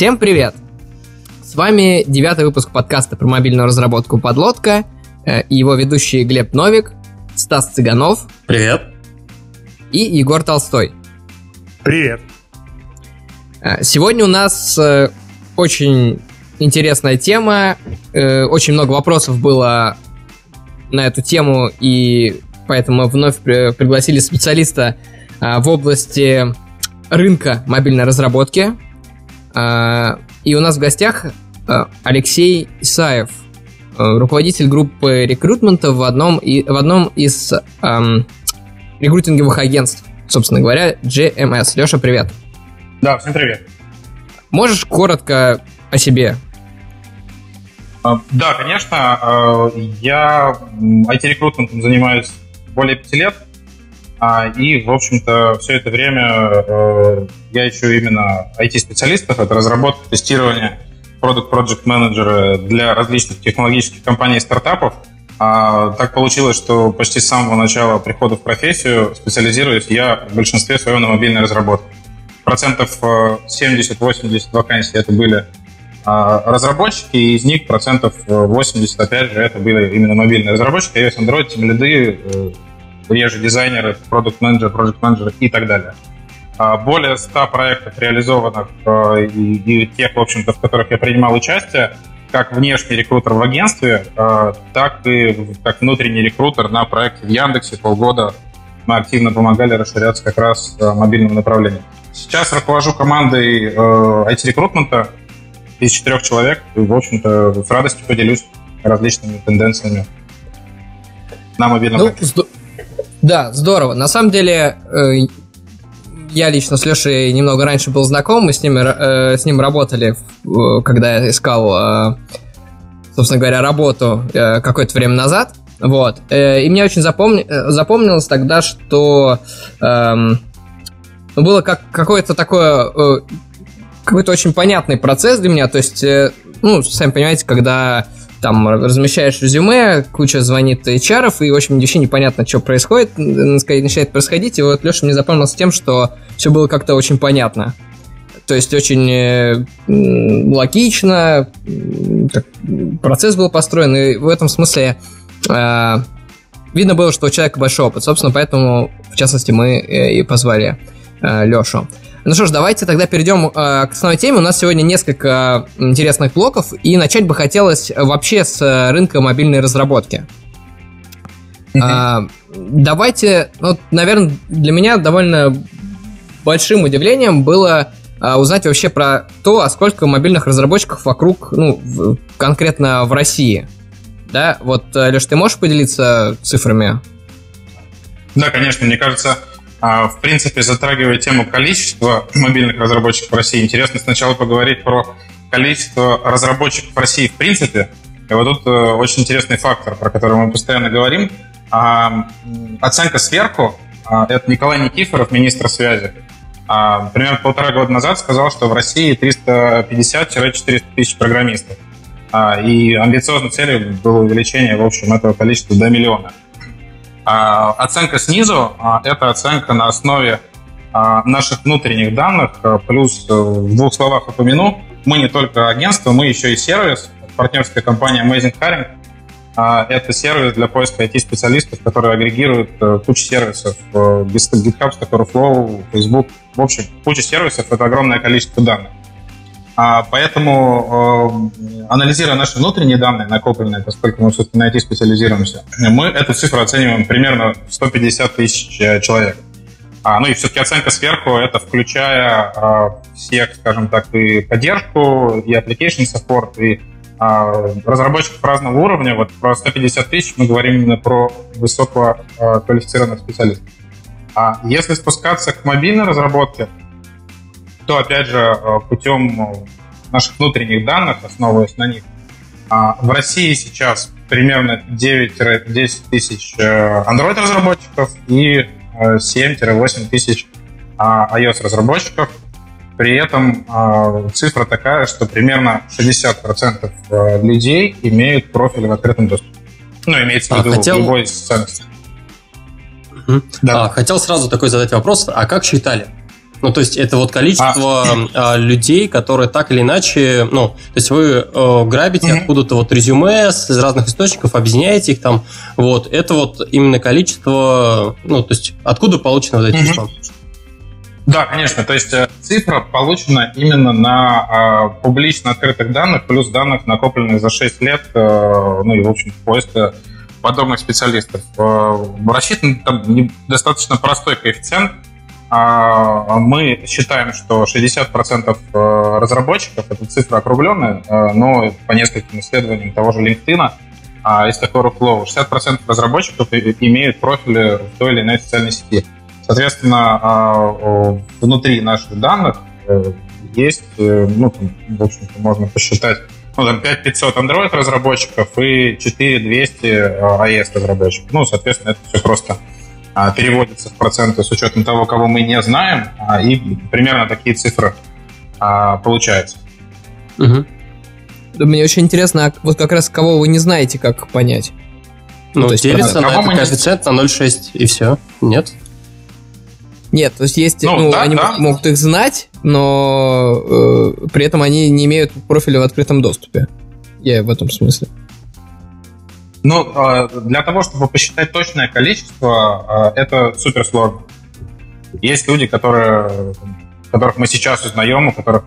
Всем привет! С вами девятый выпуск подкаста про мобильную разработку «Подлодка» э, и его ведущие Глеб Новик, Стас Цыганов. Привет. И Егор Толстой. Привет. Э, сегодня у нас э, очень интересная тема. Очень много вопросов было на эту тему, и поэтому мы вновь пригласили специалиста в области рынка мобильной разработки. И у нас в гостях Алексей Исаев, руководитель группы рекрутмента в одном, и, в одном из эм, рекрутинговых агентств, собственно говоря, GMS. Леша, привет. Да, всем привет. Можешь коротко о себе? А, да, конечно. А, я IT-рекрутментом занимаюсь более пяти лет. А, и, в общем-то, все это время а, я ищу именно IT-специалистов. Это разработка, тестирование, продукт project менеджеры для различных технологических компаний и стартапов. Так получилось, что почти с самого начала прихода в профессию специализируюсь я в большинстве своем на мобильной разработке процентов 70-80 э, вакансий это были а, разработчики, и из них процентов 80, э, опять же, это были именно мобильные разработчики, iOS, Android, тем лиды, э, реже дизайнеры, продукт менеджеры project менеджеры и так далее. А, более 100 проектов реализованных и, и тех, в общем-то, в которых я принимал участие, как внешний рекрутер в агентстве, так и как внутренний рекрутер на проекте в Яндексе полгода мы активно помогали расширяться как раз мобильному направлению. Сейчас руковожу командой э, IT-рекрутмента из четырех человек. И, в общем-то, с радостью поделюсь различными тенденциями на мобильном ну, Да, здорово. На самом деле, э, я лично с Лешей немного раньше был знаком, мы с, ними, э, с ним работали, э, когда я искал, э, собственно говоря, работу э, какое-то время назад. Вот. Э, и мне очень запомни- э, запомнилось тогда, что... Э, было как какое-то такое э, какой-то очень понятный процесс для меня. То есть, э, ну, сами понимаете, когда там размещаешь резюме, куча звонит HR, и, в общем, вообще непонятно, что происходит, начинает происходить, и вот Леша мне запомнился тем, что все было как-то очень понятно. То есть очень э, логично, процесс был построен, и в этом смысле э, видно было, что у человека большой опыт. Собственно, поэтому, в частности, мы э, и позвали Лешу. Ну что ж, давайте тогда перейдем э, к основной теме. У нас сегодня несколько интересных блоков, и начать бы хотелось вообще с э, рынка мобильной разработки. Mm-hmm. Э, давайте, ну, наверное, для меня довольно большим удивлением было э, узнать вообще про то, а сколько мобильных разработчиков вокруг, ну, в, конкретно в России. Да, вот, э, Леш, ты можешь поделиться цифрами? Да, конечно, мне кажется, а, в принципе, затрагивая тему количества мобильных разработчиков в России, интересно сначала поговорить про количество разработчиков в России в принципе. И вот тут э, очень интересный фактор, про который мы постоянно говорим. А, оценка сверху а, – это Николай Никифоров, министр связи. Примерно полтора года назад сказал, что в России 350-400 тысяч программистов. И амбициозной целью было увеличение, в общем, этого количества до миллиона. А, оценка снизу а, – это оценка на основе а, наших внутренних данных, плюс э, в двух словах упомяну, мы не только агентство, мы еще и сервис, партнерская компания Amazing Hiring. Это сервис для поиска IT-специалистов, который агрегирует э, кучу сервисов, э, GitHub, Stack Overflow, Facebook. В общем, куча сервисов – это огромное количество данных. А, поэтому, э, анализируя наши внутренние данные, накопленные, поскольку мы все-таки на IT специализируемся, мы эту цифру оцениваем примерно 150 тысяч э, человек. А, ну и все-таки оценка сверху, это включая а, всех, скажем так, и поддержку, и application support, и а, разработчиков разного уровня. Вот про 150 тысяч мы говорим именно про высококвалифицированных специалистов. А если спускаться к мобильной разработке, то, опять же, э, путем э, наших внутренних данных, основываясь на них, а, в России сейчас примерно 9-10 тысяч э, Android-разработчиков и 7-8 тысяч а, iOS-разработчиков. При этом цифра такая, что примерно 60% людей имеют профиль в открытом доступе. Ну, имеется в а, виду а, хотел... любой социальности. Да. А, хотел сразу такой задать вопрос. А как считали? Ну, то есть это вот количество а. людей, которые так или иначе, ну, то есть вы э, грабите mm-hmm. откуда-то вот резюме из разных источников, объединяете их там, вот, это вот именно количество, ну, то есть откуда получено вот эти mm-hmm. числа? Да, конечно. То есть э, цифра получена именно на э, публично открытых данных, плюс данных, накопленных за 6 лет, э, ну и, в общем, поиска подобных специалистов. Э, рассчитан там достаточно простой коэффициент. Э, мы считаем, что 60% э, разработчиков, это цифра округленная, э, но по нескольким исследованиям того же LinkedIn, а есть такой workflow, 60% разработчиков имеют профили в той или иной социальной сети. Соответственно, а, внутри наших данных э, есть, ну, в общем-то, можно посчитать, ну, там 5500 Android разработчиков и 4200 iOS а, разработчиков. Ну, соответственно, это все просто а, переводится в проценты с учетом того, кого мы не знаем, и примерно такие цифры получаются. Угу. Мне очень интересно, а вот как раз кого вы не знаете, как понять? Ну, ну то есть делится на этот коэффициент на 0,6 и все. Нет? Нет, то есть есть, ну, ну да, они да. могут их знать, но э, при этом они не имеют профиля в открытом доступе. Я в этом смысле. Ну, э, для того, чтобы посчитать точное количество, э, это супер сложно. Есть люди, которые, которых мы сейчас узнаем, у которых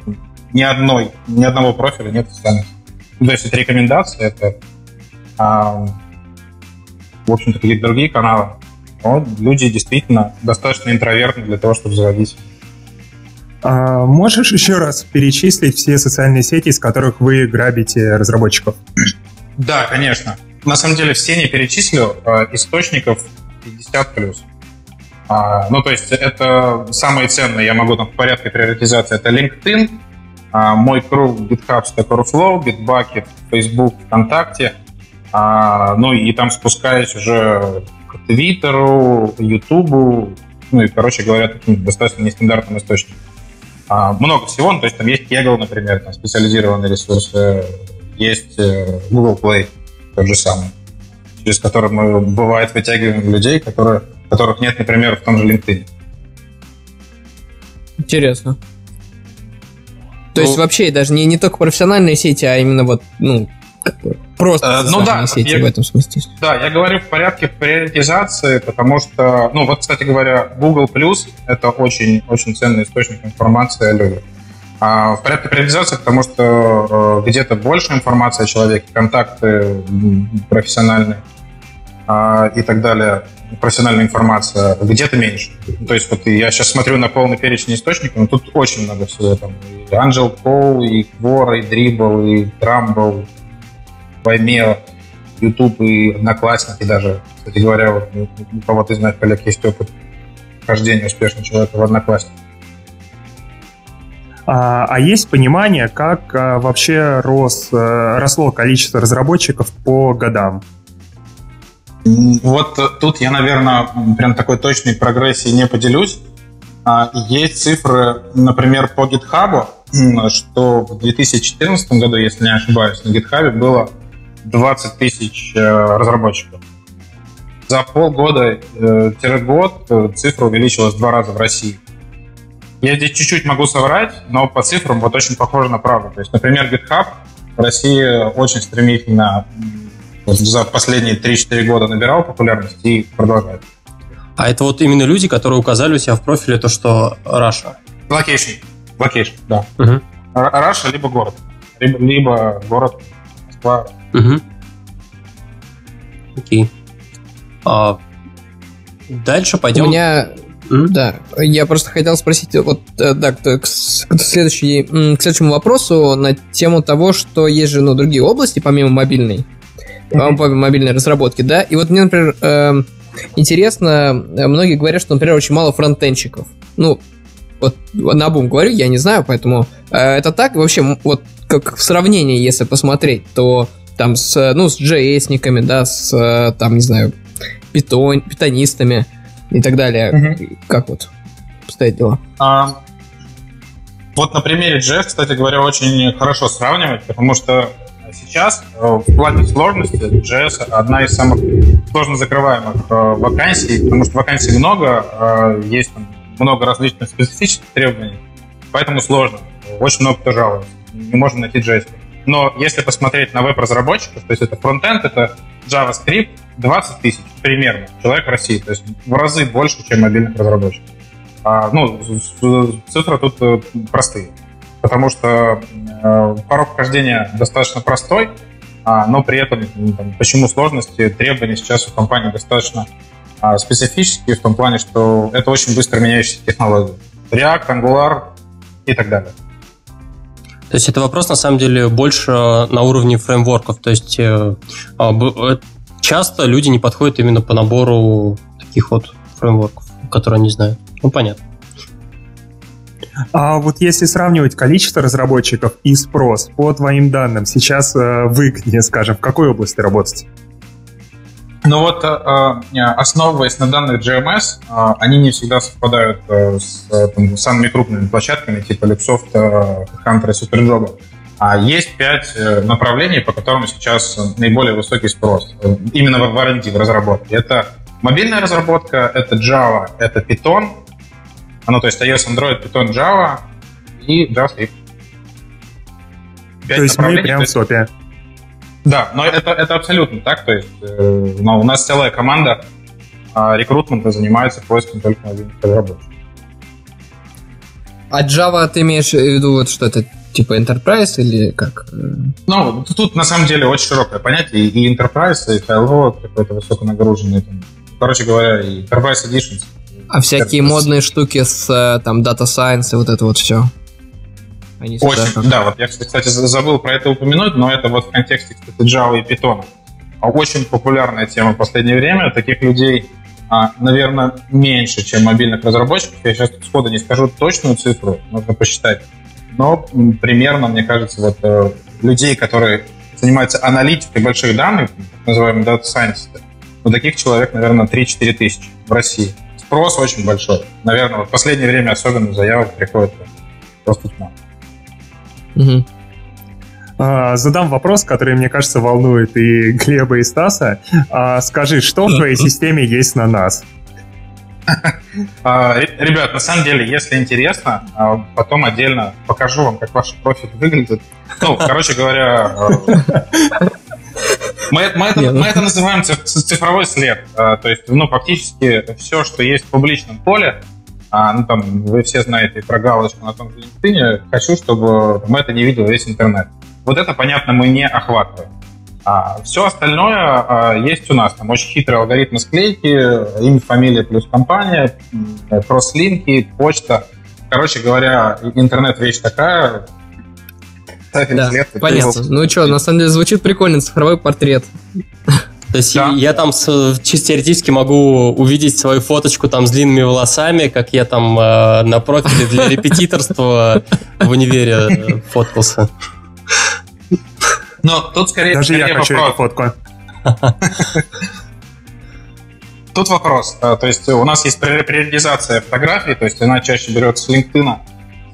ни одной, ни одного профиля нет социальных. Ну, то есть это рекомендации, это, э, в общем-то, какие-то другие каналы но люди действительно достаточно интровертны для того, чтобы заводить. А можешь еще раз перечислить все социальные сети, из которых вы грабите разработчиков? Да, конечно. На самом деле все не перечислю. А, источников 50 плюс. А, ну, то есть это самые ценные, я могу там в порядке приоритизации. Это LinkedIn, а, мой круг, GitHub, Stack Overflow, Bitbucket, Facebook, ВКонтакте. Ну и там спускаясь уже Твиттеру, Ютубу, ну и, короче говоря, таким достаточно нестандартным источником. Много всего, ну, то есть там есть Kaggle, например, там специализированные ресурсы, есть э, Google Play, тот же самый, через который мы, бывает, вытягиваем людей, которые, которых нет, например, в том же LinkedIn. Интересно. То ну, есть вообще даже не, не только профессиональные сети, а именно вот, ну, Просто э, ну да, сети я, в этом смысле. Да, я говорю в порядке приоритизации, потому что, ну вот, кстати говоря, Google Plus это очень, очень ценный источник информации о людях. А в порядке приоритизации, потому что э, где-то больше информации о человеке, контакты профессиональные э, и так далее, профессиональная информация, где-то меньше. То есть вот я сейчас смотрю на полный перечень источников, но тут очень много всего. Там и Angel Call, и Quora, и Dribble, и Trumble, Vimeo, YouTube и Одноклассники даже. Кстати говоря, вот у кого-то из моих коллег есть опыт хождения успешного человека в Одноклассниках. А, а есть понимание, как а, вообще рос, а, росло количество разработчиков по годам? Вот тут я, наверное, прям такой точной прогрессии не поделюсь. А, есть цифры, например, по GitHub, что в 2014 году, если не ошибаюсь, на GitHub было 20 тысяч э, разработчиков. За полгода-год э, цифра увеличилась в два раза в России. Я здесь чуть-чуть могу соврать, но по цифрам вот очень похоже на правду. То есть, например, GitHub в России очень стремительно за последние 3-4 года набирал популярность и продолжает. А это вот именно люди, которые указали у себя в профиле то, что Russia. Location. Location, да. Угу. Russia либо город. Либо, либо город Москва, Угу. Окей. А, дальше пойдем. У меня Да, я просто хотел спросить, вот, э, да, к, к, следующей, к следующему вопросу на тему того, что есть же, ну, другие области, помимо мобильной, mm-hmm. помимо мобильной разработки, да, и вот мне, например, э, интересно, многие говорят, что, например, очень мало фронтенщиков. Ну, вот на бум говорю, я не знаю, поэтому э, это так, вообще, вот как в сравнении, если посмотреть, то там с, ну, с JS-никами, да, с, там, не знаю, питон, питонистами и так далее. Угу. Как вот обстоят дела? А, вот на примере JS, кстати говоря, очень хорошо сравнивать, потому что сейчас э, в плане сложности JS одна из самых сложно закрываемых э, вакансий, потому что вакансий много, э, есть много различных специфических требований, поэтому сложно. Очень много кто жалуется. Не можно найти JS. Но если посмотреть на веб-разработчиков, то есть это фронтенд, это JavaScript, 20 тысяч примерно человек в России, то есть в разы больше, чем мобильных разработчиков. А, ну, цифры тут э, простые, потому что э, порог вхождения достаточно простой, а, но при этом там, почему сложности, требования сейчас у компании достаточно а, специфические в том плане, что это очень быстро меняющиеся технологии. React, Angular и так далее. То есть это вопрос на самом деле больше на уровне фреймворков. То есть э, а, э, часто люди не подходят именно по набору таких вот фреймворков, которые они знают. Ну, понятно. А вот если сравнивать количество разработчиков и спрос, по твоим данным, сейчас э, выгоднее, скажем, в какой области работать? Ну вот, э, э, основываясь на данных GMS, они не всегда совпадают с там, самыми крупными площадками, типа Luxoft, Hunter и SuperJob. А есть пять направлений, по которым сейчас наиболее высокий спрос. Именно в R&D, в разработке. Это мобильная разработка, это Java, это Python, ну, то есть iOS, Android, Python, Java и JavaScript. Пять то есть мы прям в топе. Да, но это, это абсолютно так. То есть э, но у нас целая команда э, рекрутмента занимается поиском только мобильных разработчиков. А Java ты имеешь в виду вот что это типа Enterprise или как? Ну, тут на самом деле очень широкое понятие. И Enterprise, и High какой-то высоконагруженный. Там, короче говоря, и Enterprise Editions. А всякие Enterprise. модные штуки с э, там Data Science и вот это вот все. Они Очень, да, вот я, кстати, забыл про это упомянуть, но это вот в контексте, кстати, Java и Python. Очень популярная тема в последнее время. Таких людей, а, наверное, меньше, чем мобильных разработчиков. Я сейчас сходу не скажу точную цифру, нужно посчитать. Но примерно, мне кажется, вот э, людей, которые занимаются аналитикой больших данных, называемые data scientists, вот таких человек, наверное, 3-4 тысячи в России. Спрос очень большой. Наверное, вот в последнее время особенно заявок приходит просто тьма. Угу. А, задам вопрос, который, мне кажется, волнует и Глеба, и Стаса. А, скажи, что в твоей системе есть на нас? А, ребят, на самом деле, если интересно, а, потом отдельно покажу вам, как ваш профиль выглядит. Ну, короче говоря, мы, мы, это, ну. мы это называем цифровой след. То есть, ну, фактически все, что есть в публичном поле, а, ну, там, вы все знаете про галочку на том же LinkedIn, хочу, чтобы там, это не видел весь интернет. Вот это, понятно, мы не охватываем. А все остальное а, есть у нас. Там очень хитрые алгоритмы склейки, имя, фамилия плюс компания, кросслинки, почта. Короче говоря, интернет вещь такая. Да, понятно. Ну что, на самом деле звучит прикольно, цифровой портрет. То есть да. я там с, чисто теоретически могу увидеть свою фоточку там с длинными волосами, как я там э, на профиле для репетиторства в универе э, фоткался. Но тут скорее, Даже скорее я хочу вопрос. эту фотку. Тут вопрос. Э, то есть у нас есть приоритизация фотографий, то есть она чаще берется с LinkedIn,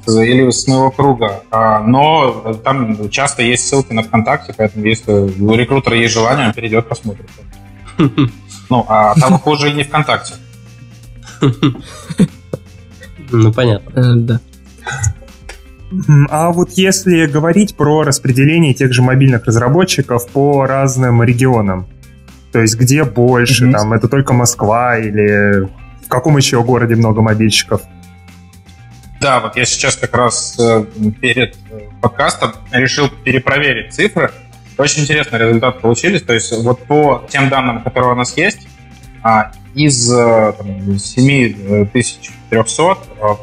или с моего круга. А, но там часто есть ссылки на ВКонтакте, поэтому если у рекрутера есть желание, он перейдет, посмотрит. Ну, а там хуже и не ВКонтакте. Ну, понятно. Э, да. А вот если говорить про распределение тех же мобильных разработчиков по разным регионам, то есть где больше, mm-hmm. там это только Москва или в каком еще городе много мобильщиков? Да, вот я сейчас как раз э, перед э, подкастом решил перепроверить цифры. Очень интересные результаты получились. То есть вот по тем данным, которые у нас есть, а, из э, там, 7300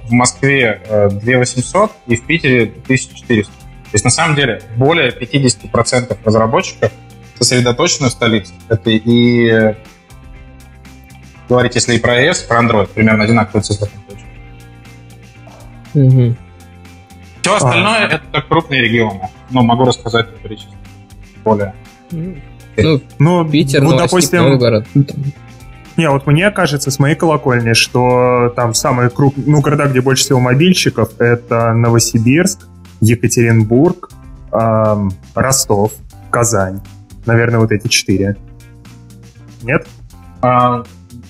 в Москве 2800 и в Питере 1400. То есть на самом деле более 50% разработчиков сосредоточены в столице. Это и говорить, если и про iOS, про Android, примерно одинаковые цифры. Угу. Все остальное а. это крупные регионы. Но могу рассказать перечислить более. Ну, ну Питер, вот, допустим, Новгород. Не, вот мне кажется, с моей колокольни, что там самые крупные, ну, города, где больше всего мобильщиков, это Новосибирск, Екатеринбург, эм, Ростов, Казань. Наверное, вот эти четыре. Нет? А,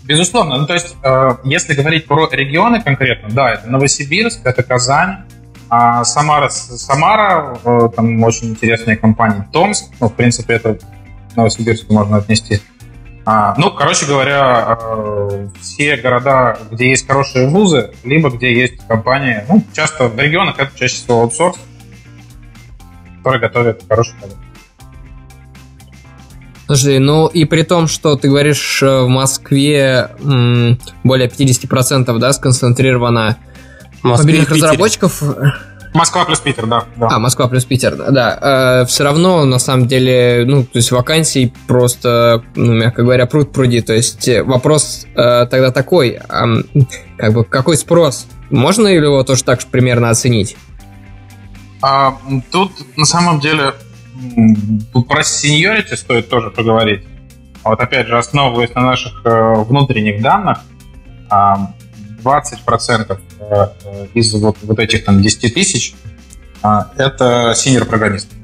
Безусловно. Ну, то есть, э, если говорить про регионы конкретно, да, это Новосибирск, это Казань, а Самара, Самара, э, там очень интересные компании. Томск, ну, в принципе, это Новосибирск можно отнести. А, ну, короче говоря, э, все города, где есть хорошие вузы, либо где есть компании, ну, часто в регионах это чаще всего аутсорс, который готовит хороший продукт. Слушай, ну и при том, что ты говоришь, э, в Москве м, более 50% да, сконцентрировано мобильных разработчиков. Москва плюс Питер, да. да. А, Москва плюс Питер, да. Э, все равно, на самом деле, ну, то есть вакансий просто, ну, мягко говоря, пруд пруди. То есть э, вопрос э, тогда такой, э, как бы, какой спрос? Можно ли его тоже так же примерно оценить? А, тут, на самом деле, Тут про сеньорити стоит тоже поговорить. Вот опять же, основываясь на наших э, внутренних данных, 20% э, э, из вот, вот этих там 10 тысяч это синьор-программисты.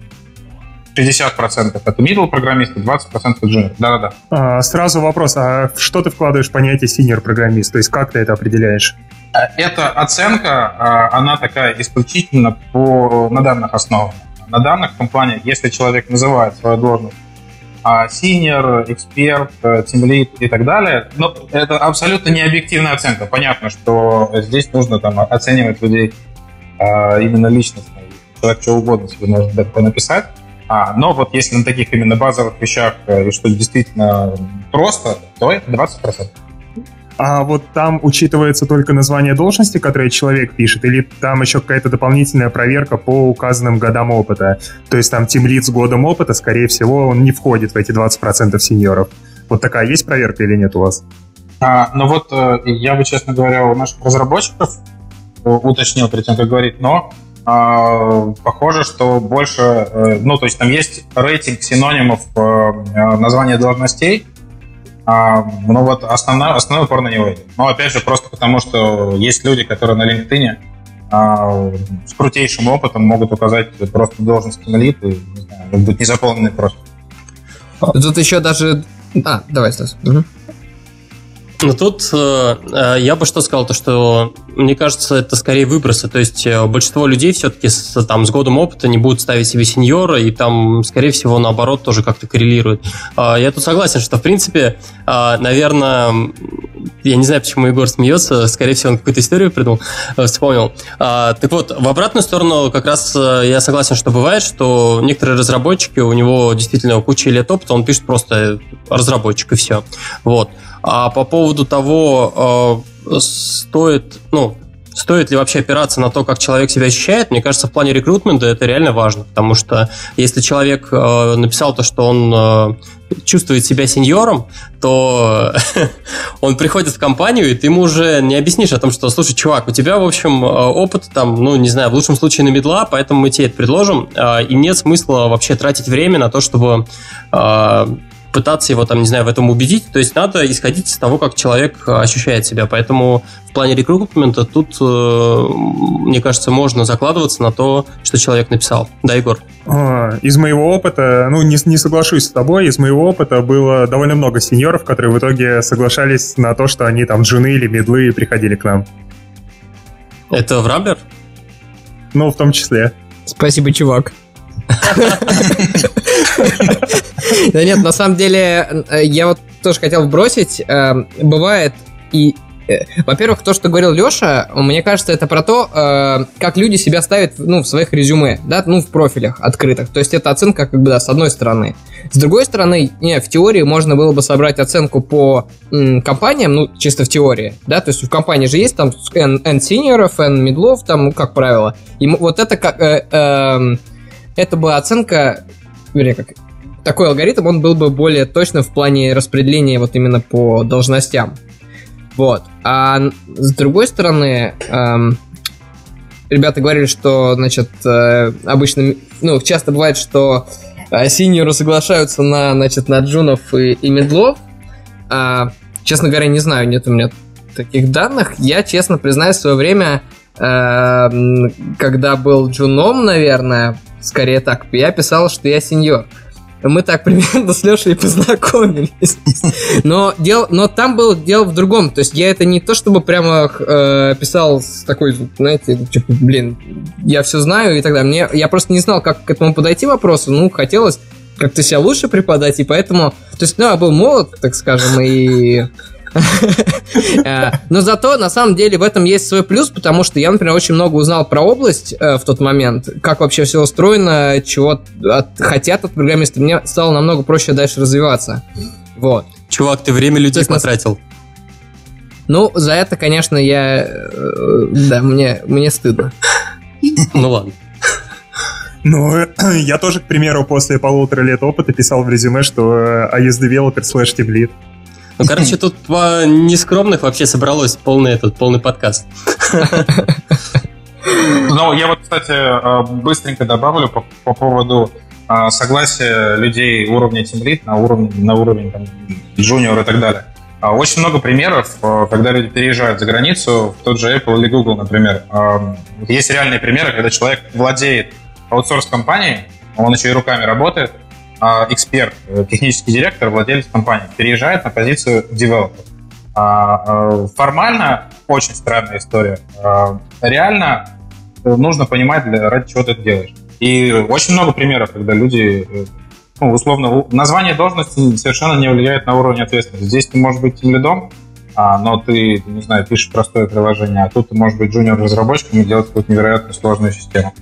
60% это middle программисты, 20% это junior. Да-да-да. А, сразу вопрос, а что ты вкладываешь в понятие senior программист? То есть как ты это определяешь? Эта оценка, она такая исключительно по, на данных основах на данных компаниях, если человек называет свою должность а эксперт, тимлит и так далее, но это абсолютно не объективная оценка. Понятно, что здесь нужно там оценивать людей а, именно личностно. Человек что угодно себе может такое написать. А, но вот если на таких именно базовых вещах, э, и что действительно просто, то это 20% а вот там учитывается только название должности, которое человек пишет, или там еще какая-то дополнительная проверка по указанным годам опыта? То есть там тимлид с годом опыта, скорее всего, он не входит в эти 20% сеньоров. Вот такая есть проверка или нет у вас? А, ну вот э, я бы, честно говоря, у наших разработчиков э, уточнил перед тем, как говорить, но э, похоже, что больше, э, ну, то есть там есть рейтинг синонимов названия должностей, а, ну вот основной, основной упор на него. Но опять же, просто потому что есть люди, которые на LinkedIn а, с крутейшим опытом могут указать просто должность лид и не знаю, быть незаполненный просто. Тут еще даже... А, давай, Стас. Угу. Ну тут э, э, я бы что сказал, то что мне кажется, это скорее выбросы. То есть э, большинство людей все-таки с, там, с годом опыта не будут ставить себе сеньора, и там, скорее всего, наоборот, тоже как-то коррелирует. Э, я тут согласен, что, в принципе, э, наверное, я не знаю, почему Егор смеется, скорее всего, он какую-то историю придумал, э, вспомнил. А, так вот, в обратную сторону как раз э, я согласен, что бывает, что некоторые разработчики, у него действительно куча лет опыта, он пишет просто разработчик и все. Вот. А по поводу того, э, стоит, ну, стоит ли вообще опираться на то, как человек себя ощущает, мне кажется, в плане рекрутмента это реально важно, потому что если человек э, написал то, что он э, чувствует себя сеньором, то он приходит в компанию, и ты ему уже не объяснишь о том, что, слушай, чувак, у тебя, в общем, опыт там, ну, не знаю, в лучшем случае на медла, поэтому мы тебе это предложим, и нет смысла вообще тратить время на то, чтобы пытаться его там, не знаю, в этом убедить. То есть надо исходить из того, как человек э, ощущает себя. Поэтому в плане рекрутмента тут, э, мне кажется, можно закладываться на то, что человек написал. Да, Егор? А, из моего опыта, ну, не, не соглашусь с тобой, из моего опыта было довольно много сеньоров, которые в итоге соглашались на то, что они там джуны или медлы и приходили к нам. Это в Рамблер? Ну, в том числе. Спасибо, чувак. Да нет, на самом деле, э, я вот тоже хотел бросить. Э, бывает и э, во-первых, то, что говорил Леша, мне кажется, это про то, как люди себя ставят ну, в своих резюме, да, ну, в профилях открытых. То есть это оценка, как бы, да, с одной стороны. С другой стороны, не, в теории можно было бы собрать оценку по м, компаниям, ну, чисто в теории, да, то есть в компании же есть там N, N синьоров, N медлов, там, ну, как правило. И вот это как... Э, э, это была оценка, вернее, как такой алгоритм, он был бы более точно в плане распределения вот именно по должностям. Вот. А с другой стороны, эм, ребята говорили, что, значит, э, обычно, ну, часто бывает, что э, синьоры соглашаются на, значит, на джунов и, и медлов. А, честно говоря, не знаю, нет у меня таких данных. Я, честно признаюсь, в свое время, э, когда был джуном, наверное, скорее так, я писал, что я сеньор. Мы так примерно с Лешей познакомились. Но, дел, но там было дело в другом. То есть я это не то, чтобы прямо э, писал с такой, знаете, типа, блин, я все знаю и так далее. Мне, я просто не знал, как к этому подойти вопросу. Ну, хотелось как-то себя лучше преподать, и поэтому... То есть, ну, я был молод, так скажем, и но зато, на самом деле, в этом есть свой плюс, потому что я, например, очень много узнал про область э, в тот момент, как вообще все устроено, чего хотят от программиста. Мне стало намного проще дальше развиваться. Вот. Чувак, ты время людей потратил. Ну, за это, конечно, я... Э, да, мне, мне стыдно. Ну ладно. Ну, я тоже, к примеру, после полутора лет опыта писал в резюме, что iOS developer slash team lead. Ну, короче, тут по нескромных вообще собралось полный этот, полный подкаст. Ну, я вот, кстати, э, быстренько добавлю по, по поводу э, согласия людей уровня Team Lead на уровень, на уровень там, Junior и так далее. А, очень много примеров, э, когда люди переезжают за границу, в тот же Apple или Google, например. Есть реальные примеры, когда человек владеет аутсорс-компанией, он еще и руками работает, а, эксперт, э, технический директор, владелец компании, переезжает на позицию девелопера. А, а, формально очень странная история. Реально э, нужно понимать, ради чего ты это делаешь. И очень много примеров, когда люди, э, ну, условно, название должности совершенно не влияет на уровень ответственности. Здесь ты можешь быть лидом, но ты, не знаю, пишешь простое приложение, а тут ты можешь быть джуниор-разработчиком и делать какую-то невероятно сложную систему.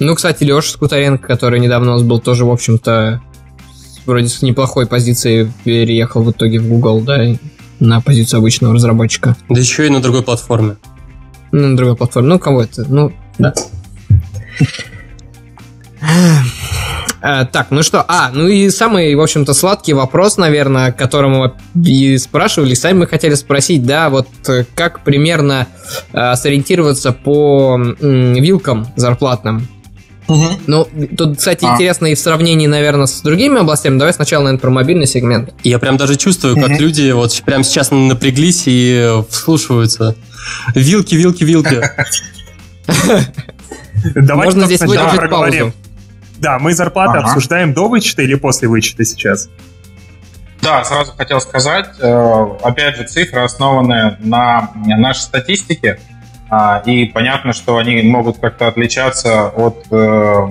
Ну, кстати, Леша Скутаренко, который недавно у нас был тоже, в общем-то, вроде с неплохой позиции переехал в итоге в Google, да, на позицию обычного разработчика. Да еще и на другой платформе. Ну, на другой платформе. Ну, кого это? Ну, да. А, так, ну что, а, ну и самый, в общем-то, сладкий вопрос, наверное, которому и спрашивали, сами мы хотели спросить, да, вот э, как примерно э, сориентироваться по м, вилкам зарплатным Угу. Ну, тут, кстати, а. интересно и в сравнении, наверное, с другими областями. Давай сначала, наверное, про мобильный сегмент. Я прям даже чувствую, как угу. люди вот прямо сейчас напряглись и вслушиваются. Вилки, вилки, вилки. Давайте Можно здесь выдержать паузу. Да, мы зарплаты ага. обсуждаем до вычета или после вычета сейчас? Да, сразу хотел сказать, э, опять же, цифры основаны на нашей статистике. А, и понятно, что они могут как-то отличаться от э,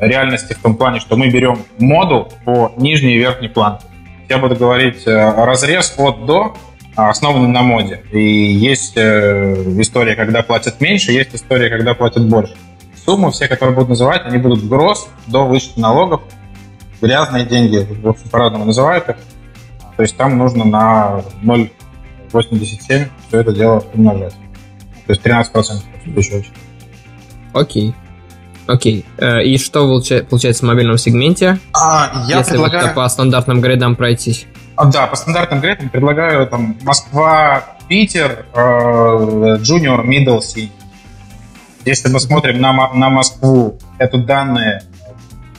реальности в том плане, что мы берем модул по нижней и верхней планке. Я буду говорить э, разрез от до, а, основанный на моде. И есть э, история, когда платят меньше, есть история, когда платят больше. Суммы все, которые будут называть, они будут гроз до вычета налогов. Грязные деньги, по-разному называют их. То есть там нужно на 0,87 все это дело умножать. То есть 13% еще очень. Окей. Окей. Э, и что получается в мобильном сегменте? А, я если предлагаю... вот по стандартным грейдам пройтись? А, да, по стандартным грейдам предлагаю там Москва, Питер, э, Junior, Middle, C. Если мы смотрим на, на Москву, это данные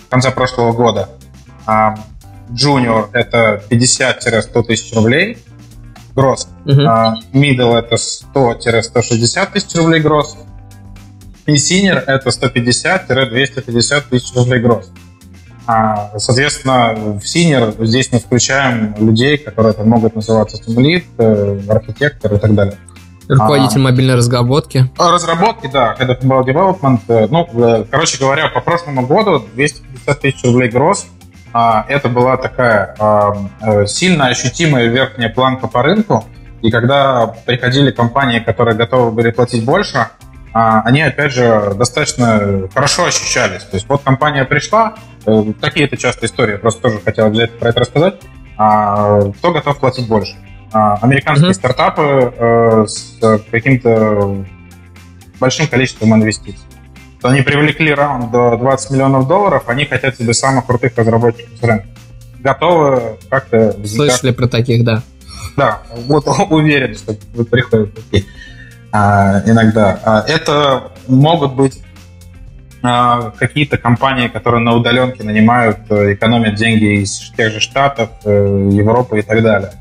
конца прошлого года. А, Junior это 50-100 тысяч рублей, гроз. Uh-huh. А, middle это 100-160 тысяч рублей гроз. И senior это 150-250 тысяч рублей гроз. А, соответственно, в senior здесь мы включаем людей, которые там могут называться тимлит, э, архитектор и так далее. Руководитель а, мобильной разработки. Разработки, да, Head of Mobile Development. Э, ну, э, короче говоря, по прошлому году 250 тысяч рублей гроз а, это была такая а, э, сильно ощутимая верхняя планка по рынку. И когда приходили компании, которые готовы были платить больше, а, они, опять же, достаточно хорошо ощущались. То есть вот компания пришла, такие э, это часто истории, просто тоже хотел обязательно про это рассказать, кто готов платить больше. Американские mm-hmm. стартапы э, с каким-то большим количеством инвестиций они привлекли раунд до 20 миллионов долларов, они хотят себе самых крутых разработчиков с рынка. Готовы как-то... Слышали про таких, да. Да, вот уверен, что приходят такие а, иногда. А, это могут быть а, какие-то компании, которые на удаленке нанимают, э, экономят деньги из тех же Штатов, э, Европы и так далее.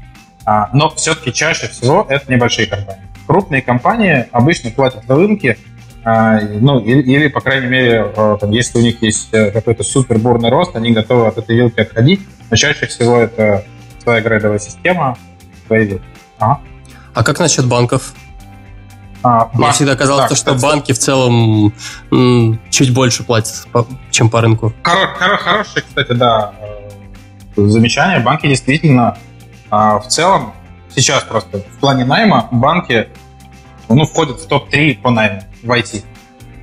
А, но все-таки чаще всего это небольшие компании. Крупные компании обычно платят на рынке ну, или, или, по крайней мере, а, там, если у них есть э, какой-то супер бурный рост, они готовы от этой вилки отходить, но чаще всего это своя грейдовая система, свои вилки. Ага. А как насчет банков? А, Мне банк, всегда казалось, да, что кстати, банки в целом м, чуть больше платят, чем по рынку. Хоро, хоро, хорошее, кстати, да, э, замечание. Банки действительно в целом сейчас просто в плане найма банки ну, входят в топ-3 по найму в IT.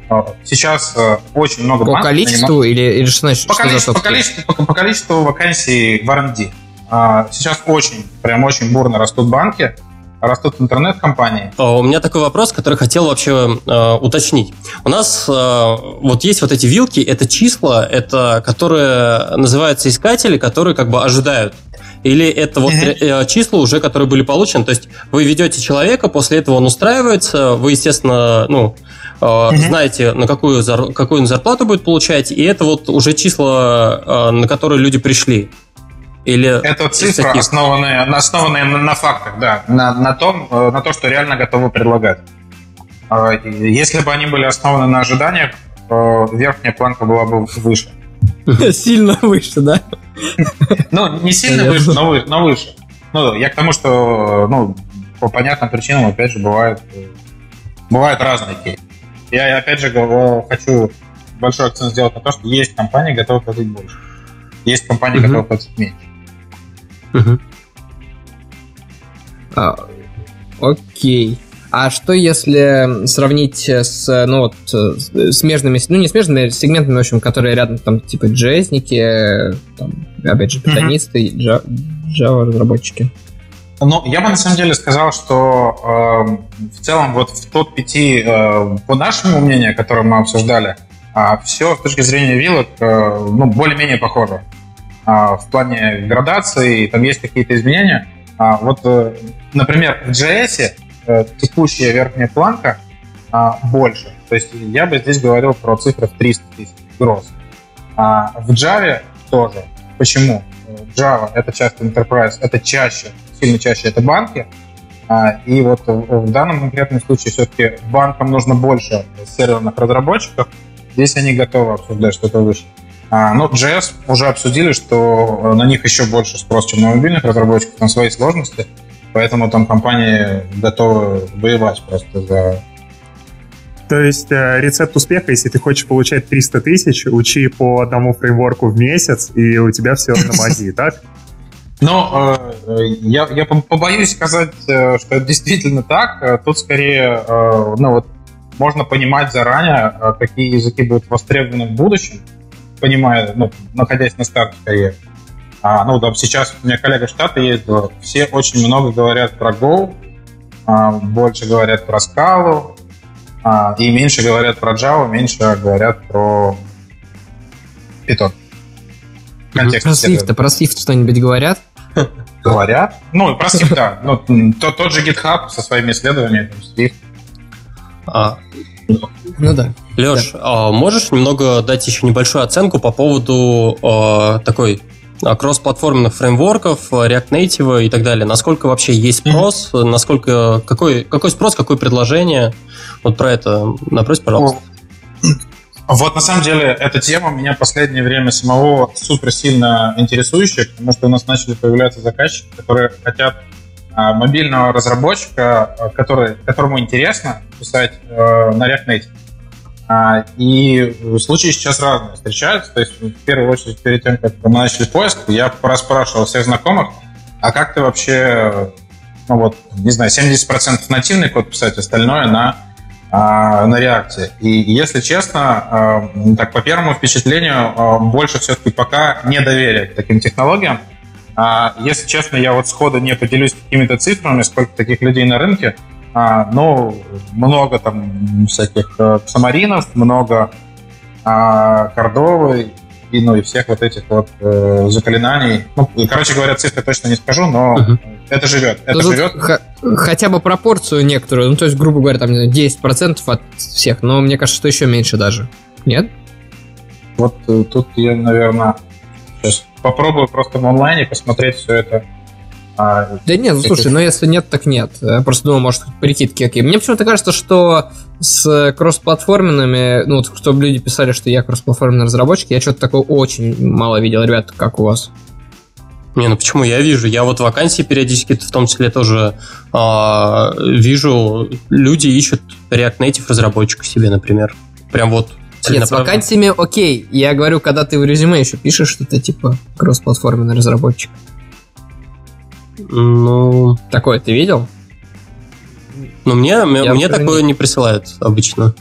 А, сейчас э, очень много по банков... По количеству нанимают... или, или что значит? По, что количеству, по, количеству, по, по количеству вакансий в R&D. А, сейчас очень, прям очень бурно растут банки, растут интернет-компании. А, у меня такой вопрос, который хотел вообще э, уточнить. У нас э, вот есть вот эти вилки, это числа, это которые называются искатели, которые как бы ожидают или это вот uh-huh. числа уже, которые были получены? То есть вы ведете человека, после этого он устраивается, вы, естественно, ну, uh-huh. знаете, на какую, какую он зарплату будет получать, и это вот уже числа, э, на которые люди пришли. Или это цифры, таких... основанные, основанные на, на фактах, да, на, на, том, на то, что реально готовы предлагать. Если бы они были основаны на ожиданиях, верхняя планка была бы выше. Сильно выше, да? Ну, не сильно выше, но, вы, но выше. Ну, я к тому, что, ну, по понятным причинам, опять же, бывают, бывают разные кейсы. Я, опять же, хочу большой акцент сделать на то, что есть компании, готовы платить больше. Есть компании, uh-huh. готовы платить меньше. Uh-huh. А, окей. А что если сравнить с, ну, вот, смежными, ну, не смежными сегментами, в общем, которые рядом, там, типа, джезники, там, опять же, питонисты, mm-hmm. Java-разработчики? Ну, я бы на самом деле сказал, что э, в целом вот в топ-5, э, по нашему мнению, которое мы обсуждали, э, все с точки зрения вилок э, ну, более-менее похоже. Э, в плане градации, там есть какие-то изменения. А, вот, э, например, в JS Э, текущая верхняя планка а, больше. То есть я бы здесь говорил про цифры в 300 тысяч гроз. А в Java тоже. Почему? Java — это часто enterprise, это чаще, сильно чаще это банки. А, и вот в данном конкретном случае все-таки банкам нужно больше серверных разработчиков. Здесь они готовы обсуждать что-то выше. А, но JS уже обсудили, что на них еще больше спрос, чем на мобильных разработчиков, там свои сложности. Поэтому там компании готовы воевать просто за... То есть э, рецепт успеха, если ты хочешь получать 300 тысяч, учи по одному фреймворку в месяц, и у тебя все на мази, так? Ну, э, я, я побоюсь сказать, э, что это действительно так. Тут скорее, ну вот, можно понимать заранее, какие языки будут востребованы в будущем, понимая, ну, находясь на старте карьеры. А, ну, там сейчас у меня коллега штата ездила, все очень много говорят про Go, а, больше говорят про Scala, а, и меньше говорят про Java, меньше говорят про Python. Контекст про Swift, про Swift что-нибудь говорят? Говорят. Ну, про Swift, да. Ну, тот, тот же GitHub со своими исследованиями, там, Swift. А, ну да. Леш, да. а можешь немного дать еще небольшую оценку по поводу а, такой а, кроссплатформенных фреймворков, React Native и так далее. Насколько вообще есть спрос, mm-hmm. насколько какой, какой спрос, какое предложение? Вот про это напрось, пожалуйста. Вот на самом деле эта тема меня в последнее время самого супер сильно интересующая, потому что у нас начали появляться заказчики, которые хотят а, мобильного разработчика, а, который, которому интересно писать э, на React Native. А, и случаи сейчас разные встречаются. То есть, в первую очередь, перед тем, как мы начали поиск, я поспрашивал всех знакомых, а как ты вообще, ну вот, не знаю, 70% нативный код писать, остальное на, а, на реакции. И если честно, а, так по первому впечатлению, больше все-таки пока недоверие к таким технологиям. Если честно, я вот сходу не поделюсь какими-то цифрами, сколько таких людей на рынке, а, ну, много там всяких э, самаринов, много а, кордовы и, ну, и всех вот этих вот э, заклинаний. Ну, короче говоря, цифры точно не скажу, но uh-huh. это живет. Это ну, живет. Х- хотя бы пропорцию некоторую, ну, то есть, грубо говоря, там 10% от всех, но мне кажется, что еще меньше даже. Нет? Вот э, тут я, наверное, сейчас попробую просто в онлайне посмотреть все это А, да нет, ну слушай, ну если нет, так нет. Я просто думаю, может, прикидки какие. Мне почему-то кажется, что с кроссплатформенными, ну, вот, чтобы люди писали, что я кроссплатформенный разработчик, я что-то такое очень мало видел, ребят, как у вас. Не, ну почему? Я вижу. Я вот вакансии периодически в том числе тоже э, вижу. Люди ищут React Native разработчика себе, например. Прям вот нет, с вакансиями окей. Я говорю, когда ты в резюме еще пишешь, что ты типа кроссплатформенный разработчик. Ну... Такое ты видел? Ну, мне, я мне такое не присылают обычно.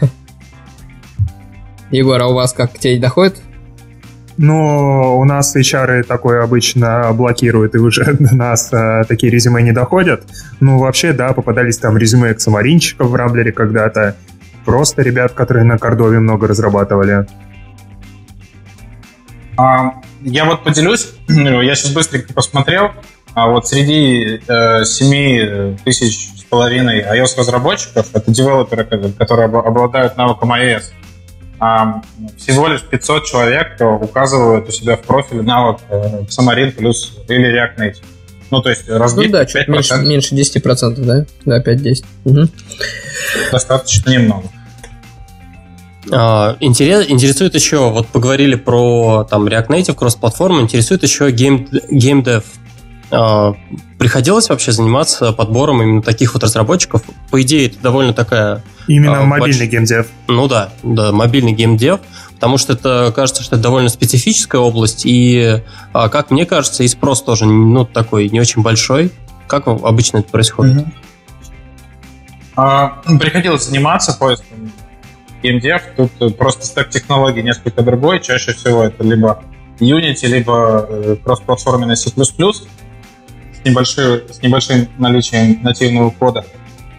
Егор, а у вас как, к тебе доходит? Ну, у нас HR такое обычно блокируют, и уже до нас а, такие резюме не доходят. Ну, вообще, да, попадались там резюме эксамаринчиков в Рамблере когда-то. Просто ребят, которые на Кордове много разрабатывали. А, я вот поделюсь, я сейчас быстренько посмотрел, а вот среди э, 7 тысяч с половиной iOS-разработчиков, это девелоперы, которые обладают навыком iOS, а всего лишь 500 человек указывают у себя в профиле навык Xamarin плюс или React Native. Ну, то есть разбить ну, да, чуть меньше, меньше 10%, да? Да, 5-10. Угу. Достаточно немного. Uh, интерес, интересует еще, вот поговорили про там React Native, кросс-платформу, интересует еще гейм, геймдев. Uh, приходилось вообще заниматься подбором именно таких вот разработчиков? По идее, это довольно такая... Именно uh, мобильный больш... геймдев. Ну да, да, мобильный геймдев, потому что это, кажется, что это довольно специфическая область, и, uh, как мне кажется, и спрос тоже, ну, такой не очень большой. Как обычно это происходит? Mm-hmm. Приходилось заниматься поиском геймдев, тут э, просто стек технологий несколько другой. Чаще всего это либо Unity, либо э, кроссплатформенный C++ с, небольшим, с небольшим наличием нативного кода.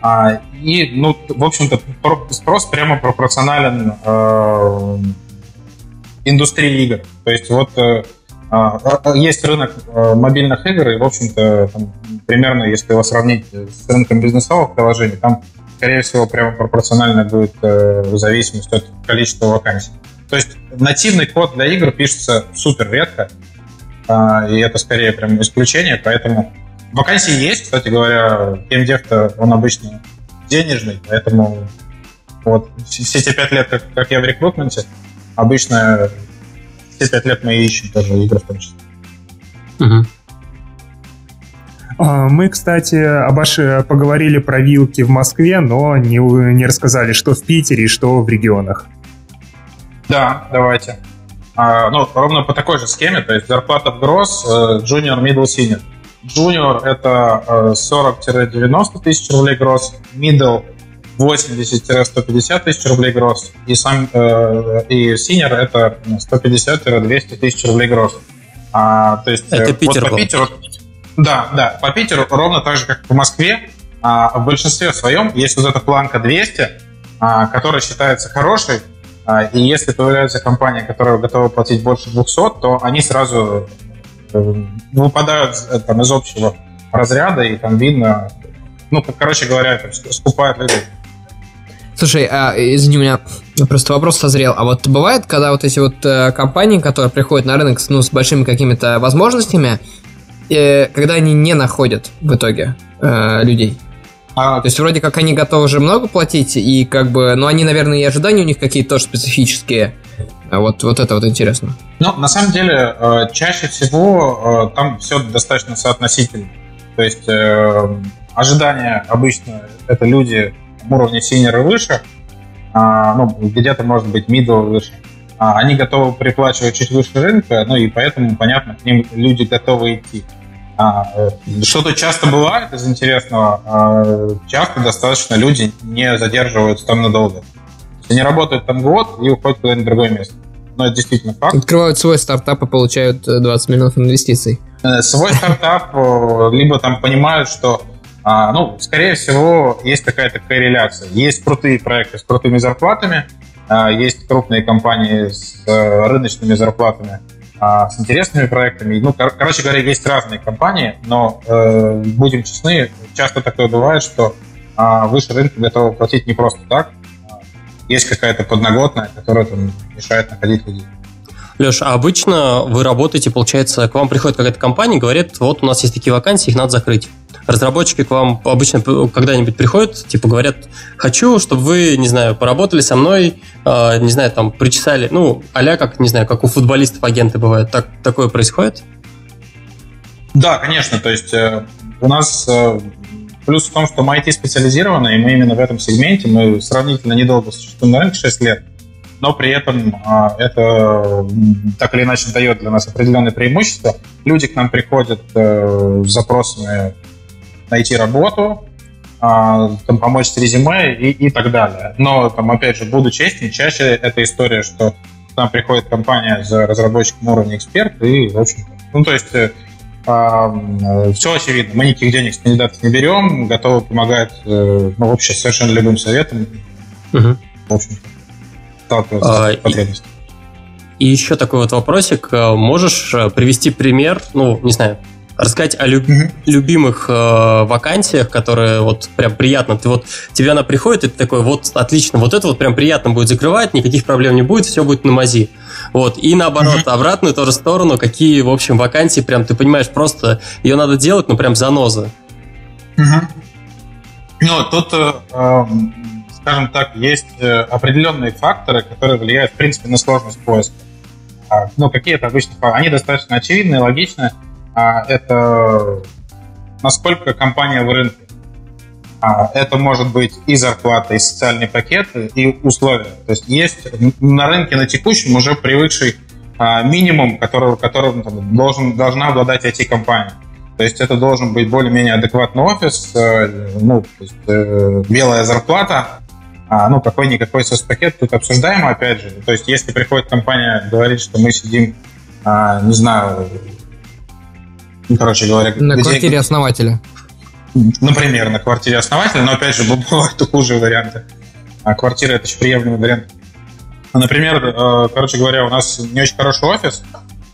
А, и, ну, в общем-то, спрос прямо пропорционален э, индустрии игр. То есть вот э, а, а, есть рынок э, мобильных игр, и, в общем-то, примерно, если его сравнить с рынком бизнесовых приложений, там скорее всего, прямо пропорционально будет э, в зависимости от количества вакансий. То есть нативный код для игр пишется супер редко, э, и это скорее прям исключение, поэтому вакансии есть, кстати говоря, геймдев-то он обычно денежный, поэтому вот все те пять лет, как, как я в рекрутменте, обычно все пять лет мы ищем тоже игры в том числе. Угу. А, мы, кстати, обоши поговорили про вилки в Москве, но не, не рассказали, что в Питере и что в регионах. Да, давайте. А, ну, ровно по такой же схеме, то есть зарплата в гроз, junior, middle, senior. Junior это 40-90 тысяч рублей гроз, middle 80-150 тысяч рублей гроз, и, сам, э, и senior это 150-200 тысяч рублей гроз. А, то есть это Питер вот по Питеру, да, да. По Питеру ровно так же, как по Москве. А, в большинстве своем есть вот эта планка 200, а, которая считается хорошей. А, и если появляются компании, которые готовы платить больше 200, то они сразу э, выпадают э, там, из общего разряда, и там видно, ну, короче говоря, это скупают людей. Слушай, а, извини, у меня просто вопрос созрел. А вот бывает, когда вот эти вот э, компании, которые приходят на рынок ну, с большими какими-то возможностями, э, когда они не находят в итоге э, людей. А, То есть вроде как они готовы уже много платить, и как бы, ну они, наверное, и ожидания у них какие-то тоже специфические. А вот, вот это вот интересно. Ну, на самом деле, э, чаще всего э, там все достаточно соотносительно. То есть э, ожидания обычно это люди уровня синера выше, а, ну, где-то, может быть, middle выше. А, они готовы приплачивать чуть выше рынка, ну и поэтому, понятно, к ним люди готовы идти. А, э, что-то часто бывает из интересного. А, часто достаточно люди не задерживаются там надолго. Они работают там год и уходят куда-нибудь в другое место. Но это действительно факт. Открывают свой стартап и получают 20 э, миллионов инвестиций. Э, свой стартап, либо там понимают, что ну, скорее всего, есть какая-то корреляция. Есть крутые проекты с крутыми зарплатами, есть крупные компании с э, рыночными зарплатами, а, с интересными проектами. Ну, кор- короче говоря, есть разные компании, но э, будем честны, часто такое бывает, что а, выше рынка готовы платить не просто так. Есть какая-то подноготная, которая там мешает находить людей. Леш, а обычно вы работаете, получается, к вам приходит какая-то компания, говорит, вот у нас есть такие вакансии, их надо закрыть. Разработчики к вам обычно когда-нибудь приходят, типа говорят, хочу, чтобы вы, не знаю, поработали со мной, э, не знаю, там, причесали, ну, а как, не знаю, как у футболистов агенты бывают. Так, такое происходит? Да, конечно, то есть э, у нас э, плюс в том, что мы IT-специализированы, и мы именно в этом сегменте, мы сравнительно недолго существуем на рынке, 6 лет, но при этом а, это так или иначе дает для нас определенные преимущества. Люди к нам приходят э, с запросами найти работу, а, там, помочь с резюме и, и так далее. Но, там, опять же, буду честен, чаще эта история, что к нам приходит компания за разработчиком уровня эксперт, и, в общем ну, то есть э, э, все очевидно. Мы никаких денег с кандидатов не берем, готовы помогать, э, ну, вообще совершенно любым советом. Угу. В а. И, и еще такой вот вопросик. Э, можешь э, привести пример, ну, не знаю, рассказать о люб- mm-hmm. любимых э, вакансиях, которые вот прям приятно. Ты вот тебе она приходит, и ты такой, вот отлично, вот это вот прям приятно будет закрывать, никаких проблем не будет, все будет на мази. Вот. И наоборот, mm-hmm. обратную тоже сторону, какие, в общем, вакансии, прям ты понимаешь, просто ее надо делать, ну прям заноза. Mm-hmm. Ну, тут э, скажем так, есть э, определенные факторы, которые влияют, в принципе, на сложность поиска. А, ну, какие это обычно? Они достаточно очевидны, логичны. А, это насколько компания в рынке. А, это может быть и зарплата, и социальные пакеты, и условия. То есть есть на рынке на текущем уже привыкший минимум, который, которым должен, должна обладать IT-компания. То есть это должен быть более-менее адекватный офис, э, ну, то есть, э, белая зарплата, а, ну, какой-никакой соцпакет тут обсуждаемо, опять же. То есть, если приходит компания, говорит, что мы сидим, а, не знаю, ну, короче говоря... На квартире деньги... основателя. Например, на квартире основателя, но, опять же, бывают хуже варианты. А квартира – это еще приемлемый вариант. Например, э, короче говоря, у нас не очень хороший офис,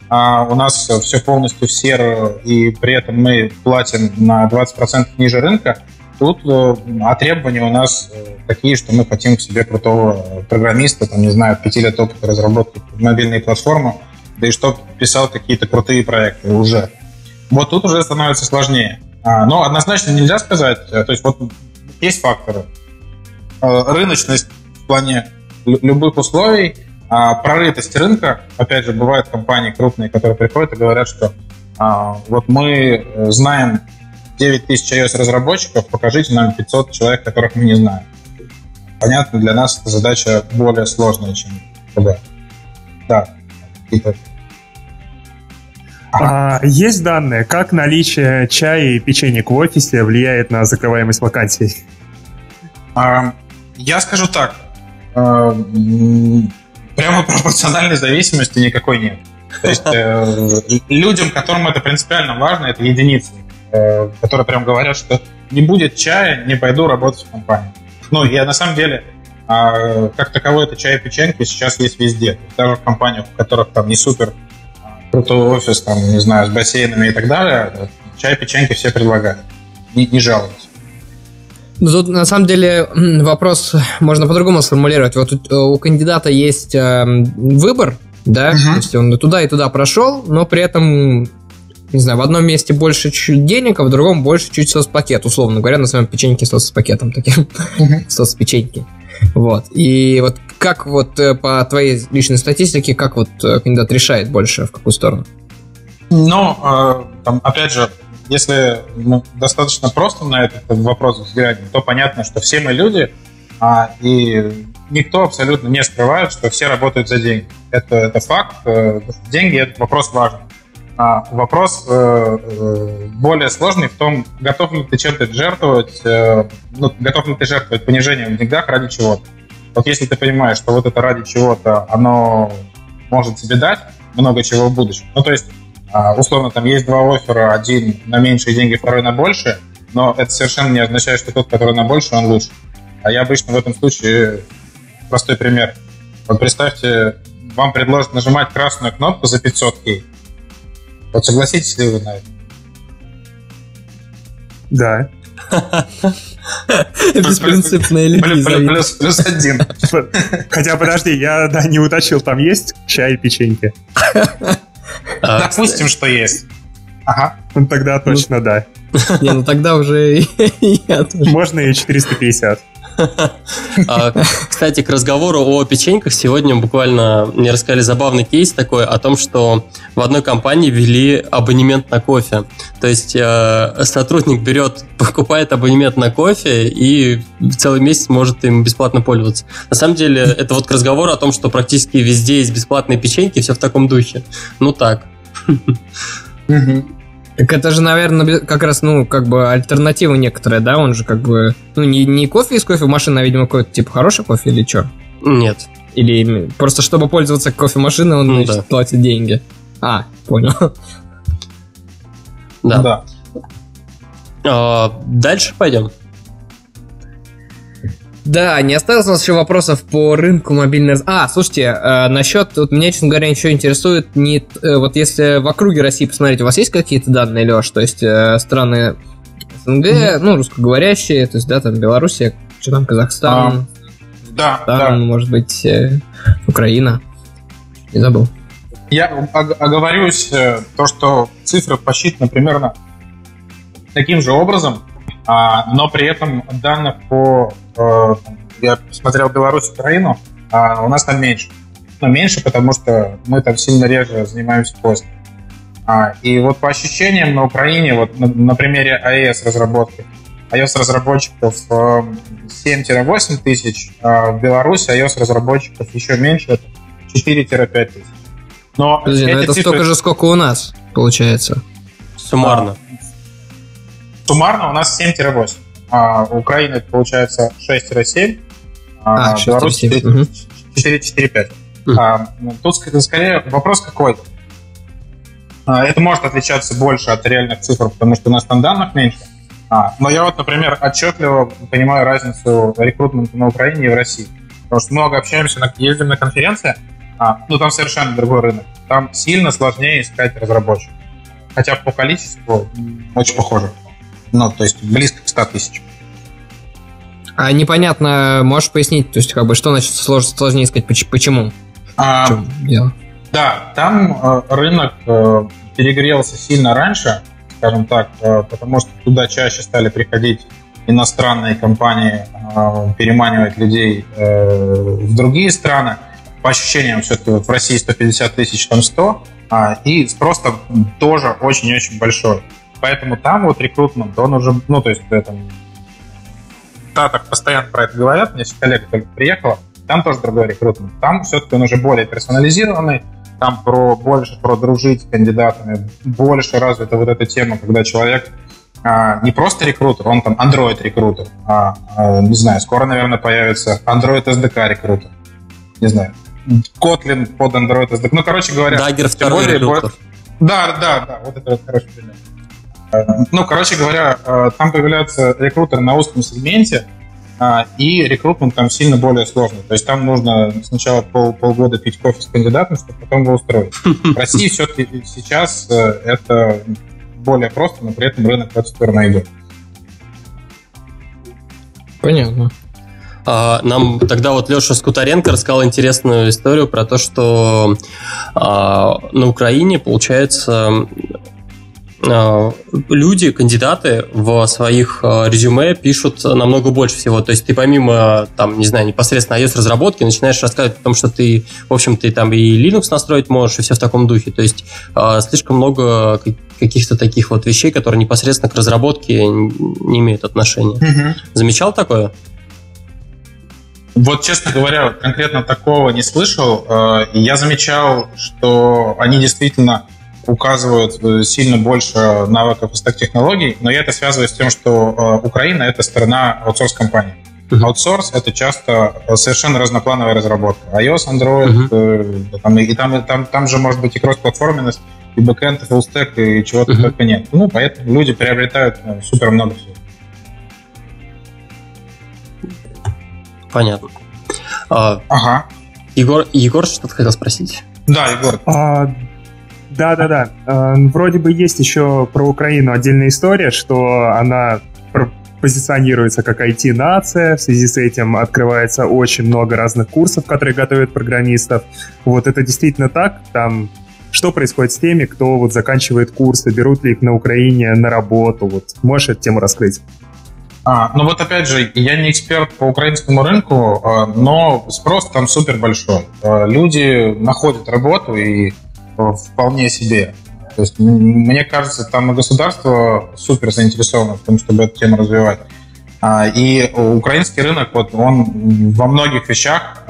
а у нас все полностью в серо, и при этом мы платим на 20% ниже рынка, Тут э, а требования у нас э, такие, что мы хотим себе крутого программиста, там, не знаю, пяти лет опыта разработки мобильной платформы, да и чтобы писал какие-то крутые проекты уже. Вот тут уже становится сложнее. А, но однозначно нельзя сказать, э, то есть вот есть факторы. Рыночность в плане любых условий, а прорытость рынка, опять же, бывают компании крупные, которые приходят и говорят, что а, вот мы знаем 9 тысяч iOS-разработчиков, покажите нам 500 человек, которых мы не знаем. Понятно, для нас эта задача более сложная, чем КБ. Да, а, есть данные, как наличие чая и печенья в офисе влияет на закрываемость вакансий? А, я скажу так. А, прямо пропорциональной зависимости никакой нет. То есть э, людям, которым это принципиально важно, это единицы. Э, которые прям говорят, что не будет чая, не пойду работать в компанию. Ну, я на самом деле, а, как таковой это чай и печеньки сейчас есть везде. Даже в компаниях, в которых там не супер а, крутой офис, там, не знаю, с бассейнами и так далее, чай и печеньки все предлагают. Не, не жалуются. Ну, тут на самом деле вопрос можно по-другому сформулировать. Вот у, у кандидата есть э, выбор, да, uh-huh. то есть он и туда и туда прошел, но при этом не знаю, в одном месте больше чуть денег, а в другом больше чуть соцпакет, условно говоря, на своем печеньке соцпакетом таким, uh-huh. соцпеченьки. Вот. И вот как вот э, по твоей личной статистике, как вот э, кандидат решает больше, в какую сторону? Ну, там, опять же, если ну, достаточно просто на этот вопрос взглянуть, то понятно, что все мы люди, а, и никто абсолютно не скрывает, что все работают за деньги. Это, это факт. Деньги – это вопрос важный. А вопрос э, э, более сложный в том, готов ли ты чем-то жертвовать, э, ну, готов ли ты жертвовать понижением в деньгах ради чего-то. Вот если ты понимаешь, что вот это ради чего-то, оно может тебе дать много чего в будущем. Ну, то есть, э, условно, там есть два оффера, один на меньшие деньги, второй на больше, но это совершенно не означает, что тот, который на больше, он лучше. А я обычно в этом случае простой пример. Вот представьте, вам предложат нажимать красную кнопку за 500 кей, вот согласитесь ли вы на это? Да. Беспринципные люди. Плюс, плюс один. Хотя, подожди, я да, не уточил, там есть чай и печеньки? А, Допустим, что есть. Ага. Ну, тогда точно да. Не, ну тогда уже Можно и 450. А, кстати, к разговору о печеньках сегодня буквально мне рассказали забавный кейс такой о том, что в одной компании ввели абонемент на кофе. То есть э, сотрудник берет, покупает абонемент на кофе и целый месяц может им бесплатно пользоваться. На самом деле, это вот к разговору о том, что практически везде есть бесплатные печеньки, все в таком духе. Ну так. Так это же, наверное, как раз, ну, как бы альтернатива некоторая, да? Он же как бы, ну, не, не кофе из кофемашины, а, видимо, какой-то типа хороший кофе или что? Нет. Или просто чтобы пользоваться кофемашиной, он, ну, значит, да. платит деньги. А, понял. Да. да. А, дальше пойдем. Да, не осталось у нас еще вопросов по рынку мобильной... А, слушайте, э, насчет... Вот меня, честно говоря, еще интересует не... Э, вот если в округе России посмотреть, у вас есть какие-то данные, Леш? То есть э, страны СНГ, mm-hmm. ну, русскоговорящие, то есть, да, там Белоруссия, что там, Казахстан, а, да, там, да. может быть, э, Украина. Не забыл. Я оговорюсь, то, что цифры посчитаны примерно таким же образом, а, но при этом данных по... Э, я посмотрел Беларусь, Украину, а у нас там меньше. Но меньше, потому что мы там сильно реже занимаемся поиском. А, и вот по ощущениям на Украине, вот на, на примере iOS разработки, iOS разработчиков 7-8 тысяч, а в Беларуси iOS разработчиков еще меньше, 4-5 тысяч. Но Подожди, но это цифры... столько же, сколько у нас, получается. Суммарно. Суммарно у нас 7-8. А у Украины это получается 6-7, а, а Беларусь 4-5. Угу. А, ну, тут скорее вопрос какой. А, это может отличаться больше от реальных цифр, потому что у нас там данных меньше. А, но я вот, например, отчетливо понимаю разницу рекрутмента на Украине и в России. Потому что много общаемся, на, ездим на конференции, а, ну там совершенно другой рынок. Там сильно сложнее искать разработчиков. Хотя по количеству очень похоже. Ну, то есть близко к 100 тысяч. А непонятно, можешь пояснить, то есть как бы что значит сложно, сложнее искать, почему? А, В дело? Да, там э, рынок э, перегрелся сильно раньше, скажем так, э, потому что туда чаще стали приходить иностранные компании, переманивать людей в другие страны. По ощущениям, все-таки вот в России 150 тысяч, там 100, а, и спрос там тоже очень-очень большой. Поэтому там вот рекрутмент, он уже, ну, то есть это да, так постоянно про это говорят, у меня коллега только приехала, там тоже другой рекрутмент. Там все-таки он уже более персонализированный, там про больше про дружить с кандидатами, больше развита вот эта тема, когда человек а, не просто рекрутер, он там Android рекрутер, а, а не знаю, скоро, наверное, появится Android SDK рекрутер, не знаю, Kotlin под Android SDK. Ну, короче говоря, Dagger второй рекрутер. Да, да, да, вот это вот хороший пример. Ну, короче говоря, э, там появляются рекрутеры на узком сегменте, а, и рекрутмент там сильно более сложный. То есть там нужно сначала пол, полгода пить кофе с кандидатом, чтобы потом его устроить. В России все-таки сейчас э, это более просто, но при этом рынок в эту сторону идет. Понятно. А, нам тогда вот Леша Скутаренко рассказал интересную историю про то, что а, на Украине, получается, люди, кандидаты в своих а, резюме пишут намного больше всего. То есть ты помимо, там, не знаю, непосредственно iOS-разработки начинаешь рассказывать о том, что ты, в общем, ты там и Linux настроить можешь, и все в таком духе. То есть а, слишком много каких-то таких вот вещей, которые непосредственно к разработке не имеют отношения. Угу. Замечал такое? Вот, честно говоря, конкретно такого не слышал. Я замечал, что они действительно указывают э, сильно больше навыков и стек-технологий, но я это связываю с тем, что э, Украина — это страна аутсорс-компаний. Аутсорс — это часто совершенно разноплановая разработка. iOS, Android, uh-huh. там, и там, там, там же может быть и кросс-платформенность, и бэкэнд, и фуллстек, и чего-то uh-huh. только нет. Ну, поэтому люди приобретают ну, супер много всего. Понятно. А, ага. Егор, Егор что-то хотел спросить? Да, Егор. А, да-да-да. Э, вроде бы есть еще про Украину отдельная история, что она позиционируется как IT-нация, в связи с этим открывается очень много разных курсов, которые готовят программистов. Вот это действительно так, там что происходит с теми, кто вот заканчивает курсы, берут ли их на Украине на работу? Вот можешь эту тему раскрыть? А, ну вот опять же, я не эксперт по украинскому рынку, а, но спрос там супер большой. А, люди находят работу и вполне себе. То есть, мне кажется, там и государство супер заинтересовано в том, чтобы эту тему развивать. А, и украинский рынок, вот он во многих вещах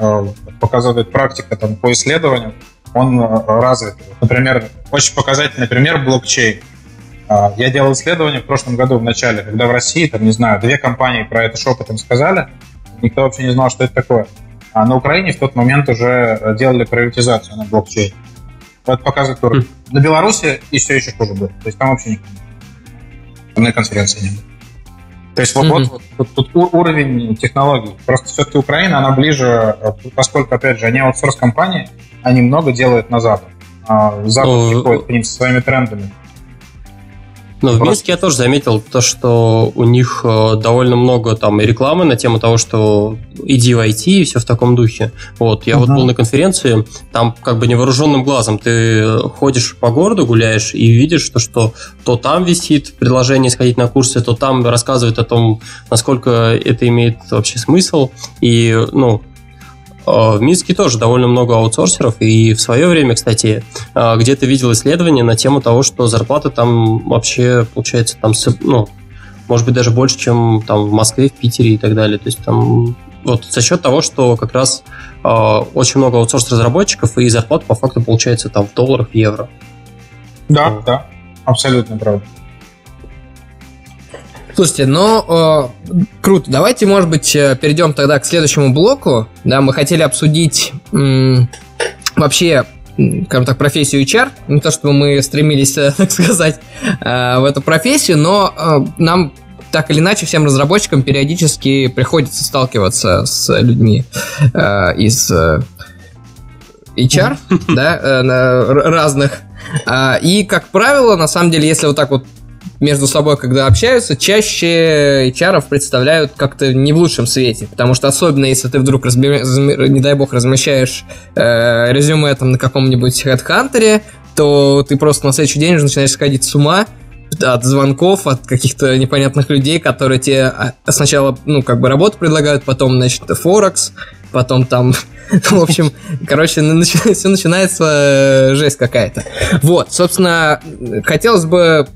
показывает практика там, по исследованиям, он развит. Например, очень показательный пример блокчейн. А, я делал исследование в прошлом году, в начале, когда в России, там, не знаю, две компании про это шепотом сказали, никто вообще не знал, что это такое. А на Украине в тот момент уже делали приватизацию на блокчейн. Это показывает уровень. Mm. На Беларуси и все еще хуже будет. То есть там вообще не На конференции не было. То есть вот, mm-hmm. вот, вот тут уровень технологий. Просто все-таки Украина, она ближе, поскольку, опять же, они аутсорс-компании, они много делают на Запад. А Запад oh. приходит к ним со своими трендами. Ну, в Минске я тоже заметил то, что у них э, довольно много там и рекламы на тему того, что иди в IT и все в таком духе. Вот, я uh-huh. вот был на конференции, там как бы невооруженным глазом ты ходишь по городу, гуляешь и видишь, то, что то там висит предложение сходить на курсы, то там рассказывают о том, насколько это имеет вообще смысл. И, ну, в Минске тоже довольно много аутсорсеров, и в свое время, кстати, а, где-то видел исследование на тему того, что зарплата там вообще получается там, ну, может быть, даже больше, чем там в Москве, в Питере и так далее. То есть там вот за счет того, что как раз э, очень много аутсорс-разработчиков, и зарплата по факту получается там в долларах, в евро. Да, вот. да, абсолютно правда. Слушайте, ну, э, круто. Давайте, может быть, э, перейдем тогда к следующему блоку. Да, мы хотели обсудить м, вообще, скажем так, профессию HR. Не то, чтобы мы стремились, э, так сказать, э, в эту профессию, но нам так или иначе всем разработчикам периодически приходится сталкиваться с людьми из HR, да, разных. Э, и, как правило, на самом деле, если вот так вот между собой, когда общаются, чаще HR представляют как-то не в лучшем свете. Потому что особенно если ты вдруг, разби... не дай бог, размещаешь э, резюме там на каком-нибудь HeadHunter, то ты просто на следующий день уже начинаешь сходить с ума от звонков, от каких-то непонятных людей, которые тебе а, сначала, ну, как бы работу предлагают, потом, значит, Форекс, потом там в общем, короче, все начинается э, жесть какая-то. Вот, собственно, хотелось бы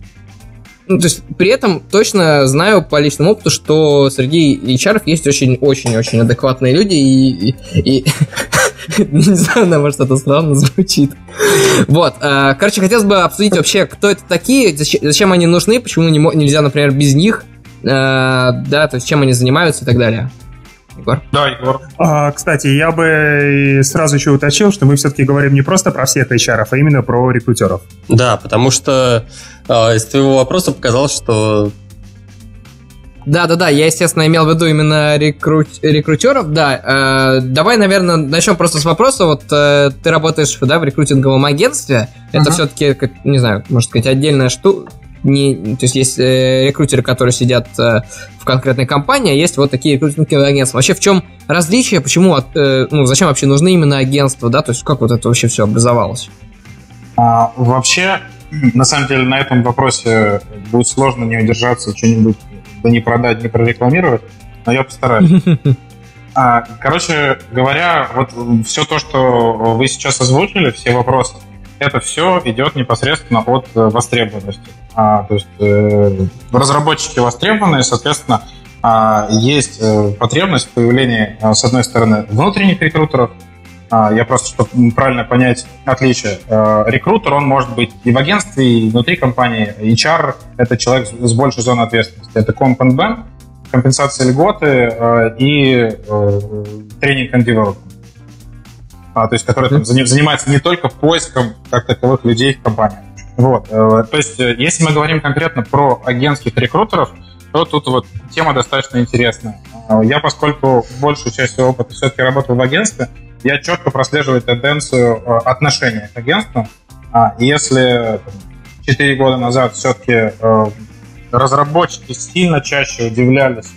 ну, то есть, при этом точно знаю по личному опыту, что среди HR есть очень-очень-очень адекватные люди, и, и, и не знаю, на может это странно звучит. Вот, а, короче, хотелось бы обсудить вообще, кто это такие, зачем они нужны, почему нельзя, например, без них, а, да, то есть чем они занимаются и так далее. Егор? Да, Егор. А, кстати, я бы сразу еще уточнил, что мы все-таки говорим не просто про всех HR, а именно про рекрутеров. Да, потому что э, из твоего вопроса показалось, что да, да, да, я, естественно, имел в виду именно рекру... рекрутеров, да. Э, давай, наверное, начнем просто с вопроса. Вот э, ты работаешь да, в рекрутинговом агентстве. Uh-huh. Это все-таки, как, не знаю, может сказать, отдельная штука, не, то есть есть э, рекрутеры, которые сидят э, в конкретной компании, а есть вот такие рекрутинговые агентства. Вообще в чем различие, почему, э, ну, зачем вообще нужны именно агентства, да, то есть как вот это вообще все образовалось? А, вообще, на самом деле, на этом вопросе будет сложно не удержаться, что-нибудь да не продать, не прорекламировать, но я постараюсь. А, короче говоря, вот все то, что вы сейчас озвучили, все вопросы, это все идет непосредственно от э, востребованности. А, то есть э, разработчики востребованные, соответственно, а, есть э, потребность в появлении, а, с одной стороны, внутренних рекрутеров. А, я просто, чтобы правильно понять отличие. А, рекрутер, он может быть и в агентстве, и внутри компании. HR — это человек с большей зоной ответственности. Это comp and ben, компенсация льготы а, и а, тренинг and development а, то есть который там, занимается не только поиском как таковых людей в компании. Вот. Э, то есть, э, если мы говорим конкретно про агентских рекрутеров, то тут вот тема достаточно интересная. Э, я, поскольку большую часть своего опыта все-таки работал в агентстве, я четко прослеживаю тенденцию отношения к агентству. А если 4 года назад все-таки разработчики сильно чаще удивлялись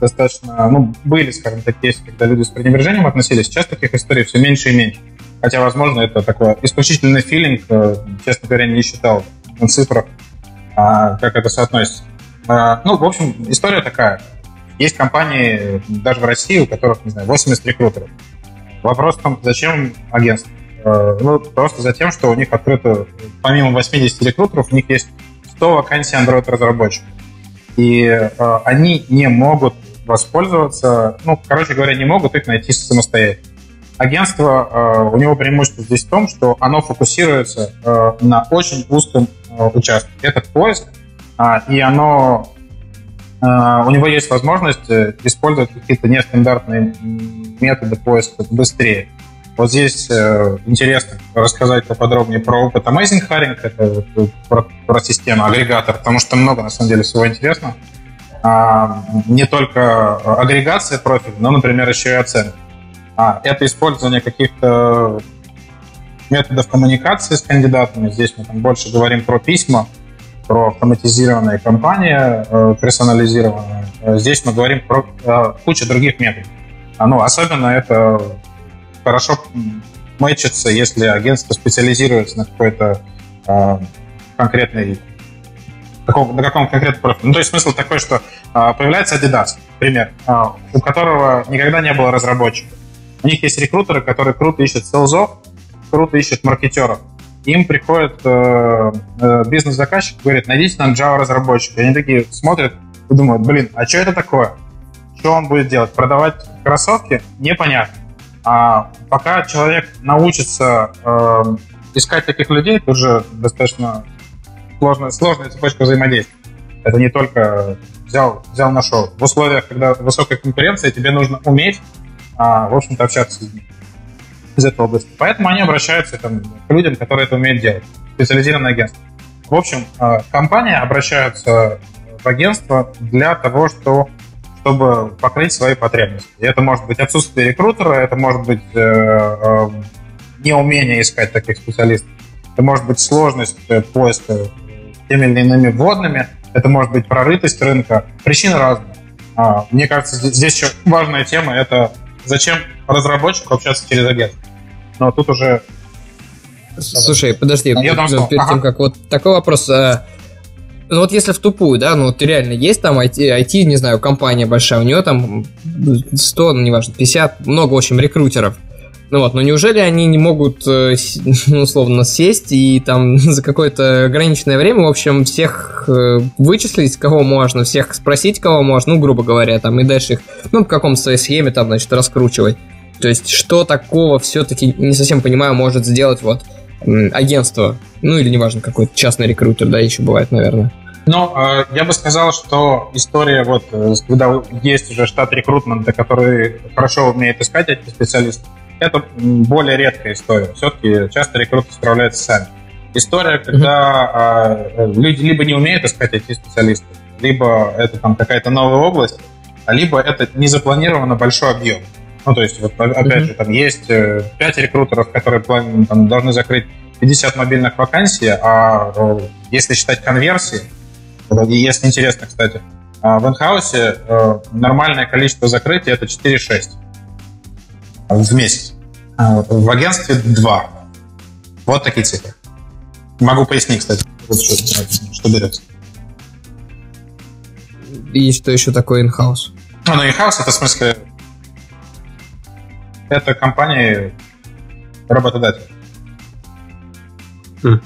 достаточно, ну, были, скажем так, кейсы, когда люди с пренебрежением относились. Сейчас таких историй все меньше и меньше. Хотя, возможно, это такой исключительный филинг, э, честно говоря, не считал на цифрах, а, как это соотносится. А, ну, в общем, история такая. Есть компании, даже в России, у которых, не знаю, 80 рекрутеров. Вопрос в том, зачем агентство? Э, ну, просто за тем, что у них открыто, помимо 80 рекрутеров, у них есть 100 вакансий Android-разработчиков. И э, они не могут воспользоваться, ну, короче говоря, не могут их найти самостоятельно. Агентство, э, у него преимущество здесь в том, что оно фокусируется э, на очень узком э, участке. Это поиск, э, и оно у него есть возможность э, использовать какие-то нестандартные методы поиска быстрее. Вот здесь э, интересно рассказать поподробнее про опыт Amazing Hiring, это про, про систему агрегатор, потому что много, на самом деле, всего интересного. А, не только агрегация профиля, но, например, еще и оценка. А, это использование каких-то методов коммуникации с кандидатами. Здесь мы там больше говорим про письма, про автоматизированные кампании, э, персонализированные. Здесь мы говорим про э, кучу других методов. А, ну, особенно это хорошо мэчится, если агентство специализируется на какой-то э, конкретной на каком конкретном профиле. Ну, то есть смысл такой, что э, появляется Adidas, пример, э, у которого никогда не было разработчиков. У них есть рекрутеры, которые круто ищут селзов, круто ищут маркетеров. Им приходит э, э, бизнес-заказчик говорит, найдите нам Java-разработчика. Они такие смотрят и думают, блин, а что это такое? Что он будет делать? Продавать кроссовки? Непонятно. А пока человек научится э, искать таких людей, это уже достаточно сложная, сложная цепочка взаимодействия. Это не только взял, взял нашел. В условиях, когда высокая конкуренция, тебе нужно уметь, а, в общем-то, общаться с людьми из этой области. Поэтому они обращаются там, к людям, которые это умеют делать. Специализированное агентство. В общем, а, компании обращаются в агентство для того, что чтобы покрыть свои потребности. И это может быть отсутствие рекрутера, это может быть э, э, неумение искать таких специалистов, это может быть сложность э, поиска теми или иными вводными, это может быть прорытость рынка. Причины разные. А, мне кажется, здесь еще важная тема – это зачем разработчику общаться через агентство. Но тут уже... Слушай, подожди, я перед, перед ага. тем, как вот такой вопрос. А, ну вот если в тупую, да, ну вот реально есть там IT, IT, не знаю, компания большая, у нее там 100, ну неважно, 50, много, в общем, рекрутеров. Ну вот, но неужели они не могут, э, ну, условно, сесть и там за какое-то ограниченное время, в общем, всех э, вычислить, кого можно, всех спросить, кого можно, ну, грубо говоря, там, и дальше их, ну, в каком-то своей схеме там, значит, раскручивать. То есть, что такого все-таки, не совсем понимаю, может сделать вот агентство, ну, или неважно, какой-то частный рекрутер, да, еще бывает, наверное. Ну, э, я бы сказал, что история, вот, э, когда есть уже штат рекрутмента, который хорошо умеет искать этих специалистов, это более редкая история. Все-таки часто рекрутеры справляются сами. История, когда mm-hmm. люди либо не умеют искать эти специалисты, либо это там какая-то новая область, либо это не запланировано большой объем. Ну, то есть, вот, опять mm-hmm. же, там есть 5 э, рекрутеров, которые там, должны закрыть 50 мобильных вакансий, а если считать конверсии, и если интересно, кстати, а, в инхаусе э, нормальное количество закрытий это 4-6 в месяц. А, в агентстве 2. Вот такие цифры. Могу пояснить, кстати, что, что берется. И что еще такое in-house? Ну, ну, in-house это в смысле это компании работодатель. Mm.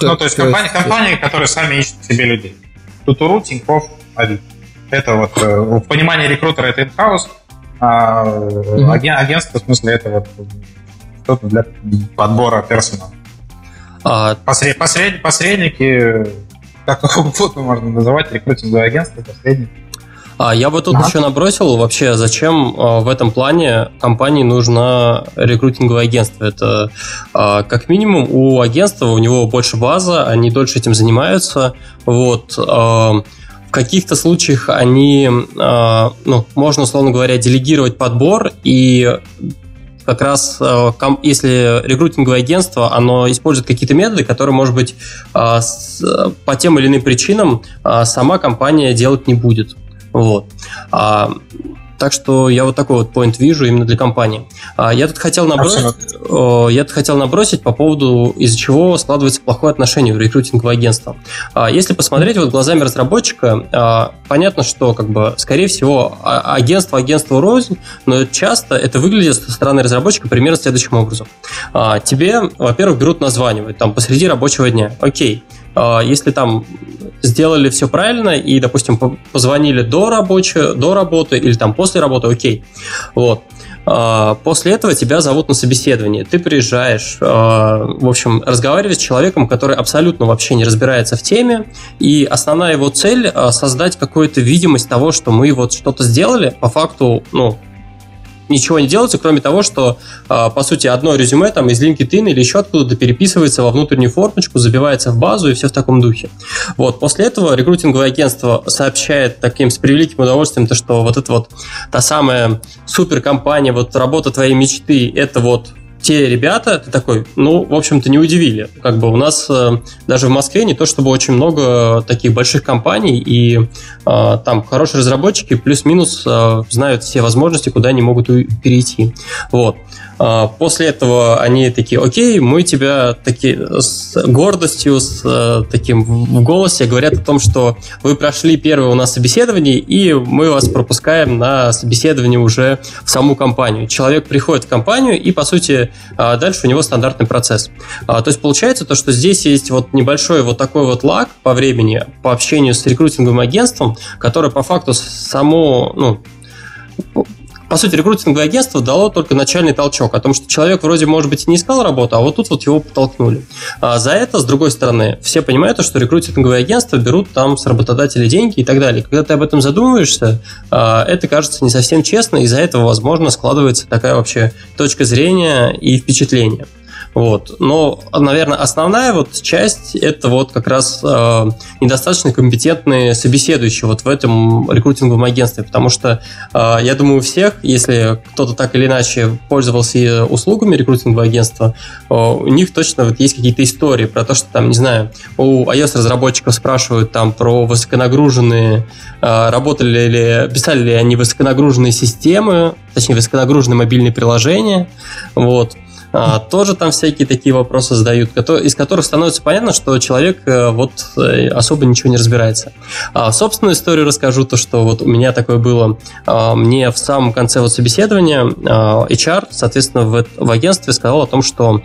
Ну, то есть компании, компании, которые сами ищут себе людей. Тутуру, Тинькофф, Авито. Это вот э, в понимании рекрутера это in-house, а mm-hmm. агентство в смысле это вот что-то для подбора персонала. А... Посред, посред, посредники, как угодно можно называть, рекрутинговое агентство, посредники. А я бы тут ага. еще набросил вообще, зачем а, в этом плане компании нужно рекрутинговое агентство. Это а, как минимум у агентства у него больше база, они дольше этим занимаются. Вот. А, каких-то случаях они, ну, можно, условно говоря, делегировать подбор и как раз, э, если рекрутинговое агентство, оно использует какие-то методы, которые, может быть, э, по тем или иным причинам сама компания делать не будет. Вот. Так что я вот такой вот point вижу именно для компании. А, я тут хотел набросить, я тут хотел набросить по поводу, из-за чего складывается плохое отношение в рекрутинговое агентство. А, если посмотреть вот глазами разработчика, а, понятно, что как бы, скорее всего, агентство агентство рознь, но часто это выглядит со стороны разработчика примерно следующим образом. Тебе, во-первых, берут названивать там посреди рабочего дня. Окей, если там сделали все правильно и, допустим, позвонили до рабочей, до работы или там после работы, окей. Вот. А, после этого тебя зовут на собеседование. Ты приезжаешь, а, в общем, разговариваешь с человеком, который абсолютно вообще не разбирается в теме, и основная его цель а, создать какую-то видимость того, что мы вот что-то сделали, по факту, ну, ничего не делается, кроме того, что, а, по сути, одно резюме там из LinkedIn или еще откуда-то переписывается во внутреннюю формочку, забивается в базу и все в таком духе. Вот. После этого рекрутинговое агентство сообщает таким с превеликим удовольствием, то, что вот это вот та самая суперкомпания, вот работа твоей мечты, это вот те ребята, ты такой, ну, в общем-то, не удивили. Как бы у нас э, даже в Москве не то чтобы очень много таких больших компаний, и э, там хорошие разработчики плюс-минус э, знают все возможности, куда они могут перейти. Вот. После этого они такие, окей, мы тебя таки, с гордостью, с таким в голосе говорят о том, что вы прошли первое у нас собеседование, и мы вас пропускаем на собеседование уже в саму компанию. Человек приходит в компанию, и, по сути, а, дальше у него стандартный процесс. А, то есть получается то, что здесь есть вот небольшой вот такой вот лаг по времени, по общению с рекрутинговым агентством, который по факту само, ну, по сути, рекрутинговое агентство дало только начальный толчок о том, что человек вроде, может быть, и не искал работу, а вот тут вот его подтолкнули. А за это, с другой стороны, все понимают, что рекрутинговые агентства берут там с работодателей деньги и так далее. Когда ты об этом задумываешься, а, это кажется не совсем честно, из-за этого, возможно, складывается такая вообще точка зрения и впечатление. Вот. Но, наверное, основная вот часть это вот как раз э, недостаточно компетентные собеседующие вот в этом рекрутинговом агентстве, потому что э, я думаю, у всех, если кто-то так или иначе пользовался услугами рекрутингового агентства, э, у них точно вот есть какие-то истории про то, что там, не знаю, у iOS-разработчиков спрашивают там про высоконагруженные, э, работали ли, писали ли они высоконагруженные системы, точнее, высоконагруженные мобильные приложения, вот, тоже там всякие такие вопросы задают, из которых становится понятно, что человек э, вот э, особо ничего не разбирается. А, собственную историю расскажу, то, что вот у меня такое было. А, мне в самом конце вот собеседования HR, соответственно, в, в агентстве сказал о том, что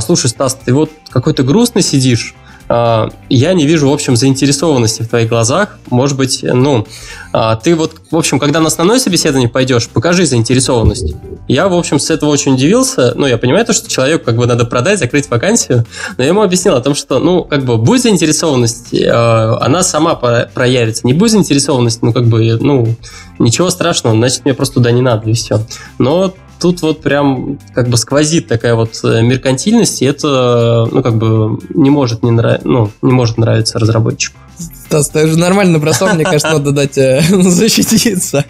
слушай, Стас, ты вот какой-то грустный сидишь, а, я не вижу, в общем, заинтересованности в твоих глазах. Может быть, ну, а, ты вот, в общем, когда на основное собеседование пойдешь, покажи заинтересованность. Я, в общем, с этого очень удивился. Ну, я понимаю то, что человеку как бы надо продать, закрыть вакансию, но я ему объяснил о том, что, ну, как бы, будет заинтересованность, а, она сама проявится. Не будет заинтересованность, ну, как бы, ну, ничего страшного, значит, мне просто туда не надо, и все. Но тут вот прям как бы сквозит такая вот э, меркантильность, и это, ну, как бы не может не, нрав... ну, не может нравиться разработчику. Стас, ты же нормально бросал, мне кажется, надо дать э, защититься.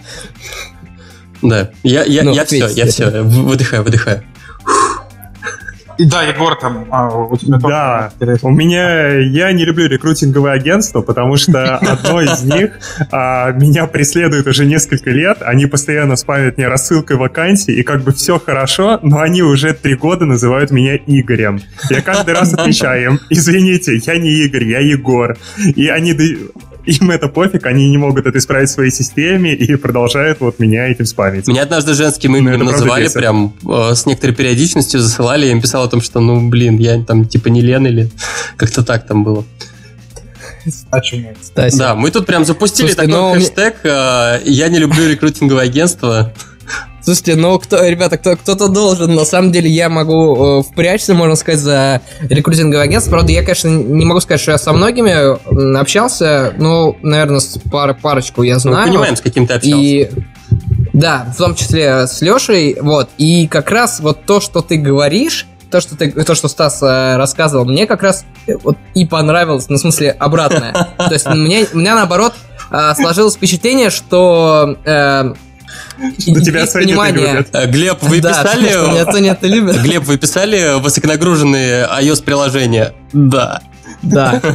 Да, я, я, ну, я все, я все, выдыхаю, выдыхаю. И да, Егор, там а, у тебя Да, у меня я не люблю рекрутинговые агентства, потому что одно из них а, меня преследует уже несколько лет. Они постоянно спамят мне рассылкой вакансий, и как бы все хорошо, но они уже три года называют меня Игорем. Я каждый раз отвечаю им, извините, я не Игорь, я Егор. И они им это пофиг, они не могут это исправить в своей системе и продолжают вот меня этим спамить. Меня однажды женским ну, именем называли прям э, с некоторой периодичностью, засылали, я им писал о том, что, ну, блин, я там типа не Лен или как-то так там было. А? Да, мы тут прям запустили Слушайте, такой ну, хэштег э, «Я не люблю рекрутинговое агентство». Слушайте, ну кто, ребята, кто, кто-то должен. На самом деле я могу э, впрячься, можно сказать, за рекрутинговое агентство. Правда, я, конечно, не могу сказать, что я со многими общался. Ну, наверное, с пар, парочку я знаю. Мы понимаем, с каким ты общался. И... Да, в том числе с Лешей. Вот. И как раз вот то, что ты говоришь, то, что ты, то, что Стас э, рассказывал, мне как раз э, вот и понравилось, ну, в смысле, обратное. То есть мне, у меня, наоборот, э, сложилось впечатление, что э, Что тебя ценят и понимание. любят. Э, Глеб, вы писали... что меня ценят и любят. Глеб, вы писали высоконагруженные iOS-приложения? Да. Да.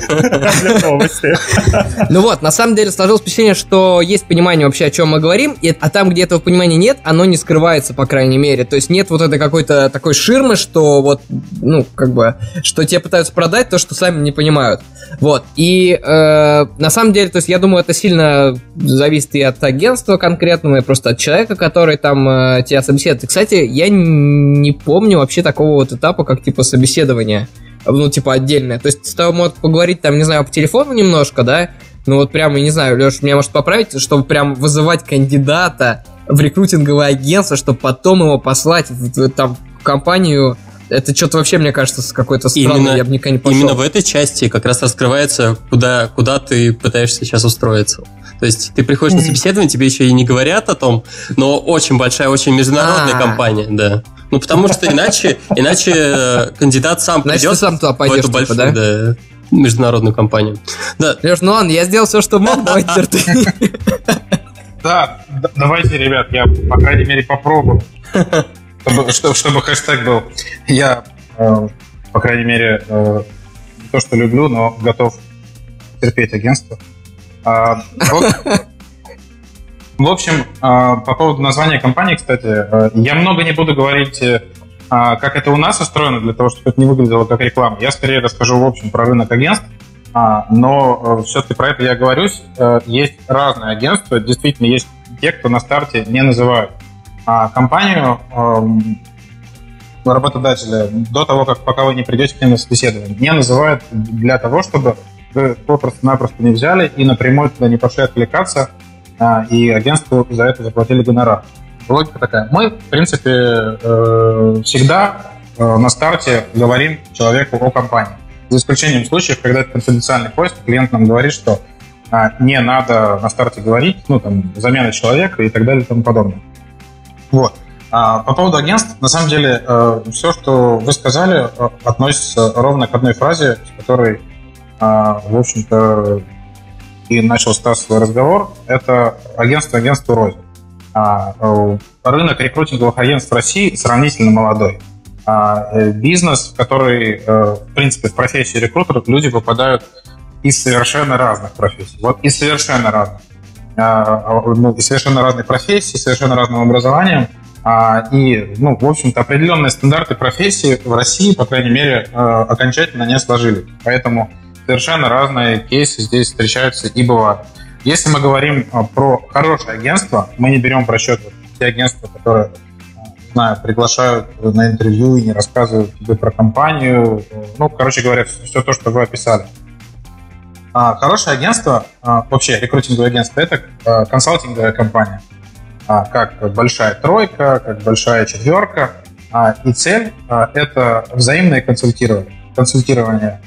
Ну вот, на самом деле сложилось впечатление, что есть понимание вообще, о чем мы говорим, а там, где этого понимания нет, оно не скрывается, по крайней мере. То есть нет вот этой какой-то такой ширмы, что вот, ну, как бы, что тебе пытаются продать то, что сами не понимают. Вот. И э, на самом деле, то есть я думаю, это сильно зависит и от агентства конкретного, и просто от человека, который там э, тебя собеседует. И, кстати, я не помню вообще такого вот этапа, как типа собеседования ну, типа, отдельное. То есть с тобой могут поговорить, там, не знаю, по телефону немножко, да, ну вот прямо, я не знаю, Леш, меня может поправить, чтобы прям вызывать кандидата в рекрутинговое агентство, чтобы потом его послать в, там, в компанию. Это что-то вообще, мне кажется, с какой-то странной, Именно- я бы никогда не пошел. Именно в этой части как раз раскрывается, куда, куда ты пытаешься сейчас устроиться. То есть ты приходишь на собеседование, тебе еще и не говорят о том, но очень большая, очень международная А. компания, да. Ну, потому что иначе, иначе э, кандидат сам Значит, придет сам туда в пойдешь, эту типа, большую, да? да, международную компанию. Да, Леш, ну ладно, я сделал все, что мог, давай теперь ты. Да, давайте, ребят, я, по крайней мере, попробую. Чтобы, чтобы, чтобы хэштег был. Я, э, по крайней мере, э, не то, что люблю, но готов терпеть агентство. А, в- в общем, а, по поводу названия компании, кстати, э, я много не буду говорить, э, а, как это у нас устроено, для того, чтобы это не выглядело как реклама. Я скорее расскажу, в общем, про рынок агентств. А, но все-таки про это я говорюсь. Э, Есть разные агентства, действительно есть те, кто на старте не называют компанию эм, работодателя до того, как пока вы не придете к ним на собеседование. Не называют для того, чтобы вы просто-напросто не взяли и напрямую туда не пошли откликаться, и агентству за это заплатили гонорар. Логика такая. Мы, в принципе, э, всегда э, на старте говорим человеку о компании. За исключением случаев, когда это конфиденциальный поиск, клиент нам говорит, что а, не надо на старте говорить, ну, там, замена человека и так далее и тому подобное. Вот. А, по поводу агентств, на самом деле, все, что вы сказали, э, относится ровно к одной фразе, с которой, а, в общем-то, и начал Стас свой разговор. Это агентство агентству рознь. А, э, рынок рекрутинговых агентств России сравнительно молодой. А, э, бизнес, в который, э, в принципе, в профессию рекрутеров люди попадают из совершенно разных профессий. Вот из совершенно разных. А, ну, из совершенно разных профессий, совершенно разным образованием. И, ну, в общем-то, определенные стандарты профессии в России, по крайней мере, окончательно не сложились. Поэтому совершенно разные кейсы здесь встречаются и бывают. Если мы говорим э, про хорошее агентство, мы не берем в расчет те агентства, которые э, не знаю, приглашают на интервью и не рассказывают тебе про компанию. Ну, короче говоря, все то, что вы описали. А, хорошее агентство, а, вообще рекрутинговое агентство, это а, консалтинговая компания. А, как большая тройка, как большая четверка. А, и цель а, это взаимное консультирование. Консультирование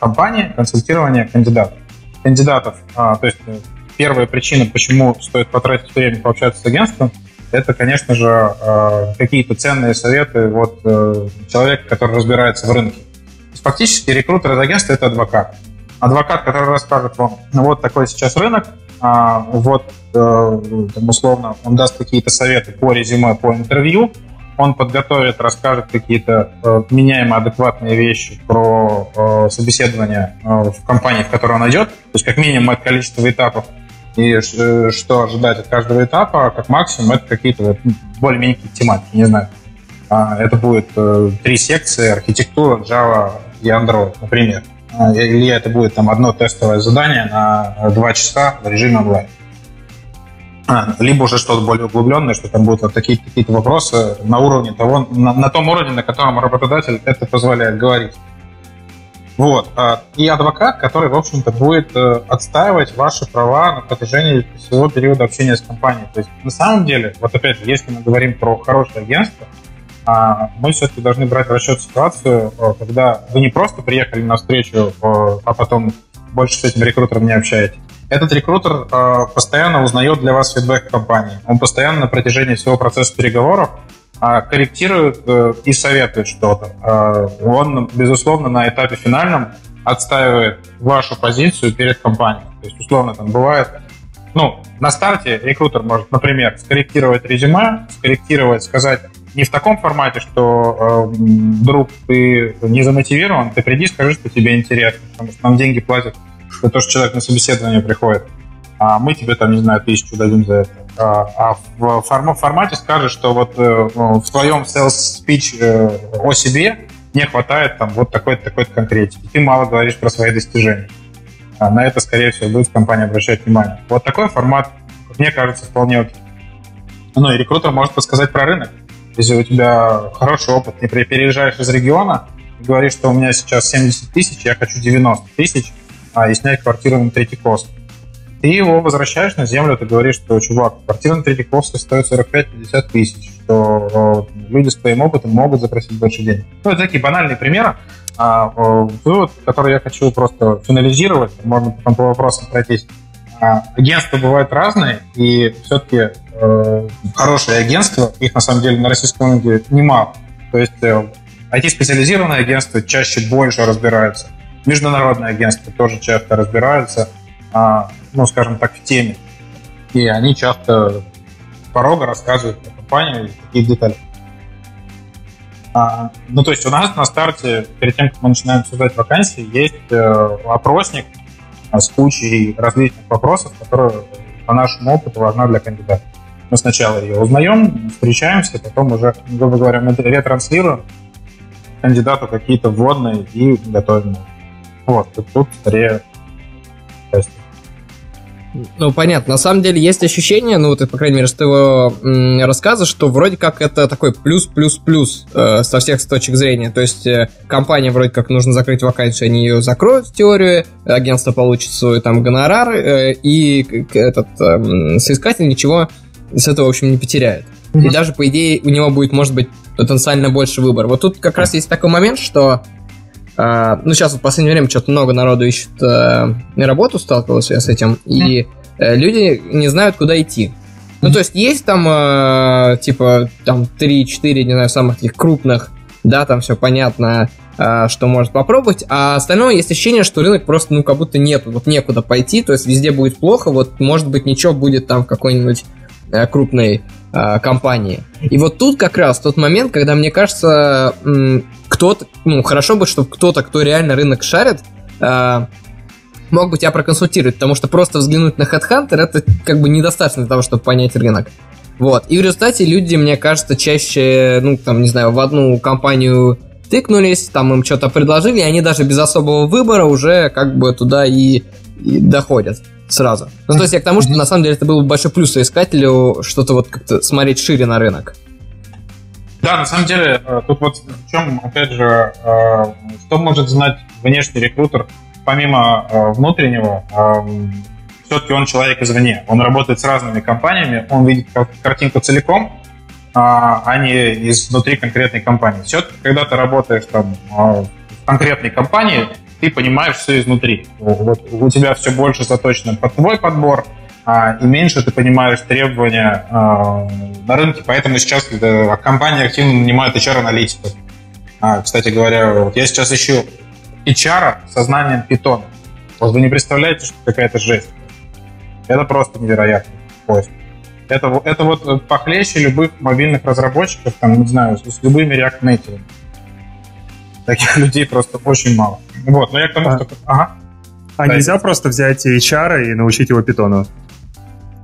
компании, консультирование кандидатов. Кандидатов, а, то есть э, первая причина, почему стоит потратить время пообщаться с агентством, это, конечно же, э, какие-то ценные советы от э, человека, который разбирается в рынке. Фактически рекрутер из агентства – это адвокат. Адвокат, который расскажет вам, ну вот такой сейчас рынок, а, вот, э, условно, он даст какие-то советы по резюме, по интервью, он подготовит, расскажет какие-то э, меняемые, адекватные вещи про э, собеседование э, в компании, в которой он идет, то есть как минимум это количество этапов, и э, что ожидать от каждого этапа, а как максимум это какие-то вот, более-менее тематики, не знаю. А, Это будет э, три секции, архитектура, Java и Android, например. А, Или это будет там одно тестовое задание на два часа в режиме онлайн. А, Либо уже что-то более углубленное, что там будут вот такие какие-то вопросы на уровне того, на, на том уровне, на котором работодатель это позволяет говорить. Вот. а, И адвокат, который, в общем-то, будет э, отстаивать ваши права на протяжении всего периода общения с компанией. То есть, на самом деле, вот опять же, если мы говорим про хорошее агентство, а, мы все-таки должны брать в расчет ситуацию, э, когда вы не просто приехали на встречу, э, а потом больше с этим рекрутером не общаетесь. Этот рекрутер э, постоянно узнает для вас фидбэк компании. Он постоянно на протяжении всего процесса переговоров а, корректирует э, и советует что-то. А, Он, безусловно, на этапе финальном отстаивает вашу позицию перед компанией. То есть, условно, там бывает, ну, на старте рекрутер может, например, скорректировать резюме, скорректировать, сказать не в таком формате, что э, друг, ты не замотивирован, ты приди, скажи, что тебе интересно, потому что нам деньги платят за то, что человек на собеседование приходит, а мы тебе там, не знаю, тысячу дадим за это. А, а в форм формате скажешь, что вот э, в твоем sales speech э, о себе не хватает там вот такой-то, такой-то конкретики. Ты мало говоришь про свои достижения. А на это, скорее всего, будет компания обращать внимание. Вот такой формат, мне кажется, вполне окей. Ну и рекрутер может подсказать про рынок. Если у тебя хороший опыт, ты переезжаешь из региона говоришь, что у меня сейчас 70 тысяч, я хочу 90 тысяч, а, и снять квартиру на Третьяковск. Ты его возвращаешь на землю, ты говоришь, что, чувак, квартира на Третьяковской стоит 45-50 тысяч, что э, люди с твоим опытом могут запросить больше денег. Ну, это такие банальные примеры. А, э, вывод, который я хочу просто финализировать, можно потом по вопросам пройтись. А, агентства бывают разные, и все-таки э, хорошие агентства, их на самом деле на российском рынке немало. То есть э, IT-специализированные агентства чаще больше разбираются. Международные агентства тоже часто разбираются, а, ну, скажем так, в теме. И они часто порога рассказывают про компанию какие детали. А, ну, то есть у нас на старте, перед тем, как мы начинаем создать вакансии, есть э, опросник с кучей различных вопросов, которые по нашему опыту важна для кандидата. Мы сначала ее узнаем, встречаемся, потом уже, грубо говоря, мы ретранслируем кандидату какие-то вводные и готовим. Вот, и тут скорее. Ну, понятно. На самом деле есть ощущение, ну, вот, по крайней мере, с твоего рассказа, что вроде как это такой плюс-плюс-плюс э, со всех точек зрения. То есть э, компания вроде как нужно закрыть вакансию, они ее закроют в теорию, агентство получит свой там гонорар, э, и этот э, соискатель ничего с этого, в общем, не потеряет. Mm-hmm. И даже, по идее, у него будет, может быть, потенциально больше выбор. Вот тут как раз есть такой момент, что а, ну, сейчас в последнее время что-то много народу ищет э, работу, сталкивался я с этим, и э, люди не знают, куда идти. Ну, то есть есть там, э, типа, там 3-4, не знаю, самых таких крупных, да, там все понятно, э, что может попробовать, а остальное есть ощущение, что рынок просто, ну, как будто нет, вот некуда пойти, то есть везде будет плохо, вот, может быть, ничего будет там в какой-нибудь э, крупной компании. И вот тут как раз тот момент, когда, мне кажется, кто-то, ну, хорошо бы, чтобы кто-то, кто реально рынок шарит, э, мог бы тебя проконсультировать, потому что просто взглянуть на Headhunter это как бы недостаточно для того, чтобы понять рынок. Вот. И в результате люди, мне кажется, чаще, ну, там, не знаю, в одну компанию тыкнулись, там им что-то предложили, и они даже без особого выбора уже как бы туда и, и доходят сразу. Ну, то есть я к тому, что на самом деле это был большой плюс искателю что-то вот как-то смотреть шире на рынок. Да, на самом деле, э, тут вот в чем, опять же, э, что может знать внешний рекрутер, помимо э, внутреннего, все-таки он человек извне. Он работает с разными компаниями, он видит картинку целиком, а, а не изнутри конкретной компании. Все-таки, когда ты работаешь там в конкретной компании, ты понимаешь все изнутри. Вот у тебя все больше заточено под твой подбор, а, и меньше ты понимаешь требования а, на рынке, поэтому сейчас компании активно нанимают HR-аналитиков. А, кстати говоря, вот я сейчас ищу HR со знанием Python. Вот вы не представляете, что какая-то жесть. Это просто невероятный поиск. Это, это вот похлеще любых мобильных разработчиков, там, не знаю, с, с любыми React Native. Таких людей просто очень мало. Вот, но я к тому, а, что... Ага. А да, нельзя просто взять HR и научить его питону?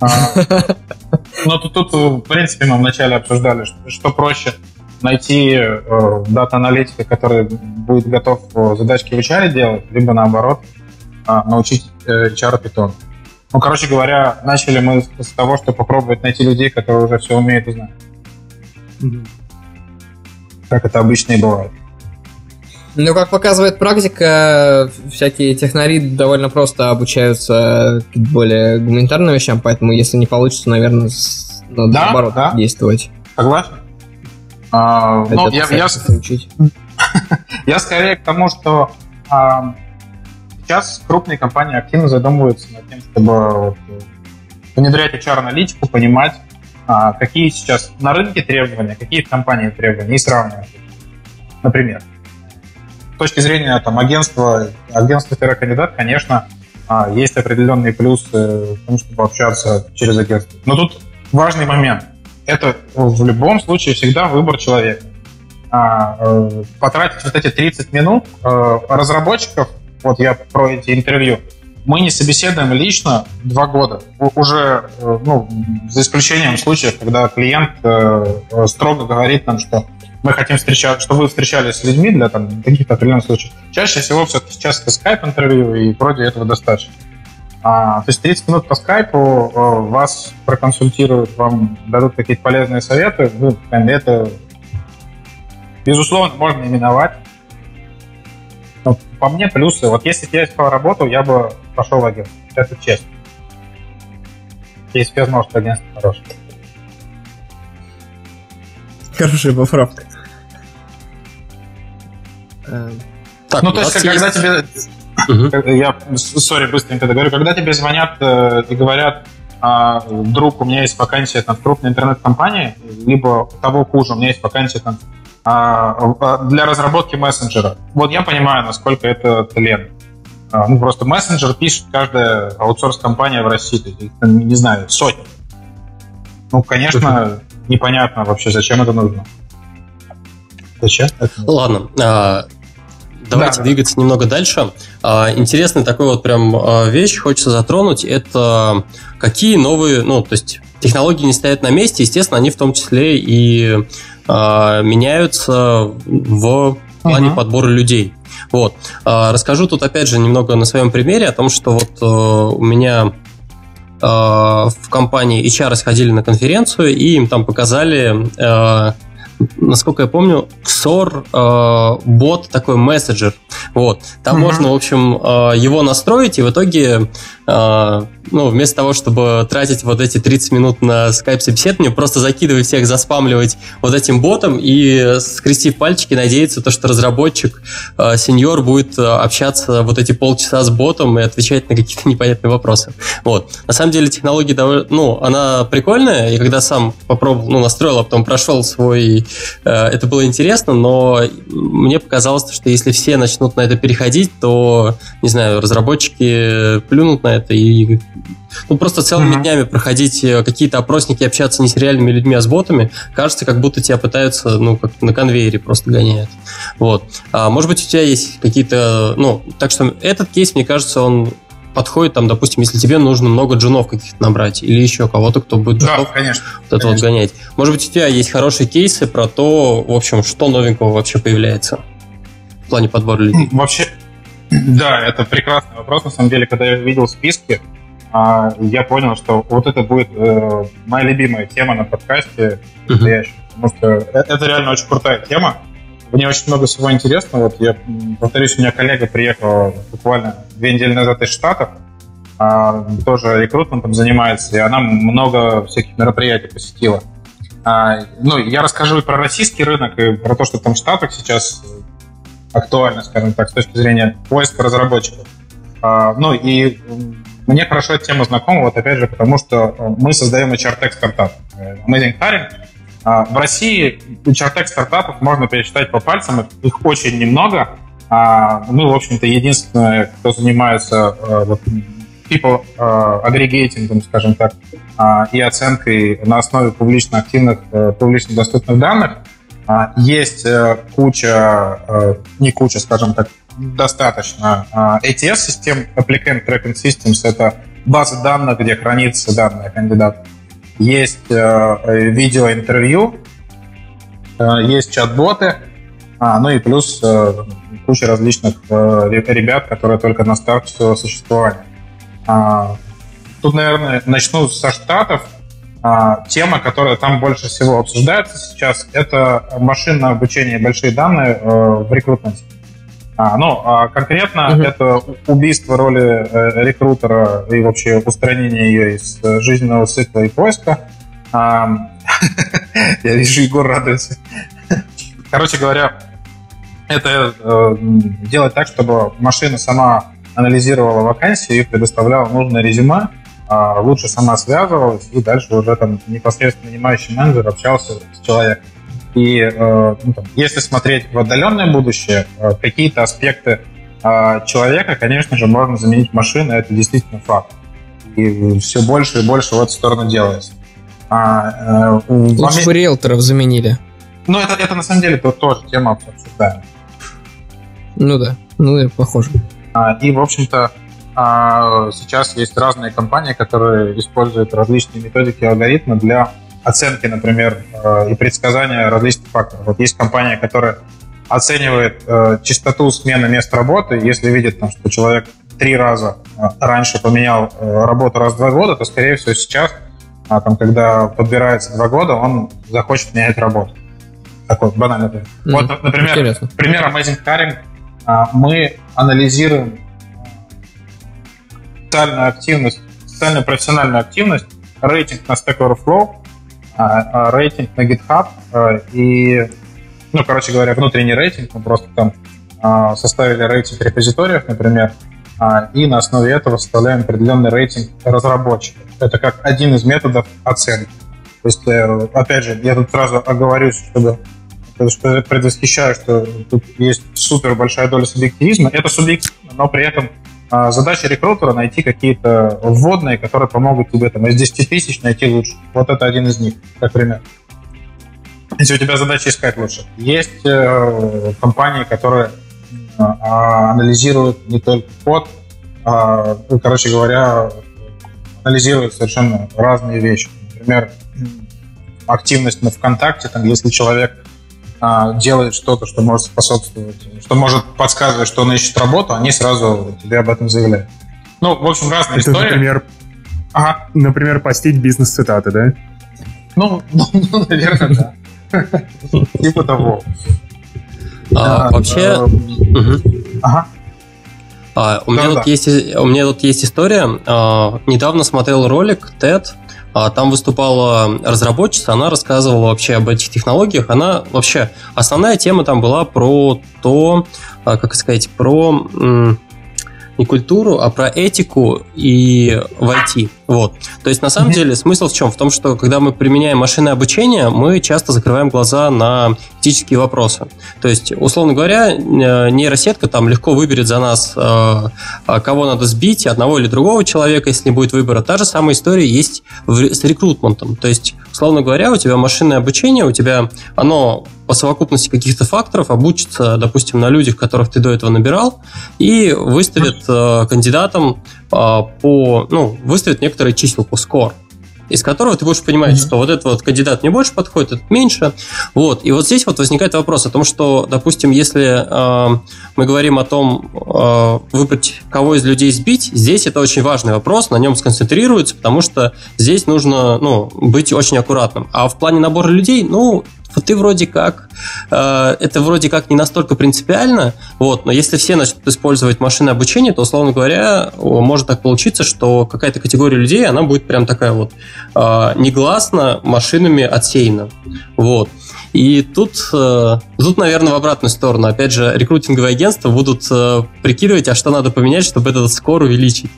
Ну, тут, в принципе, мы вначале обсуждали, что, что проще найти э, дата-аналитика, который будет готов э, задачки в HR делать, либо наоборот э, научить э, HR Python. Ну, короче говоря, начали мы с того, что попробовать найти людей, которые уже все умеют и знают. Mm-hmm. Как это обычно и бывает. Ну, как показывает практика, всякие технари довольно просто обучаются более гуманитарным вещам, поэтому если не получится, наверное, надо да, наоборот да. действовать. Согласен. А, ну, я, я, учить. я скорее к тому, что а, сейчас крупные компании активно задумываются над тем, чтобы внедрять HR-аналитику, понимать, а, какие сейчас на рынке требования, какие в компании требования, и сравнивать. Например, с точки зрения там, агентства, агентства кандидат, конечно, а, есть определенные плюсы в том, чтобы общаться через агентство. Но тут важный момент. Это в любом случае всегда выбор человека. А, э, потратить вот эти 30 минут э, разработчиков, вот я про эти интервью, мы не собеседуем лично два года. Уже, э, ну, за исключением случаев, когда клиент строго говорит нам, что мы хотим встречаться, что вы встречались с людьми для там, каких-то определенных случаев. Чаще всего все-таки сейчас это скайп-интервью, и вроде этого достаточно. А, то есть 30 минут по скайпу вас проконсультируют, вам дадут какие-то полезные советы. Ну, это, безусловно, можно именовать. Но по мне плюсы. Вот если я искал работу, я бы пошел в агентство. Это честно. Если бы я знал, что агентство хорошее. Хорошая поправка. Так, ну, то есть, когда есть... тебе... Угу. Я, сори, быстренько договорю. Когда тебе звонят э, и говорят, а, друг, у меня есть вакансия там, в крупной интернет-компании, либо того хуже, у меня есть вакансия там, а, а, для разработки мессенджера. Вот я понимаю, насколько это тлен. А, ну, просто мессенджер пишет каждая аутсорс-компания в России, не знаю, сотни. Ну, конечно, непонятно вообще, зачем это нужно. Зачем? Ладно, а, давайте да, двигаться немного дальше. А, интересный такой вот прям а, вещь хочется затронуть. Это какие новые, ну, то есть технологии не стоят на месте, естественно, они в том числе и меняются в плане uh-huh. подбора людей. Вот. Расскажу тут опять же немного на своем примере о том, что вот у меня в компании HR сходили на конференцию и им там показали насколько я помню, XOR э, бот такой мессенджер. Вот. Там угу. можно, в общем, э, его настроить, и в итоге э, ну, вместо того, чтобы тратить вот эти 30 минут на скайп-собеседование, просто закидывать всех, заспамливать вот этим ботом и, скрестив пальчики, надеяться, то, что разработчик, э, сеньор, будет э, общаться вот эти полчаса с ботом и отвечать на какие-то непонятные вопросы. Вот. На самом деле технология довольно, ну, она прикольная, и когда сам попробовал, ну, настроил, а потом прошел свой... Э, это было интересно, но мне показалось, что если все начнут на это переходить, то, не знаю, разработчики плюнут на это и ну, просто целыми mm-hmm. днями проходить э, какие-то опросники, общаться не с реальными людьми, а с ботами, кажется, как будто тебя пытаются, ну, как на конвейере просто гоняют. Вот. А, может быть, у тебя есть какие-то, ну, так что этот кейс, мне кажется, он подходит, там, допустим, если тебе нужно много джунов каких-то набрать, или еще кого-то, кто будет да, готов конечно, вот это конечно. вот гонять. Может быть, у тебя есть хорошие кейсы про то, в общем, что новенького вообще появляется в плане подбора людей? Вообще, да, это прекрасный вопрос. На самом деле, когда я видел списки, а, я понял, что вот это будет э, моя любимая тема на подкасте настоящем. Потому что э, это реально очень крутая тема. В ней очень много всего интересного. Вот я повторюсь, у меня коллега приехала буквально две недели назад из Штатов, а, тоже рекрутментом занимается, и она много всяких мероприятий посетила. А, ну, я расскажу и про российский рынок, и про то, что там в Штатах сейчас актуально, скажем так, с точки зрения поиска разработчиков. А, ну и мне хорошо эта тема знакома, вот опять же, потому что э, мы создаем HR-Tech стартап. Э, Amazing Hiring. А, в России HR-Tech стартапов можно пересчитать по пальцам, их очень немного. А, мы, в общем-то, единственные, кто занимается э, вот, people агрегейтингом, скажем так, и оценкой на основе публично активных, публично доступных данных. Есть куча, не куча, скажем так, достаточно. ATS-систем, Applicant Tracking Systems, это база данных, где хранится данные кандидата. Есть э, видеоинтервью, э, есть чат-боты, а, ну и плюс э, куча различных э, ребят, которые только на старте своего существования. А, тут, наверное, начну со Штатов. А, тема, которая там больше всего обсуждается сейчас, это машинное обучение большие данные э, в рекрутменте. А, ну, а конкретно угу. это убийство роли э, рекрутера и вообще устранение ее из э, жизненного цикла и поиска. А, я вижу, Егор радуется. Короче говоря, это э, делать так, чтобы машина сама анализировала вакансии и предоставляла нужное резюме, а лучше сама связывалась, и дальше уже там непосредственно нанимающий менеджер общался с человеком. И э, ну, там, если смотреть в отдаленное будущее, э, какие-то аспекты а, человека, конечно же, можно заменить машиной, это действительно факт. И все больше и больше в эту сторону делается. А, э, Лучше бы риэлторов заменили. Ну, это, это на самом деле то, тоже тема обсуждаемая. Ну да, ну и похоже. А, и, в общем-то, а, сейчас есть разные компании, которые используют различные методики и алгоритмы для оценки, например, э, и предсказания различных факторов. Вот есть компания, которая оценивает э, частоту смены мест работы. Если видит, там, что человек три раза э, раньше поменял работу раз в два года, то, скорее всего, сейчас, а, там, когда подбирается два года, он захочет менять работу. Такой банальный пример. Mm-hmm. Вот, например, Интересно. пример Amazing Caring. А, мы анализируем социальную активность, социальную профессиональную активность, рейтинг на Stack Overflow, а, а, рейтинг на GitHub и, ну, короче говоря, внутренний рейтинг, мы просто там составили рейтинг репозиториев, например, и на основе этого составляем определенный рейтинг разработчиков. Это как один из методов оценки. То есть, э, опять же, я тут сразу оговорюсь, чтобы что предвосхищаю, что тут есть супер большая доля субъективизма. Это субъективно, но при этом а, задача рекрутера найти какие-то вводные, которые помогут тебе там, из 10 тысяч найти лучше. Вот это один из них, как пример. Если у тебя задача искать лучше. Есть э, компании, которые э, анализируют не только код, а, короче говоря, анализируют совершенно разные вещи. Например, активность на ВКонтакте, там, если человек а, делает что-то, что может способствовать, что может подсказывать, что он ищет работу, они сразу тебе об этом заявляют. Ну, в общем, разные Это, истории. Например, ага. например, постить бизнес-цитаты, да? Ну, ну, ну наверное, да. Типа того. А, вообще... Ага. А, у, меня тут есть, у меня тут есть история. А, недавно смотрел ролик TED там выступала разработчица, она рассказывала вообще об этих технологиях. Она вообще, основная тема там была про то, а, как сказать, про не культуру, а про этику и в IT. Вот. То есть, на самом деле, смысл в чем? В том, что когда мы применяем машинное обучение, мы часто закрываем глаза на этические вопросы. То есть, условно говоря, э, нейросетка там легко выберет за нас, э, э, кого надо сбить, одного или другого человека, если не будет выбора. Та же самая история есть с рекрутментом. То есть, условно говоря, у тебя машинное обучение, у тебя оно по совокупности каких-то факторов обучится, допустим, на людях, которых ты до этого набирал, и выставит э, кандидатам по, ну, выставит некоторые численку, скор из которого ты будешь понимать, mm-hmm. что вот этот вот кандидат мне больше подходит, этот меньше. Вот. И вот здесь вот возникает вопрос о том, что, допустим, если э, мы говорим о том, э, выбрать кого из людей сбить, здесь это очень важный вопрос, на нем сконцентрируется, потому что здесь нужно ну, быть очень аккуратным. А в плане набора людей, ну, вот ты вроде как, э, это вроде как не настолько принципиально, вот, но если все начнут использовать машинное обучение, то, условно говоря, может так получиться, что какая-то категория людей, она будет прям такая вот э, негласно машинами отсеяна. Вот. И тут, э, тут, наверное, в обратную сторону. Опять же, рекрутинговые агентства будут э, прикидывать, а что надо поменять, чтобы этот скор увеличить.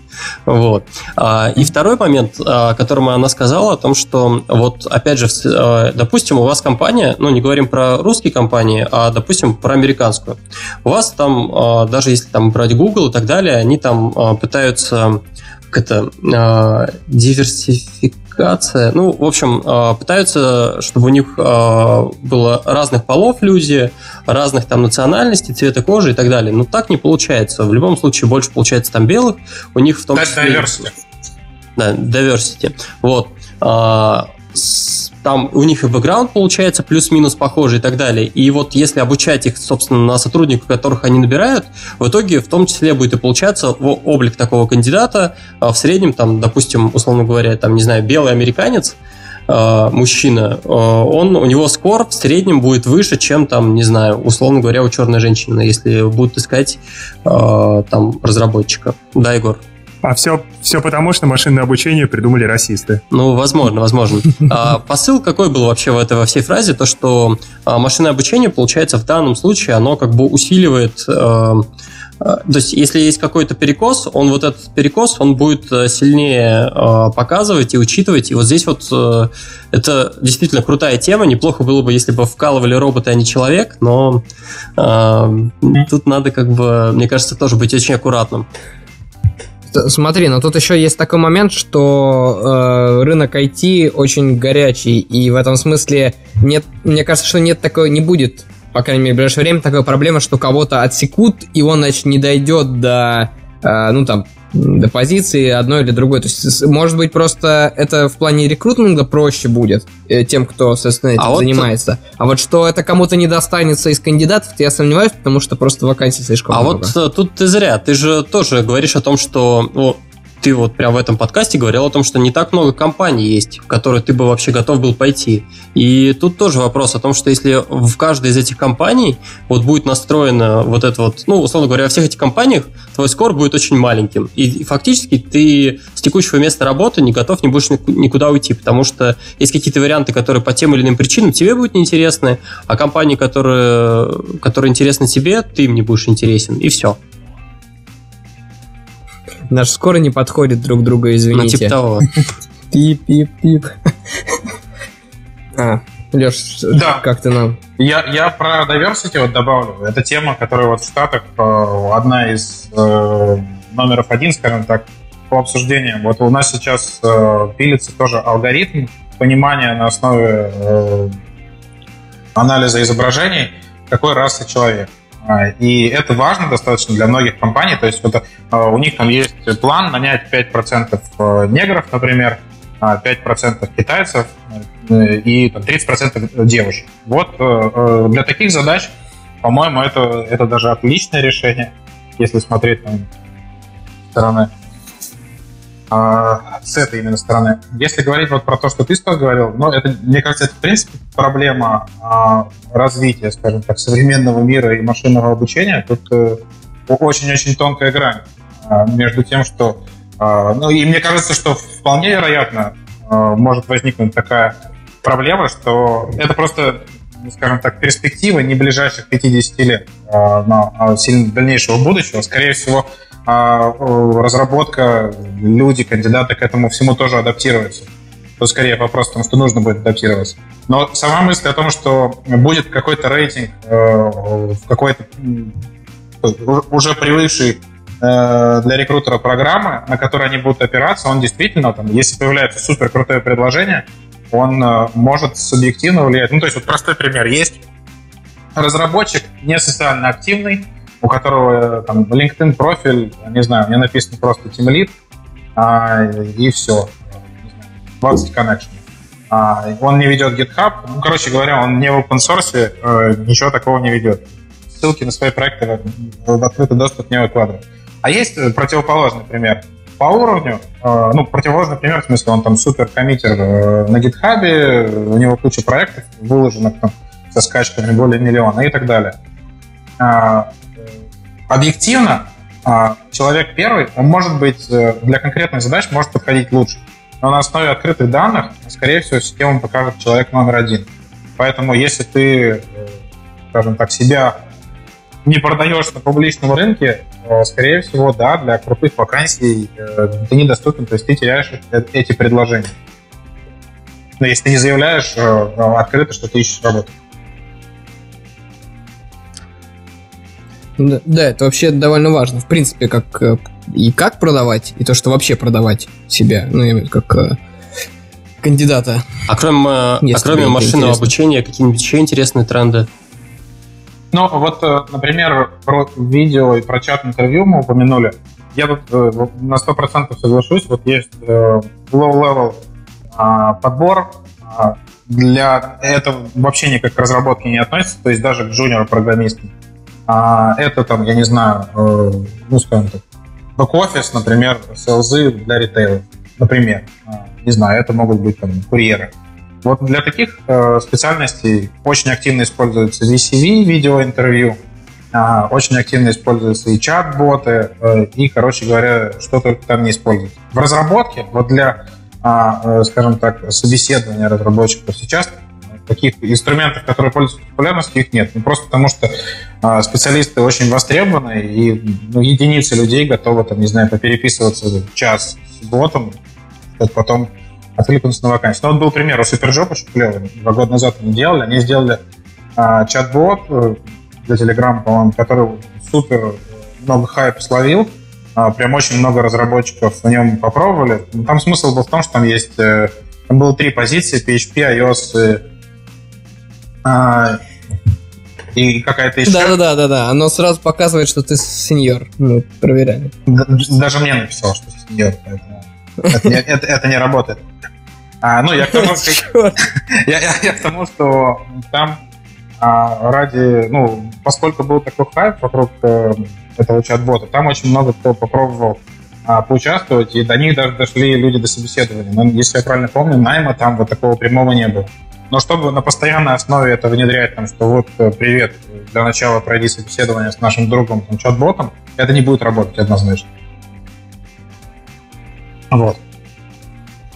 Вот. А, и второй момент, о котором она сказала, о том, что вот, опять же, э, допустим, у вас компания, ну, не говорим про русские компании, а, допустим, про американскую. У вас там, даже если там брать Google и так далее, они там пытаются как это, диверсифик коммуникация. Ну, в общем, а, пытаются, чтобы у них а, было разных полов люди, разных там национальностей, цвета кожи и так далее. Но так не получается. В любом случае больше получается там белых. У них в том числе... Diversity. Да, diversity. Вот. Там у них и бэкграунд получается плюс-минус похожий и так далее. И вот если обучать их, собственно, на сотрудников, которых они набирают, в итоге в том числе будет и получаться облик такого кандидата а в среднем, там, допустим, условно говоря, там, не знаю, белый американец, а, мужчина, а, он, у него скор в среднем будет выше, чем там, не знаю, условно говоря, у черной женщины, если будут искать там разработчика. Да, Егор? А все, все потому, что машинное обучение придумали расисты. Ну, возможно, возможно. А посыл какой был вообще в этой во всей фразе? То, что а, машинное обучение, получается, в данном случае, оно как бы усиливает э, а, то есть, если есть какой-то перекос, он вот этот перекос, он будет э, сильнее показывать и учитывать. И вот здесь вот э, это действительно крутая тема. Неплохо было бы, если бы вкалывали роботы, а не человек, но тут надо как бы, мне кажется, тоже быть очень аккуратным. Смотри, но тут еще есть такой момент, что э, рынок IT очень горячий, и в этом смысле нет, мне кажется, что нет такой, не будет по крайней мере, в ближайшее время такая проблема, что кого-то отсекут, и он, значит, не дойдет до, э, ну, там, до позиции одной или другой. То есть, может быть, просто это в плане рекрутинга проще будет э, тем, кто, соответственно, этим а занимается. Вот... А вот что это кому-то не достанется из кандидатов, я сомневаюсь, потому что просто вакансий слишком а много. А вот тут ты зря. Ты же тоже говоришь о том, что ну, ты вот прямо в этом подкасте говорил о том, что не так много компаний есть, в которые ты бы вообще готов был пойти. И тут тоже вопрос о том, что если в каждой из этих компаний вот будет настроено вот это вот, ну, условно говоря, во всех этих компаниях твой скор будет очень маленьким. И фактически ты с текущего места работы не готов не будешь никуда уйти, потому что есть какие-то варианты, которые по тем или иным причинам тебе будут неинтересны, а компании, которые, которые интересны тебе, ты им не будешь интересен, и все. Наш скоро не подходит друг другу, извините. Ну, типа того. Пип-пип-пип. А, Леш, да. как ты нам? Я, я про diversity вот добавлю. Это тема, которая вот в Штатах э, одна из э, номеров один, скажем так, по обсуждениям. Вот у нас сейчас э, пилится тоже алгоритм понимания на основе э, анализа изображений, какой расы человек. А, и это важно достаточно для многих компаний. То есть вот, а, у них там есть план нанять 5% э, негров, например, 5% а, китайцев э, и там, 30% девушек. Вот э, для таких задач, по-моему, это, это даже отличное решение, если смотреть там, стороны с этой именно стороны. Если говорить вот про то, что ты сейчас говорил, ну, это, мне кажется, это, в принципе, проблема а, развития, скажем так, современного мира и машинного обучения. Тут э, очень-очень тонкая грань а, между тем, что... А, ну, и мне кажется, что вполне вероятно а, может возникнуть такая проблема, что это просто скажем так, перспектива не ближайших 50 лет, а, но а, сильно дальнейшего будущего. Скорее всего, а разработка, люди, кандидаты к этому всему тоже адаптируются. То скорее вопрос в том, что нужно будет адаптироваться. Но сама мысль о том, что будет какой-то рейтинг э, какой-то уже привыкший э, для рекрутера программы, на которые они будут опираться, он действительно, там, если появляется супер крутое предложение, он э, может субъективно влиять. Ну, то есть вот простой пример. Есть разработчик не социально активный, у которого там LinkedIn профиль, не знаю, мне написано просто Team Lead, а, и все. 20 connection. А, он не ведет GitHub. Ну, короче говоря, он не в open source, э, ничего такого не ведет. Ссылки на свои проекты в открытый доступ не выкладывает. А есть противоположный пример. По уровню, э, ну, противоположный пример, в смысле, он там супер коммитер э, на GitHub, у него куча проектов выложенных там, со скачками более миллиона и так далее. А, объективно а, человек первый, он может быть э, для конкретных задач может подходить лучше. Но на основе открытых данных, скорее всего, система покажет человек номер один. Поэтому если ты, э, скажем так, себя не продаешь на публичном рынке, скорее всего, да, для крутых вакансий э, ты недоступен, то есть ты теряешь эти предложения. Но если ты не заявляешь открыто, что ты ищешь работу. Да, это вообще довольно важно. В принципе, как э, и как продавать, и то, что вообще продавать себя, ну, как э, кандидата. А кроме, э, а кроме машинного интересно. обучения, какие-нибудь еще интересные тренды? Ну, вот, например, про видео и про чат-интервью мы упомянули. Я тут на 100% соглашусь. Вот есть low-level а, подбор. А, для этого вообще никак к разработке не относится, то есть даже к джуниор-программистам. А это там, я не знаю, э, ну, скажем так, бэк-офис, например, селзы для ритейла, например. А, не знаю, это могут быть там курьеры. Вот для таких э, специальностей очень активно используется VCV, видеоинтервью, э, очень активно используются и чат-боты, э, и, короче говоря, что только там не используется. В разработке, вот для, э, скажем так, собеседования разработчиков сейчас таких инструментов, которые пользуются популярностью, их нет. Ну, просто потому что э, специалисты очень востребованы, и ну, единицы людей готовы, там, не знаю, попереписываться час с ботом, чтобы потом откликнуться на вакансию. Ну, вот был пример у Superjob, очень клевый. Два года назад они делали. Они сделали э, чат-бот для Telegram, по-моему, который супер э, много хайпа словил. Э, прям очень много разработчиков на нем попробовали. Там смысл был в том, что там есть... Э, там было три позиции, PHP, iOS и, и какая-то еще... Да-да-да, оно сразу показывает, что ты сеньор. Мы проверяли. Даже мне написал, что сеньор, это, не работает. А, ну, я к тому, что, я, я, я к тому, что там а, ради, ну, поскольку был такой хайп вокруг э, этого чат-бота, там очень много кто попробовал а, поучаствовать, и до них даже дошли люди до собеседования. Но, если я правильно помню, найма там вот такого прямого не было. Но чтобы на постоянной основе это внедрять, там, что вот, э, привет, для начала пройди собеседование с нашим другом, там, чат-ботом, это не будет работать однозначно. Вот.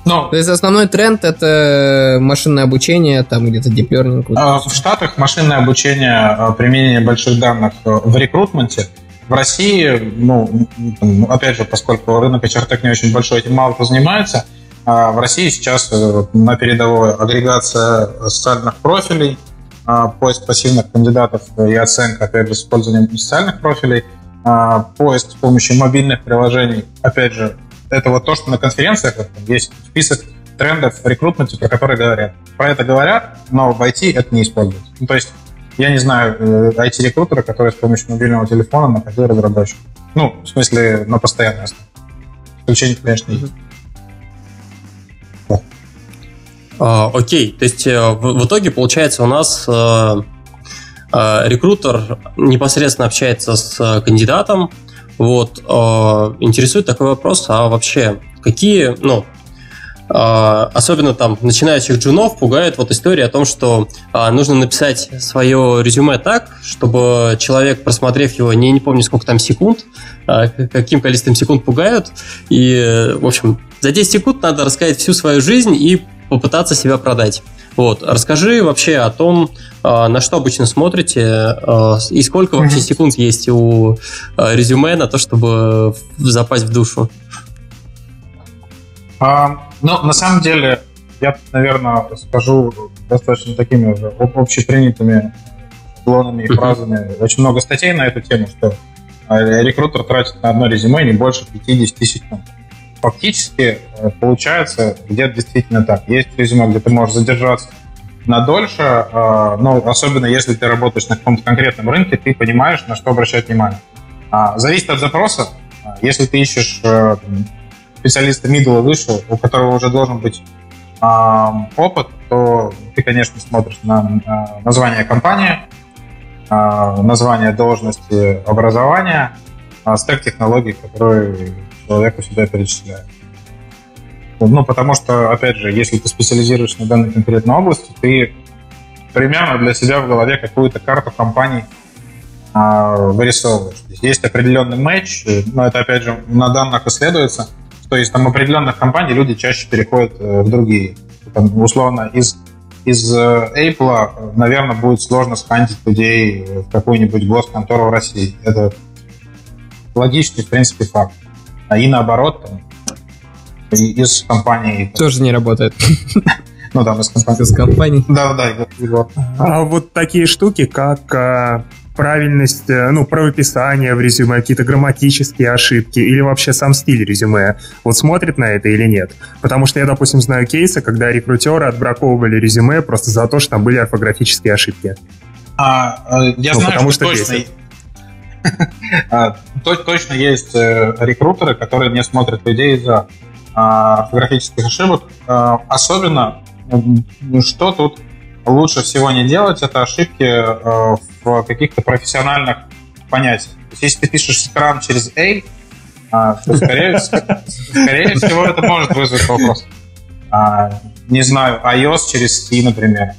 Но... То есть основной тренд это машинное обучение, там где-то deep learning. А, в Штатах машинное обучение, а, применение больших данных э, в рекрутменте. В России, ну, опять же, поскольку рынок HR не очень большой, этим мало кто занимается, а в России сейчас э, на передовой агрегация социальных профилей, поиск пассивных кандидатов и оценка, опять же, с использованием социальных профилей, поиск с помощью мобильных приложений, опять же, это вот то, что на конференциях есть список трендов в рекрутменте, про которые говорят. Про это говорят, но в IT это не используют. Ну, то есть я не знаю IT-рекрутера, э, который с помощью мобильного телефона находил разработчика. Ну, в смысле, на постоянной основе. Исключение, конечно, есть. А, окей, то есть э, в, итоге получается у нас э, э, рекрутер непосредственно общается с кандидатом, вот, интересует такой вопрос, а вообще, какие, ну, особенно там начинающих джунов пугает вот история о том, что э, нужно написать свое резюме так, чтобы человек, просмотрев его, не, не помню сколько там секунд, э, каким количеством секунд пугают, и, в общем, за 10 секунд надо рассказать всю свою жизнь и попытаться себя продать. Вот. Расскажи вообще о том, а, на что обычно смотрите а, и сколько вообще секунд есть у а, резюме на то, чтобы запасть в душу. А, ну, на самом деле, я, наверное, скажу достаточно такими уже общепринятыми шаблонами и фразами. Очень много статей на эту тему, что рекрутер тратит на одно резюме не больше 50 тысяч секунд фактически э, получается где-то действительно так. Есть резюме, где ты можешь задержаться на дольше, э, но особенно если ты работаешь на каком-то конкретном рынке, ты понимаешь, на что обращать внимание. А, зависит от запроса. Если ты ищешь э, специалиста middle и выше, у которого уже должен быть опыт, то ты, конечно, смотришь на название компании, название должности, образования, стек технологий, которые человеку сюда перечисляют. Ну, потому что, опять же, если ты специализируешься на данной конкретной области, ты примерно для себя в голове какую-то карту компаний а, вырисовываешь. Есть определенный матч, но это, опять же, на данных исследуется, что из там определенных компаний люди чаще переходят э, в другие. Там, условно, из, из э, Apple, наверное, будет сложно схантить людей в какую-нибудь госконтору в России. Это логичный, в принципе, факт. А и наоборот, там, из компании... Тоже не работает. Ну да, из компании. Из компании. Да, да. А вот такие штуки, как а, правильность, э, ну, правописание в резюме, какие-то грамматические ошибки или вообще сам стиль резюме, вот смотрит на это или нет? Потому что я, допустим, знаю кейсы, когда рекрутеры отбраковывали резюме просто за то, что там были орфографические ошибки. А, э, я ну, знаю, потому что, что точно, А, точно есть э, рекрутеры, которые не смотрят людей из-за а, орфографических ошибок. А, особенно, что тут лучше всего не делать, это ошибки э, в каких-то профессиональных понятиях. Если ты пишешь скрам через A, то, скорее, всего, это может вызвать вопрос. Не знаю, iOS через C, например.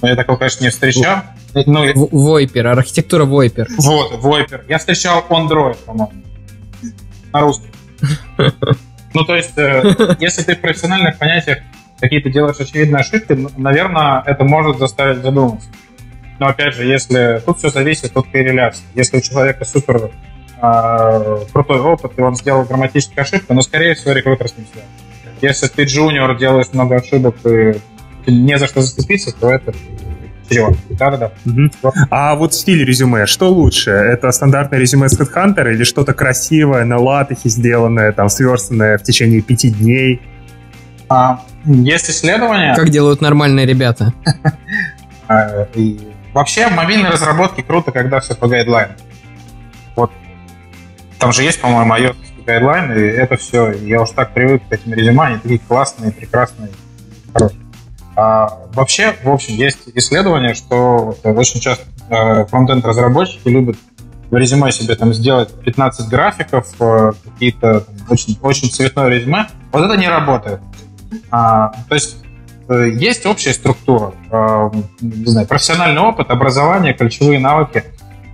Я такого, конечно, не встречал. Ну, Войпер, архитектура Войпер. Вот, Войпер. Я встречал Android, по-моему. На русском. Ну, то есть, э, если ты в профессиональных понятиях какие-то делаешь очевидные ошибки, наверное, это может заставить задуматься. Но опять же, если тут все зависит от корреляции. Если у человека супер э, крутой опыт, и он сделал грамматическую ошибку, но, скорее всего, рекрутер с ним связан. Если ты джуниор, делаешь много ошибок и не за что зацепиться, то это чревато. Да-да-да. Угу. А вот стиль резюме, что лучше? Это стандартное резюме с HeadHunter или что-то красивое, на латехе сделанное, там, сверстанное в течение пяти дней? А, есть исследования... Как делают нормальные ребята. А, вообще в мобильной разработке круто, когда все по гайдлайнам. Вот там же есть, по-моему, iOS гайдлайн, и это все. Я уж так привык к этим резюме, они такие классные, прекрасные, хорошие. А, вообще, в общем, есть исследование, что очень часто э, фронтенд-разработчики любят в резюме себе там сделать 15 графиков, э, какие-то очень, очень цветное резюме. Вот это не работает. А, то есть э, есть общая структура, э, не знаю, профессиональный опыт, образование, ключевые навыки.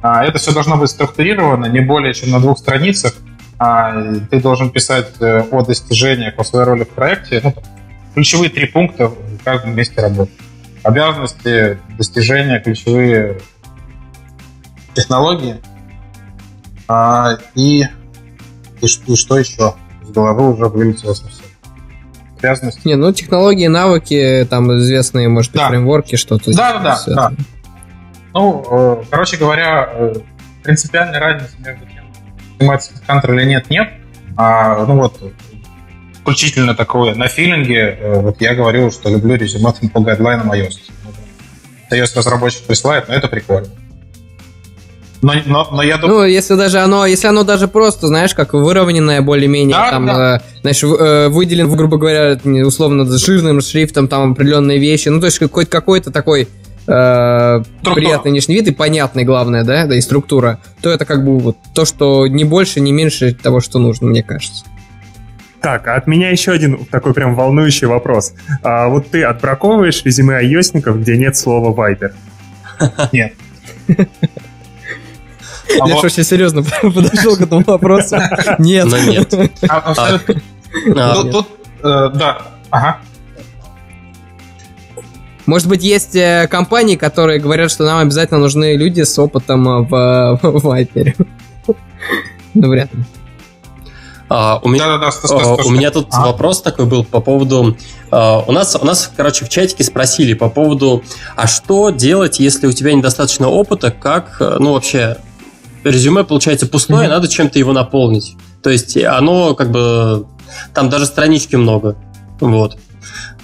А, это все должно быть структурировано не более чем на двух страницах. А, ты должен писать э, о достижениях, о своей роли в проекте. Ну, ключевые три пункта в каждом месте работы. Обязанности, достижения, ключевые технологии. А, и, и, и что еще? С головы уже вылетело совсем. Обязанности. Не, ну технологии, навыки, там известные, может быть, да. фреймворки, что-то. Да, да, да, да. Ну, э, короче говоря, э, принципиальной разницы между тем, снимать контр или нет, нет. А, ну вот, исключительно такое на филинге. Э, вот я говорю, что люблю резюме по гайдлайнам iOS. iOS разработчик присылает, но это прикольно. Но, но, но я думаю... Ну, если даже оно, если оно даже просто, знаешь, как выровненное более-менее, да, там, да. Э, знаешь, э, выделен, грубо говоря, условно, жирным шрифтом, там, определенные вещи, ну, то есть какой-то, какой-то такой э, приятный внешний вид и понятный, главное, да, да, и структура, то это как бы вот то, что не больше, не меньше того, что нужно, мне кажется. Так, а от меня еще один такой прям волнующий вопрос. А вот ты отбраковываешь резюме айосников, где нет слова Viper? Нет. А Я что, очень серьезно подошел к этому вопросу? Нет. Но нет. А, а, тут, э, да, ага. Может быть, есть э, компании, которые говорят, что нам обязательно нужны люди с опытом э, в, в Viper. Ну, вряд ли. А, у меня, да, да, да, у меня тут а? вопрос такой был по поводу... А, у, нас, у нас, короче, в чатике спросили по поводу, а что делать, если у тебя недостаточно опыта, как, ну, вообще, резюме получается пустое, mm-hmm. надо чем-то его наполнить. То есть оно как бы... Там даже странички много. Вот.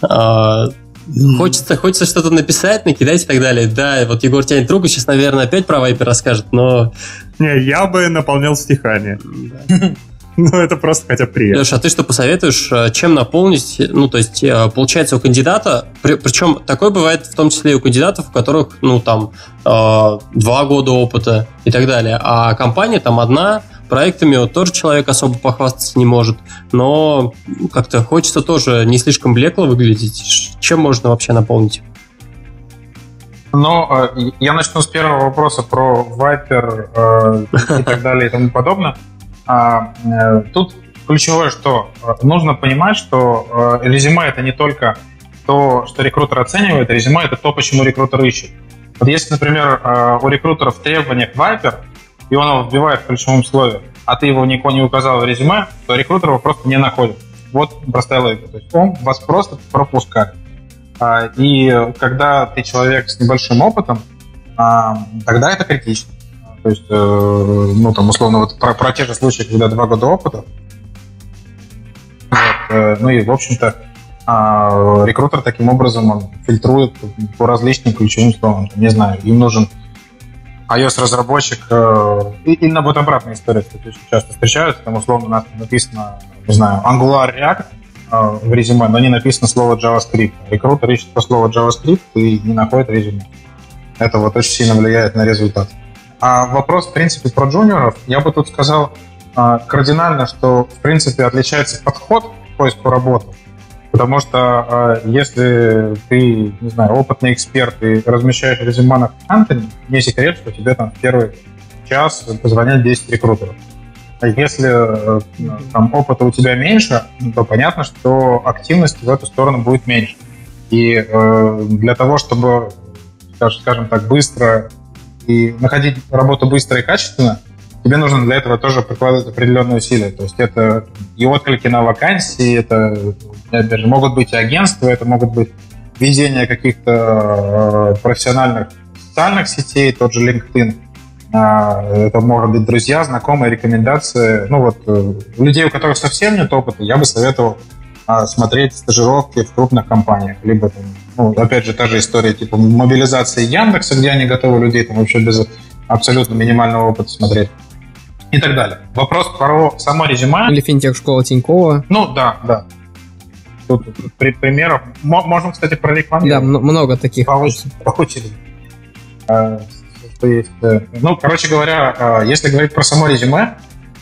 А, Mm. Хочется, хочется что-то написать, накидать и так далее. Да, вот Егор тянет руку, сейчас, наверное, опять про Вайпер расскажет, но... Не, я бы наполнял стихами. Ну, это просто хотя бы приятно. Леша, а ты что посоветуешь, э, чем наполнить? Ну, то есть, э, получается, у кандидата, при, причем такое бывает в том числе и у кандидатов, у которых, ну, там, э, два года опыта и так далее, а компания там одна, проектами вот тоже человек особо похвастаться не может, но как-то хочется тоже не слишком блекло выглядеть. Чем можно вообще наполнить? Ну, я начну с первого вопроса про Viper и так далее и тому подобное. А, э, тут ключевое, что э, нужно понимать, что э, резюме это не только то, что рекрутер оценивает, резюме это то, почему рекрутер ищет. Вот если, например, у рекрутеров требования к Viper, и он его вбивает в ключевом слове, а ты его никого не указал в резюме, то рекрутер его просто не находит. Вот простая логика. То есть он вас просто пропускает. А, и когда ты человек с небольшим опытом, а, тогда это критично. То есть, э, ну, там, условно, вот про, про те же случаи, когда два года опыта. Вот, э, ну и, в общем-то, э, рекрутер таким образом он фильтрует по различным ключевым словам. Не знаю, им нужен iOS-разработчик, э, и, и вот обратная история, кстати, очень часто встречаются, там условно написано, не знаю, Angular React э, в резюме, но не написано слово JavaScript. Рекрутер ищет по слову JavaScript и не находит резюме. Это вот очень сильно влияет на результат. А вопрос, в принципе, про джуниоров, я бы тут сказал а, кардинально, что, в принципе, отличается подход к поиску работы. Потому что а, если ты, не знаю, опытный эксперт и размещаешь резюме на Антоне, не секрет, что тебе там в первый час позвонят 10 рекрутеров. Если там, опыта у тебя меньше, то понятно, что активность в эту сторону будет меньше. И э, для того, чтобы, скажем так, быстро и находить работу быстро и качественно, тебе нужно для этого тоже прикладывать определенные усилия. То есть это и отклики на вакансии, это опять же, могут быть и агентства, это могут быть ведение каких-то э, профессиональных социальных сетей, тот же LinkedIn. А, это могут быть друзья, знакомые, рекомендации. Ну вот э, людей, у которых совсем нет опыта, я бы советовал смотреть стажировки в крупных компаниях. Либо, там, ну, опять же, та же история типа мобилизации Яндекса, где они готовы людей там вообще без абсолютно минимального опыта смотреть и так далее. Вопрос про само резюме. Или финтех-школа Тинькова. Ну, да, да. Тут, тут при, примеров. Можем, кстати, прорекламировать. Да, много таких. По, очереди. По очереди. А, что есть. Э, ну, короче говоря, а, если говорить про само резюме,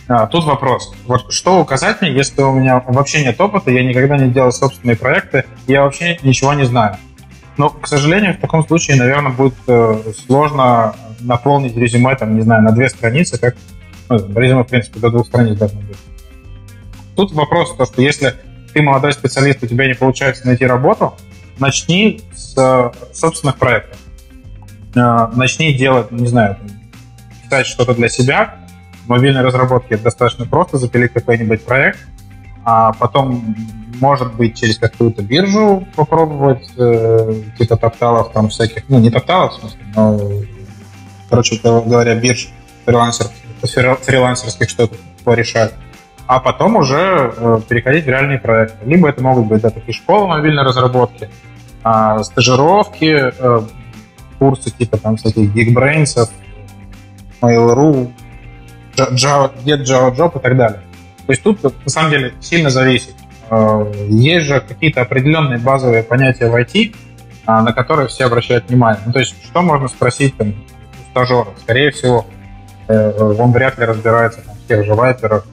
а, тут вопрос. Вот что указать мне, если у меня вообще нет опыта, я никогда не делал собственные проекты, я вообще ничего не знаю. Но, к сожалению, в таком случае, наверное, будет э, сложно наполнить резюме, там, не знаю, на две страницы, как ну, резюме, в принципе, до двух страниц должно быть. Тут вопрос, то, что если ты молодой специалист, у тебя не получается найти работу, начни с э, собственных проектов. Э, начни делать, не знаю, писать что-то для себя. В мобильной разработке достаточно просто, запилить какой-нибудь проект, а потом, может быть, через какую-то биржу попробовать, э, типа топталов там всяких, ну, не топталов, в смысле, но, короче говоря, бирж фрилансеров, фрилансерских что-то порешать а потом уже э, переходить в реальные проекты. Либо это могут быть да, такие школы мобильной разработки, э, стажировки, э, курсы типа там всяких Geekbrains, Mail.ru, Java, Get Java Job и так далее. То есть тут на самом деле сильно зависит. Э, есть же какие-то определенные базовые понятия в IT, э, на которые все обращают внимание. Ну, то есть что можно спросить там, у стажера? Скорее всего, э, он вряд ли разбирается там, в тех же вайперах,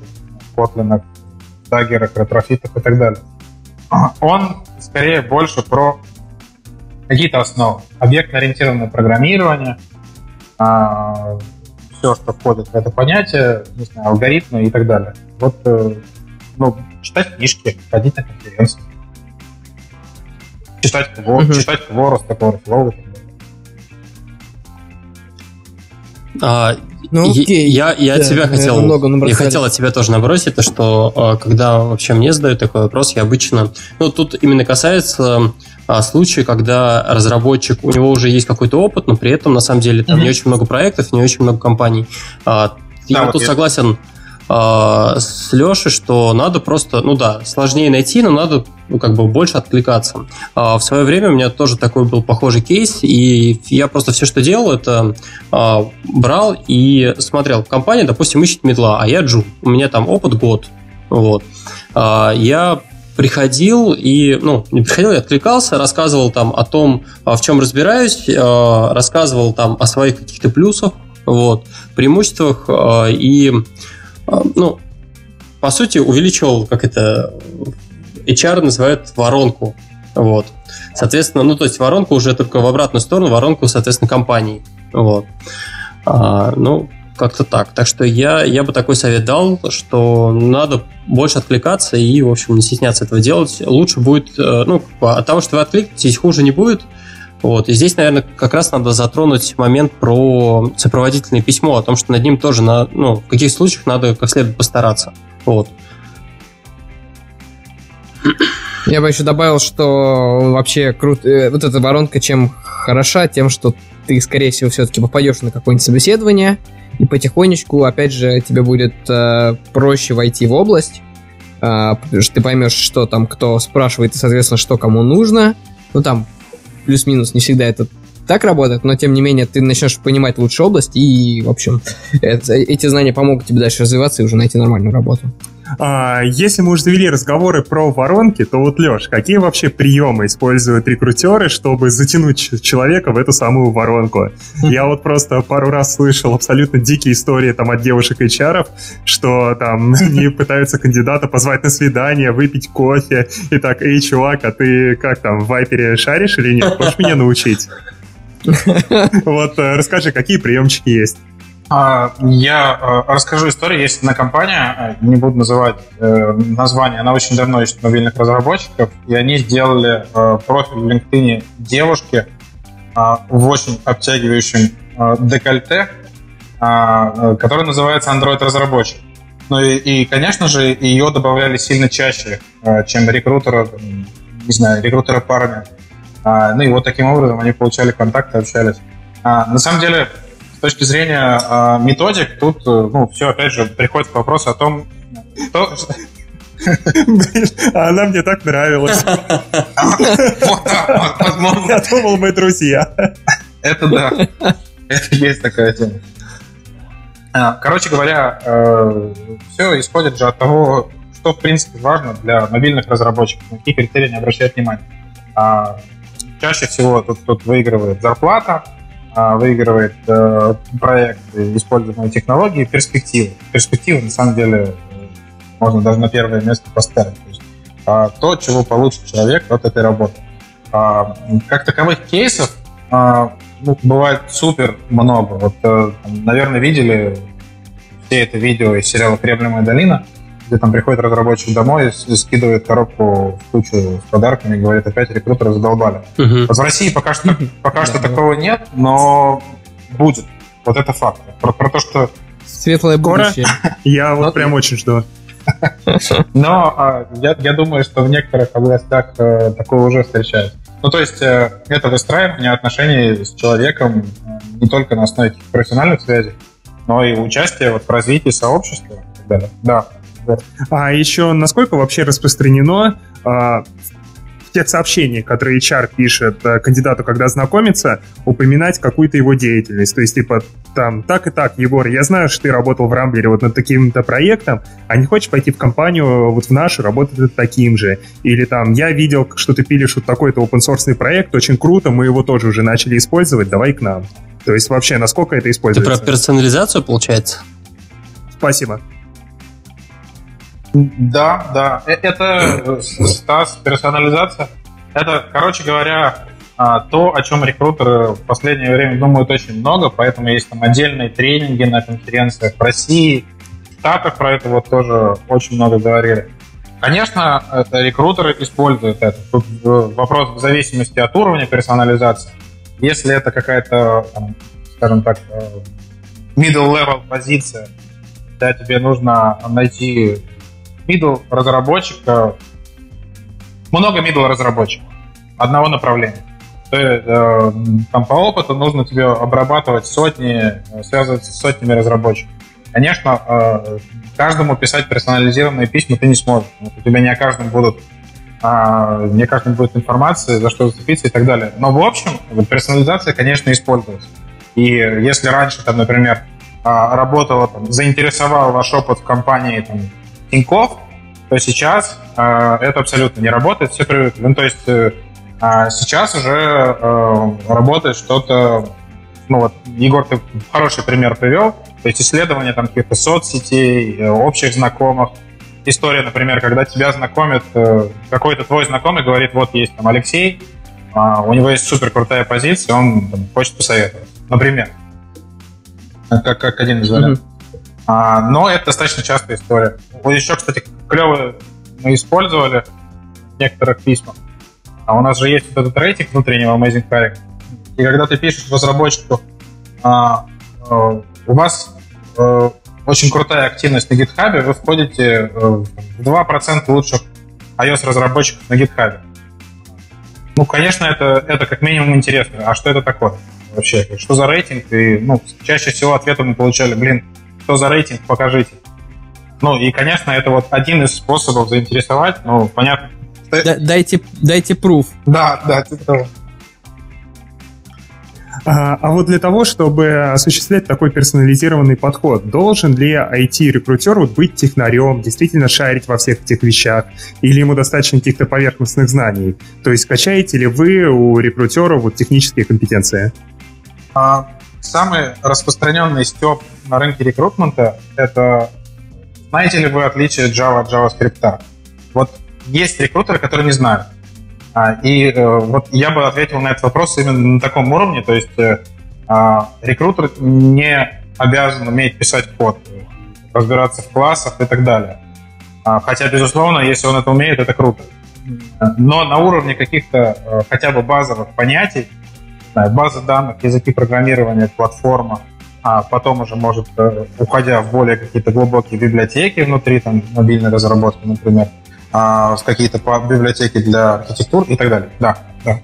Kotlin, даггерах, ретрофитах и так далее. Он скорее больше про какие-то основы. Объектно-ориентированное программирование, а, все, что входит в это понятие, не знаю, алгоритмы и так далее. Вот э, ну, читать книжки, ходить на конференции, читать кво, uh-huh. читать кво, Ростокор, Флоу а, ну, окей. Я, я да, тебя хотел, много я хотел от тебя тоже набросить, то что а, когда вообще мне задают такой вопрос, я обычно, ну тут именно касается а, случая, когда разработчик, у него уже есть какой-то опыт, но при этом на самом деле там mm-hmm. не очень много проектов, не очень много компаний. А, я вот тут я... согласен э, с Лешей, что надо просто, ну да, сложнее найти, но надо ну, как бы больше откликаться. В свое время у меня тоже такой был похожий кейс, и я просто все, что делал, это брал и смотрел. Компания, допустим, ищет медла, а я джу. У меня там опыт год. Вот. Я приходил и, ну, не приходил, я откликался, рассказывал там о том, в чем разбираюсь, рассказывал там о своих каких-то плюсах, вот, преимуществах и а, ну, по сути, увеличивал, как это HR называют воронку. Вот. Соответственно, ну, то есть воронку уже только в обратную сторону, воронку, соответственно, компаний. Вот. А, ну, как-то так. Так что я, я бы такой совет дал, что надо больше откликаться и, в общем, не стесняться этого делать. Лучше будет, э, ну, от того, что вы откликнетесь, хуже не будет. Вот. И здесь, наверное, как раз надо затронуть момент про сопроводительное письмо, о том, что над ним тоже, на, ну, в каких случаях надо как следует постараться. Вот. Я бы еще добавил, что вообще круто, э, вот эта воронка чем хороша, тем, что ты, скорее всего, все-таки попадешь на какое-нибудь собеседование, и потихонечку, опять же, тебе будет э, проще войти в область, э, потому что ты поймешь, что там кто спрашивает, и, соответственно, что кому нужно. Ну, там, плюс-минус не всегда это так работает, но тем не менее ты начнешь понимать лучше область, и, в общем, это, эти знания помогут тебе дальше развиваться и уже найти нормальную работу. А, если мы уже завели разговоры про воронки, то вот, Леш, какие вообще приемы используют рекрутеры, чтобы затянуть человека в эту самую воронку? Я вот просто пару раз слышал абсолютно дикие истории там от девушек HR, что там они пытаются кандидата позвать на свидание, выпить кофе, и так, эй, чувак, а ты как там, в Вайпере шаришь или нет? Можешь меня научить? Вот, э, расскажи, какие приемчики есть? А, я э, расскажу историю. Есть одна компания, э, не буду называть э, название, она очень давно ищет мобильных разработчиков, и они сделали профиль в LinkedIn девушки в очень обтягивающем декольте, который называется Android-разработчик. Ну и, и, конечно же, ее добавляли сильно чаще, чем рекрутера, не знаю, рекрутера парня. Ну и вот таким образом они получали контакты, общались. На самом деле, точки зрения э, методик, тут, э, ну, все, опять же, приходит к вопросу о том, что... А она мне так нравилась. Я думал, мы друзья. Это да. Это есть такая тема. А, короче говоря, э, все исходит же от того, что в принципе важно для мобильных разработчиков, на какие критерии не обращать внимания. А, чаще всего тут, тут выигрывает зарплата, выигрывает э, проект используемой технологии перспективы. Перспективы, на самом деле, можно даже на первое место поставить. То, есть, а, то чего получит человек от этой работы. А, как таковых кейсов а, ну, бывает супер много. Вот, а, наверное, видели все это видео из сериала «Кремлемая долина», где там приходит разработчик домой, скидывает коробку в кучу с подарками и говорит, опять рекрутеры задолбали. Угу. Вот в России пока что, пока что такого нет, но будет. Вот это факт. Про, про то, что... Светлое будущее. Я вот прям очень жду. Но а, я, я думаю, что в некоторых областях э, такое уже встречается. Ну, то есть э, это выстраивание отношений с человеком э, не только на основе профессиональных связей, но и участие вот, в развитии сообщества и так далее. Да, а еще насколько вообще распространено а, в тех сообщениях, которые HR пишет а, кандидату, когда знакомится, упоминать какую-то его деятельность. То есть, типа, там, так и так, Егор, я знаю, что ты работал в Рамблере вот над таким-то проектом, а не хочешь пойти в компанию, вот в нашу, работать над таким же? Или там, я видел, что ты пилишь вот такой-то open source проект, очень круто, мы его тоже уже начали использовать, давай к нам. То есть, вообще, насколько это используется? Ты про персонализацию, получается? Спасибо. Да, да. Э, это, Стас, персонализация. Это, короче говоря, а, то, о чем рекрутеры в последнее время думают очень много, поэтому есть там отдельные тренинги на конференциях в России, в Штатах про это вот тоже очень много говорили. Конечно, это рекрутеры используют это. Тут вопрос в зависимости от уровня персонализации. Если это какая-то, скажем так, э, middle level позиция, да, тебе нужно найти middle разработчика, много middle разработчиков одного направления. То есть, э, там по опыту нужно тебе обрабатывать сотни, э, связываться с сотнями разработчиков. Конечно, э, каждому писать персонализированные письма ты не сможешь. У тебя не о каждом будут а, не о каждом будет информация, за что зацепиться и так далее. Но в общем, персонализация, конечно, используется. И если раньше, там, например, а, работала, там, заинтересовал ваш опыт в компании там, Тинькофф, то сейчас э, это абсолютно не работает, все привыкли. Ну, то есть э, а сейчас уже э, работает что-то, ну вот, Егор, ты хороший пример привел, то есть исследование там каких-то соцсетей, э, общих знакомых, история, например, когда тебя знакомит э, какой-то твой знакомый, говорит, вот есть там Алексей, э, у него есть супер крутая позиция, он там, хочет посоветовать, например, как, как один из вариантов. Mm-hmm. А, но это достаточно частая история. Вот еще, кстати, клевые мы использовали в некоторых письмах. А у нас же есть вот этот рейтинг внутреннего Amazing Hiring. И когда ты пишешь разработчику, а, а, у вас а, очень крутая активность на GitHub, вы входите в 2% лучших iOS-разработчиков на GitHub. Ну, конечно, это, это как минимум интересно. А что это такое вообще? Что за рейтинг? И, ну, чаще всего ответы мы получали, блин, что за рейтинг, покажите. Ну, и, конечно, это вот один из способов заинтересовать, ну, понятно. Дайте, дайте пруф. Да, да, типа того. А, а вот для того, чтобы осуществлять такой персонализированный подход, должен ли IT-рекрутер вот быть технарем, действительно шарить во всех этих вещах, или ему достаточно каких-то поверхностных знаний? То есть качаете ли вы у рекрутера вот технические компетенции? А, самый распространенный степ на рынке рекрутмента — это знаете ли вы отличие Java от JavaScript? Вот есть рекрутеры, которые не знают. А, и э, вот я бы ответил на этот вопрос именно на таком уровне, то есть э, а, рекрутер не обязан уметь писать код, разбираться в классах и так далее. А, хотя, безусловно, если он это умеет, это круто. Но на уровне каких-то э, хотя бы базовых понятий, базы данных, языки программирования, платформа, а потом уже может, э, уходя в более какие-то глубокие библиотеки внутри там, мобильной разработки, например, а, какие-то библиотеки для архитектур и так далее. Да, да.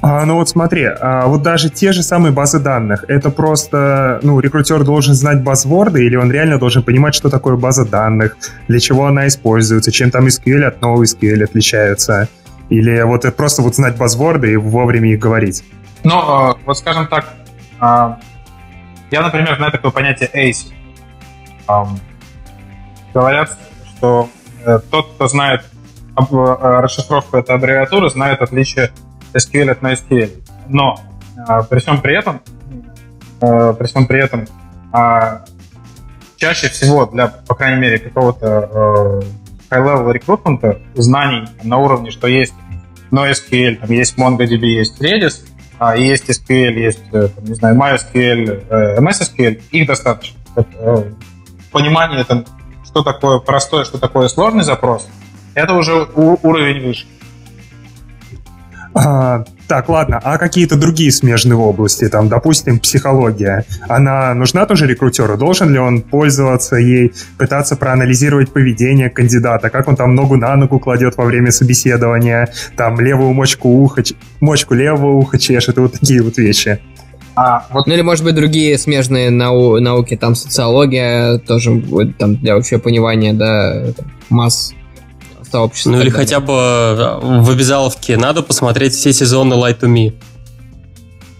А, ну вот смотри, а, вот даже те же самые базы данных, это просто, ну, рекрутер должен знать базворды или он реально должен понимать, что такое база данных, для чего она используется, чем там SQL от нового SQL отличаются, или вот просто вот знать базворды и вовремя их говорить? Ну, а, вот скажем так, а, я, например, знаю такое понятие ACE. Говорят, что э, тот, кто знает э, расшифровку этой аббревиатуры, знает отличие SQL от NoSQL. Но э, при всем при этом, э, при всем при этом э, чаще всего для, по крайней мере, какого-то э, high-level рекрутмента знаний на уровне, что есть NoSQL, там есть MongoDB, есть Redis, а, есть SQL, есть, э, там, не знаю, MySQL, э, MSSQL, их достаточно. Э, понимание, там, что такое простой, что такое сложный запрос, это уже уровень выше. Так, ладно, а какие-то другие смежные области, там, допустим, психология, она нужна тоже рекрутеру? Должен ли он пользоваться ей, пытаться проанализировать поведение кандидата, как он там ногу на ногу кладет во время собеседования, там, левую мочку уха, мочку левого уха чешет, и вот такие вот вещи? А, вот... Ну или, может быть, другие смежные нау- науки, там, социология тоже, там, для общего понимания, да, масс сообщества. Ну или хотя бы э, в обязаловке надо посмотреть все сезоны Light to Me.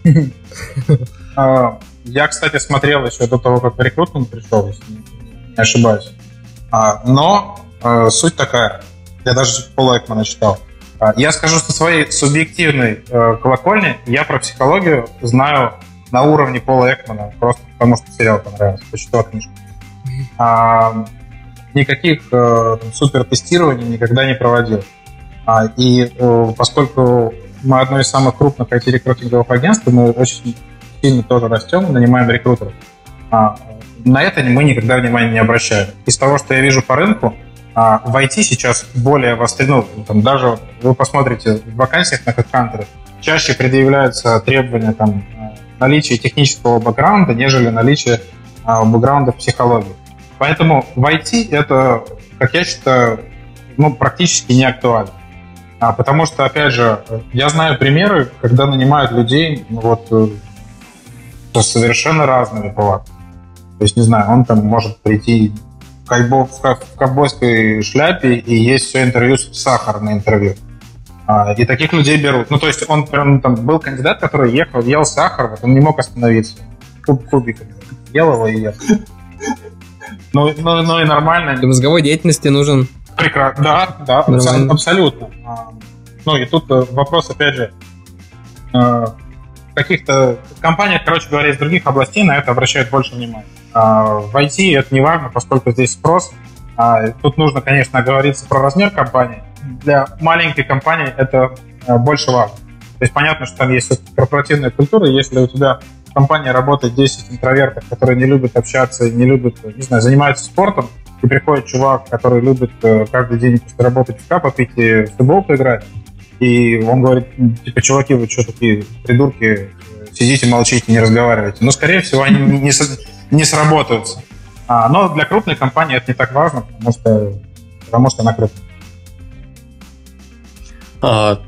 А, я, кстати, смотрел еще до того, как рекрутмент пришел, если не ошибаюсь. А, но э, суть такая. Я даже Пола Экмана читал. А, я скажу, что своей субъективной э, колокольни я про психологию знаю на уровне Пола Экмана, просто потому что сериал понравился, почитал книжку никаких э, супер тестирований никогда не проводил. А, и э, поскольку мы одно из самых крупных IT-рекрутинговых агентств, мы очень сильно тоже растем, нанимаем рекрутеров. А, на это мы никогда внимания не обращаем. Из того, что я вижу по рынку, а, в IT сейчас более востребовано, ну, там, даже вы посмотрите в вакансиях на HeadHunter, чаще предъявляются требования там, наличия технического бэкграунда, нежели наличие а, бэкграунда в психологии. Поэтому в IT это, как я считаю, ну, практически не актуально. А, потому что, опять же, я знаю примеры, когда нанимают людей ну, вот, э, совершенно разными повадками. То есть, не знаю, он там может прийти в, кайбо, в ковбойской шляпе и есть все интервью с сахар на интервью. А, и таких людей берут. Ну, то есть он прям там был кандидат, который ехал, ел сахар, вот он не мог остановиться. Куб кубиками. Ел его и ел. Ну, ну, ну и нормально. Для мозговой деятельности нужен... Прекрасно. Да, да, нормально. абсолютно. А, ну и тут э, вопрос, опять же, э, в каких-то компаниях, короче говоря, из других областей на это обращают больше внимания. А, в IT это не важно, поскольку здесь спрос. А, тут нужно, конечно, оговориться про размер компании. Для маленькой компании это э, больше важно. То есть понятно, что там есть корпоративная культура, если у тебя в компании работает 10 интровертов, которые не любят общаться, не любят, не знаю, занимаются спортом, и приходит чувак, который любит э, каждый день после работы пивка попить и в футбол поиграть, и он говорит, типа, чуваки, вы что такие придурки, сидите, молчите, не разговаривайте. Но, скорее всего, они не, не сработаются. А, но для крупной компании это не так важно, потому что, потому что она крупная. А,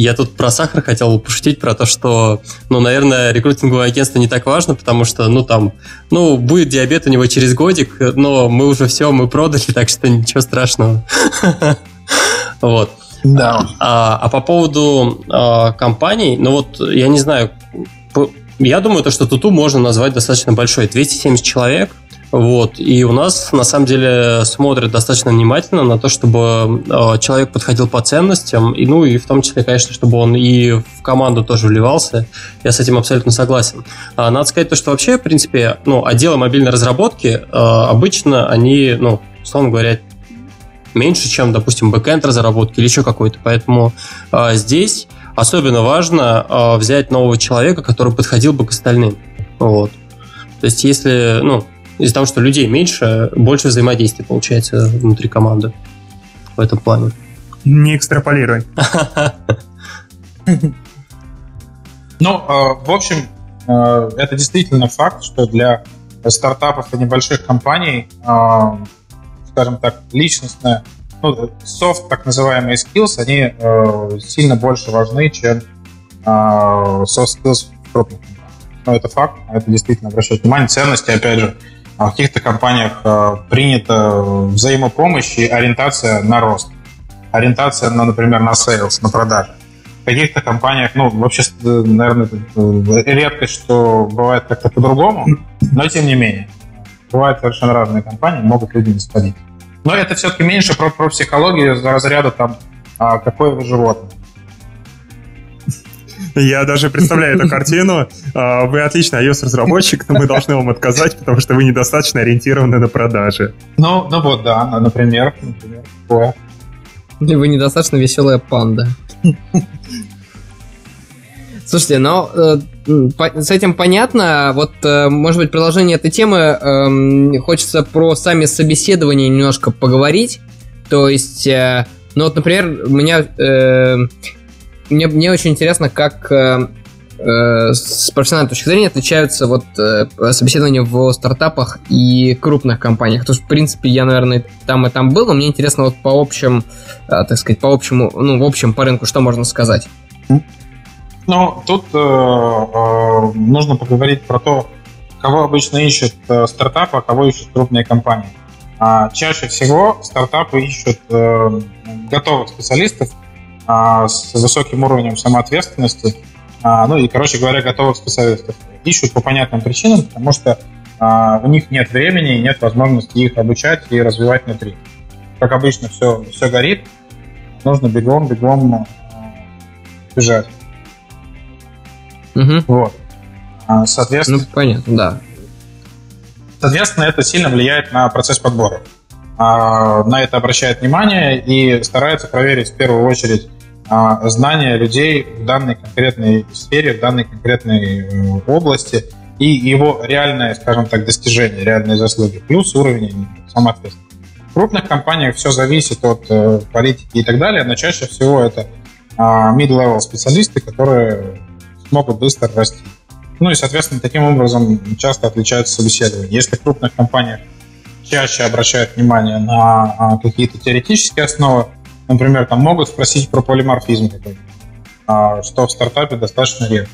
я тут про сахар хотел пошутить, про то, что, ну, наверное, рекрутинговое агентство не так важно, потому что, ну, там, ну, будет диабет у него через годик, но мы уже все, мы продали, так что ничего страшного. Вот. Да. А, а по поводу а, компаний, ну вот, я не знаю, я думаю, то, что Туту можно назвать достаточно большой. 270 человек, вот. И у нас, на самом деле, смотрят достаточно внимательно на то, чтобы э, человек подходил по ценностям, и, ну, и в том числе, конечно, чтобы он и в команду тоже вливался. Я с этим абсолютно согласен. А, надо сказать то, что вообще, в принципе, ну, отделы мобильной разработки э, обычно, они, ну, условно говоря, меньше, чем, допустим, бэкэнд разработки или еще какой-то. Поэтому э, здесь особенно важно э, взять нового человека, который подходил бы к остальным. Вот. То есть, если, ну, из-за того, что людей меньше, больше взаимодействия получается внутри команды в этом плане. Не экстраполируй. Ну, в общем, это действительно факт, что для стартапов и небольших компаний, скажем так, личностная, ну, софт, так называемые skills, они сильно больше важны, чем soft skills в крупных компаниях. Но это факт, это действительно обращает внимание. Ценности, опять же, в каких-то компаниях принята взаимопомощь и ориентация на рост. Ориентация, на, например, на sales, на продажи каких-то компаниях, ну, вообще, наверное, редкость, что бывает как-то по-другому, но тем не менее. Бывают совершенно разные компании, могут люди не сходить. Но это все-таки меньше про, про психологию разряда там, а, какое вы животное. Я даже представляю эту картину. А, вы отличный iOS-разработчик, но мы должны вам отказать, потому что вы недостаточно ориентированы на продажи. Ну, ну вот, да, например. например такое. Или вы недостаточно веселая панда. Слушайте, но э, с этим понятно. Вот, э, может быть, продолжение этой темы э, хочется про сами собеседования немножко поговорить. То есть, э, ну вот, например, меня, э, мне, мне очень интересно, как э, э, с профессиональной точки зрения отличаются вот э, собеседования в стартапах и крупных компаниях. То есть, в принципе, я, наверное, там и там был, но мне интересно вот по общим, э, так сказать, по общему, ну, в общем, по рынку, что можно сказать. Ну, тут э, э, нужно поговорить про то, кого обычно ищут э, стартапы, а кого ищут крупные компании. А, чаще всего стартапы ищут э, готовых специалистов э, с высоким уровнем самоответственности, э, ну и, короче говоря, готовых специалистов. Ищут по понятным причинам, потому что э, у них нет времени и нет возможности их обучать и развивать внутри. Как обычно, все, все горит, нужно бегом-бегом э, бежать. Угу. Вот. А, соответственно, Ну, понятно, да. соответственно, это сильно влияет на процесс подбора. А, На это обращает внимание и старается проверить в первую очередь а, знания людей в данной конкретной сфере, в данной конкретной э, области и его реальное, скажем так, достижение, реальные заслуги, плюс уровень самоответственности. В крупных компаниях все зависит от э, политики и так далее, но чаще всего это а, mid-level специалисты, которые могут быстро расти. Ну и, соответственно, таким образом часто отличаются собеседования. Если в крупных компаниях чаще обращают внимание на а, какие-то теоретические основы, например, там могут спросить про полиморфизм а, что в стартапе достаточно редко.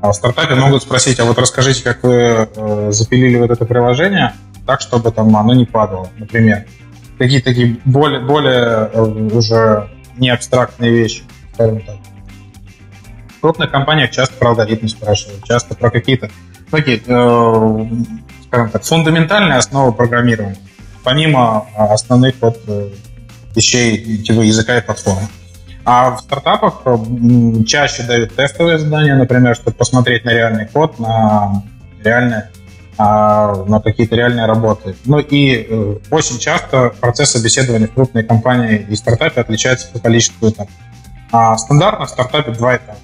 А в стартапе могут спросить, а вот расскажите, как вы э, запилили вот это приложение так, чтобы там оно не падало, например. Какие-то такие более, более э, уже не абстрактные вещи, скажем так. В крупных компаниях часто про алгоритмы спрашивают, часто про какие-то такие, э, скажем так, фундаментальные основы программирования, помимо основных вот э, вещей типа языка и платформы. А в стартапах м, чаще дают тестовые задания, например, чтобы посмотреть на реальный код, на реальные а, на какие-то реальные работы. Ну и э, очень часто процесс собеседования в крупной компании и стартапе отличается по количеству этапов. А стандартно в стартапе два этапа.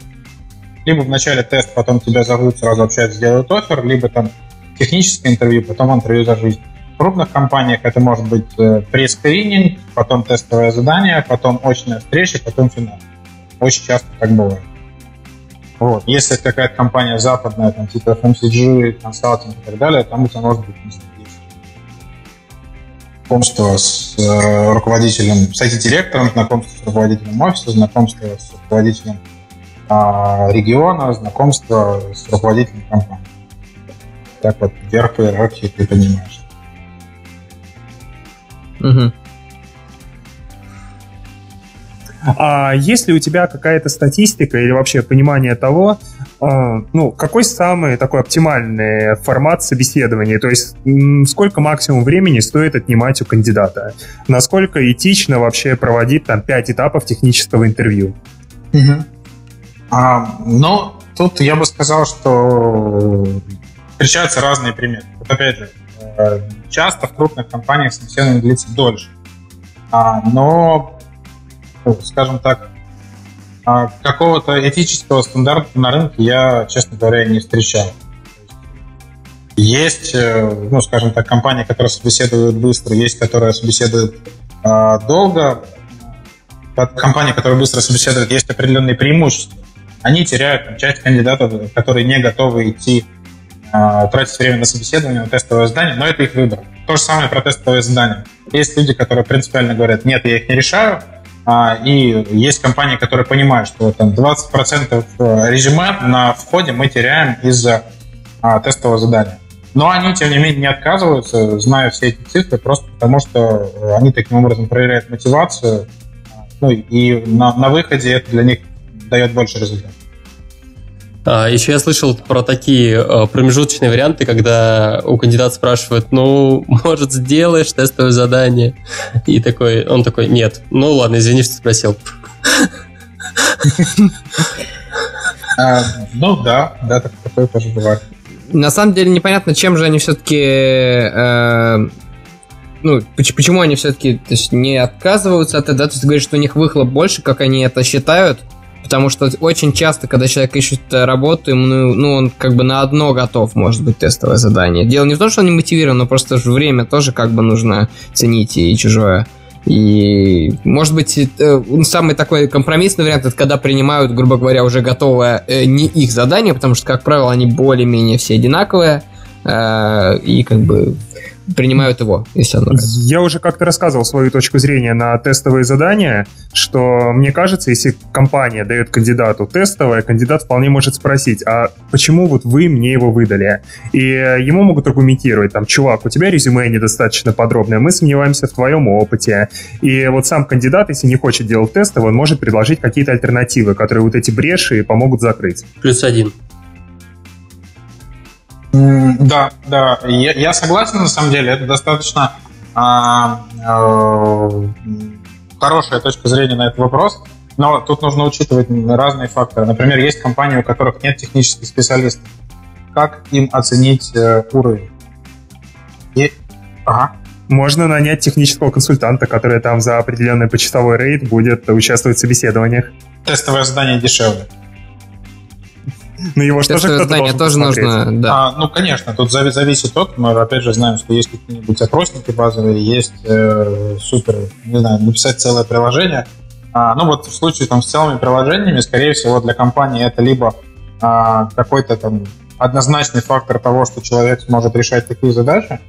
Либо вначале тест, потом тебя зовут, сразу общаются, сделают офер, либо там техническое интервью, потом интервью за жизнь. Крупных компаниях это может быть э, пресс-скрининг, потом тестовое задание, потом очная встреча, потом финал. Очень часто так бывает. Вот. Если это какая-то компания западная, там, типа FMCG, консалтинг и так далее, там у тебя может быть знакомство с э, руководителем, с IT-директором, знакомство с руководителем офиса, знакомство с руководителем э, региона, знакомство с руководителем компании. Так вот, вверх по иерархии ты понимаешь. Угу. А есть ли у тебя какая-то статистика или вообще понимание того, а, ну, какой самый такой оптимальный формат собеседования? То есть сколько максимум времени стоит отнимать у кандидата? Насколько этично вообще проводить там пять этапов технического интервью? А, но тут я бы сказал, что встречаются разные примеры. Вот опять же, часто в крупных компаниях собеседование длится дольше. А, но, ну, скажем так, а, какого-то этического стандарта на рынке я, честно говоря, не встречал. Есть, э, ну, скажем так, компании, которые собеседуют быстро, есть, которые собеседуют э, долго. Компании, которые быстро собеседуют, есть определенные преимущества. Они теряют часть кандидатов, которые не готовы идти э, тратить время на собеседование, на тестовое задание, но это их выбор. То же самое про тестовое задание. Есть люди, которые принципиально говорят, нет, я их не решаю, а, и есть компании, которые понимают, что там 20% э, резюме на входе мы теряем из-за а, тестового задания. Но они, тем не менее, не отказываются, зная все эти цифры, просто потому что они таким образом проверяют мотивацию, ну и на, на выходе это для них дает больше результатов. А, еще я слышал про такие а, промежуточные варианты, когда у кандидата спрашивают, ну, может, сделаешь тестовое задание? И такой, он такой, нет. Ну, ладно, извини, что спросил. А, ну, да, да, такое тоже бывает. На самом деле непонятно, чем же они все-таки... Э, ну, почему они все-таки не отказываются от этого, да? То есть ты говоришь, что у них выхлоп больше, как они это считают, Потому что очень часто, когда человек ищет работу, ему, ну, ну, он как бы на одно готов, может быть, тестовое задание. Дело не в том, что он не мотивирован, но просто же время тоже как бы нужно ценить и чужое. И, может быть, э, самый такой компромиссный вариант, это когда принимают, грубо говоря, уже готовое э, не их задание, потому что, как правило, они более-менее все одинаковые, э, и как бы принимают его, если оно нравится. Я уже как-то рассказывал свою точку зрения на тестовые задания, что мне кажется, если компания дает кандидату тестовое, кандидат вполне может спросить, а почему вот вы мне его выдали? И ему могут аргументировать, там, чувак, у тебя резюме недостаточно подробное, мы сомневаемся в твоем опыте. И вот сам кандидат, если не хочет делать тестовое, он может предложить какие-то альтернативы, которые вот эти бреши помогут закрыть. Плюс один. Да, да, я, я согласен, на самом деле, это достаточно а, а, хорошая точка зрения на этот вопрос, но тут нужно учитывать разные факторы. Например, есть компании, у которых нет технических специалистов. Как им оценить э, уровень? И... Ага. Можно нанять технического консультанта, который там за определенный почасовой рейд будет участвовать в собеседованиях. Тестовое задание дешевле. Но его что же кто-то тоже нужно, да. А, ну, конечно, тут зависит от, мы опять же знаем, что есть какие-нибудь опросники базовые, есть э, супер, не знаю, написать целое приложение. А, ну, вот в случае там с целыми приложениями, скорее всего, для компании это либо а, какой-то там однозначный фактор того, что человек сможет решать такие задачи,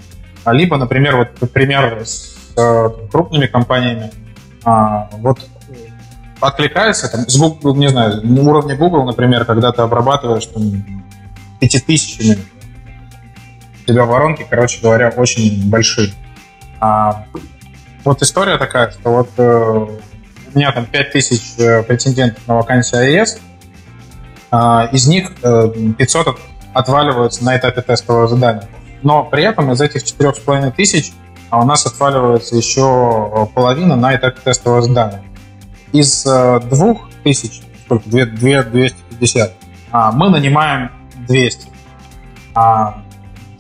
а либо, например, вот пример с э, крупными компаниями, а, вот откликается, там, с Google, не знаю, на уровне Google, например, когда ты обрабатываешь там, пятитысячами, у тебя воронки, короче говоря, очень большие. А, вот история такая, что вот э, у меня там 5000 э, претендентов на вакансию iOS, э, из них э, 500 отваливаются на этапе тестового задания. Но при этом из этих 4,5 тысяч а у нас отваливается еще э, половина на этапе тестового задания из э, двух тысяч, сколько, 2, 2, 250, а, мы нанимаем 200. А,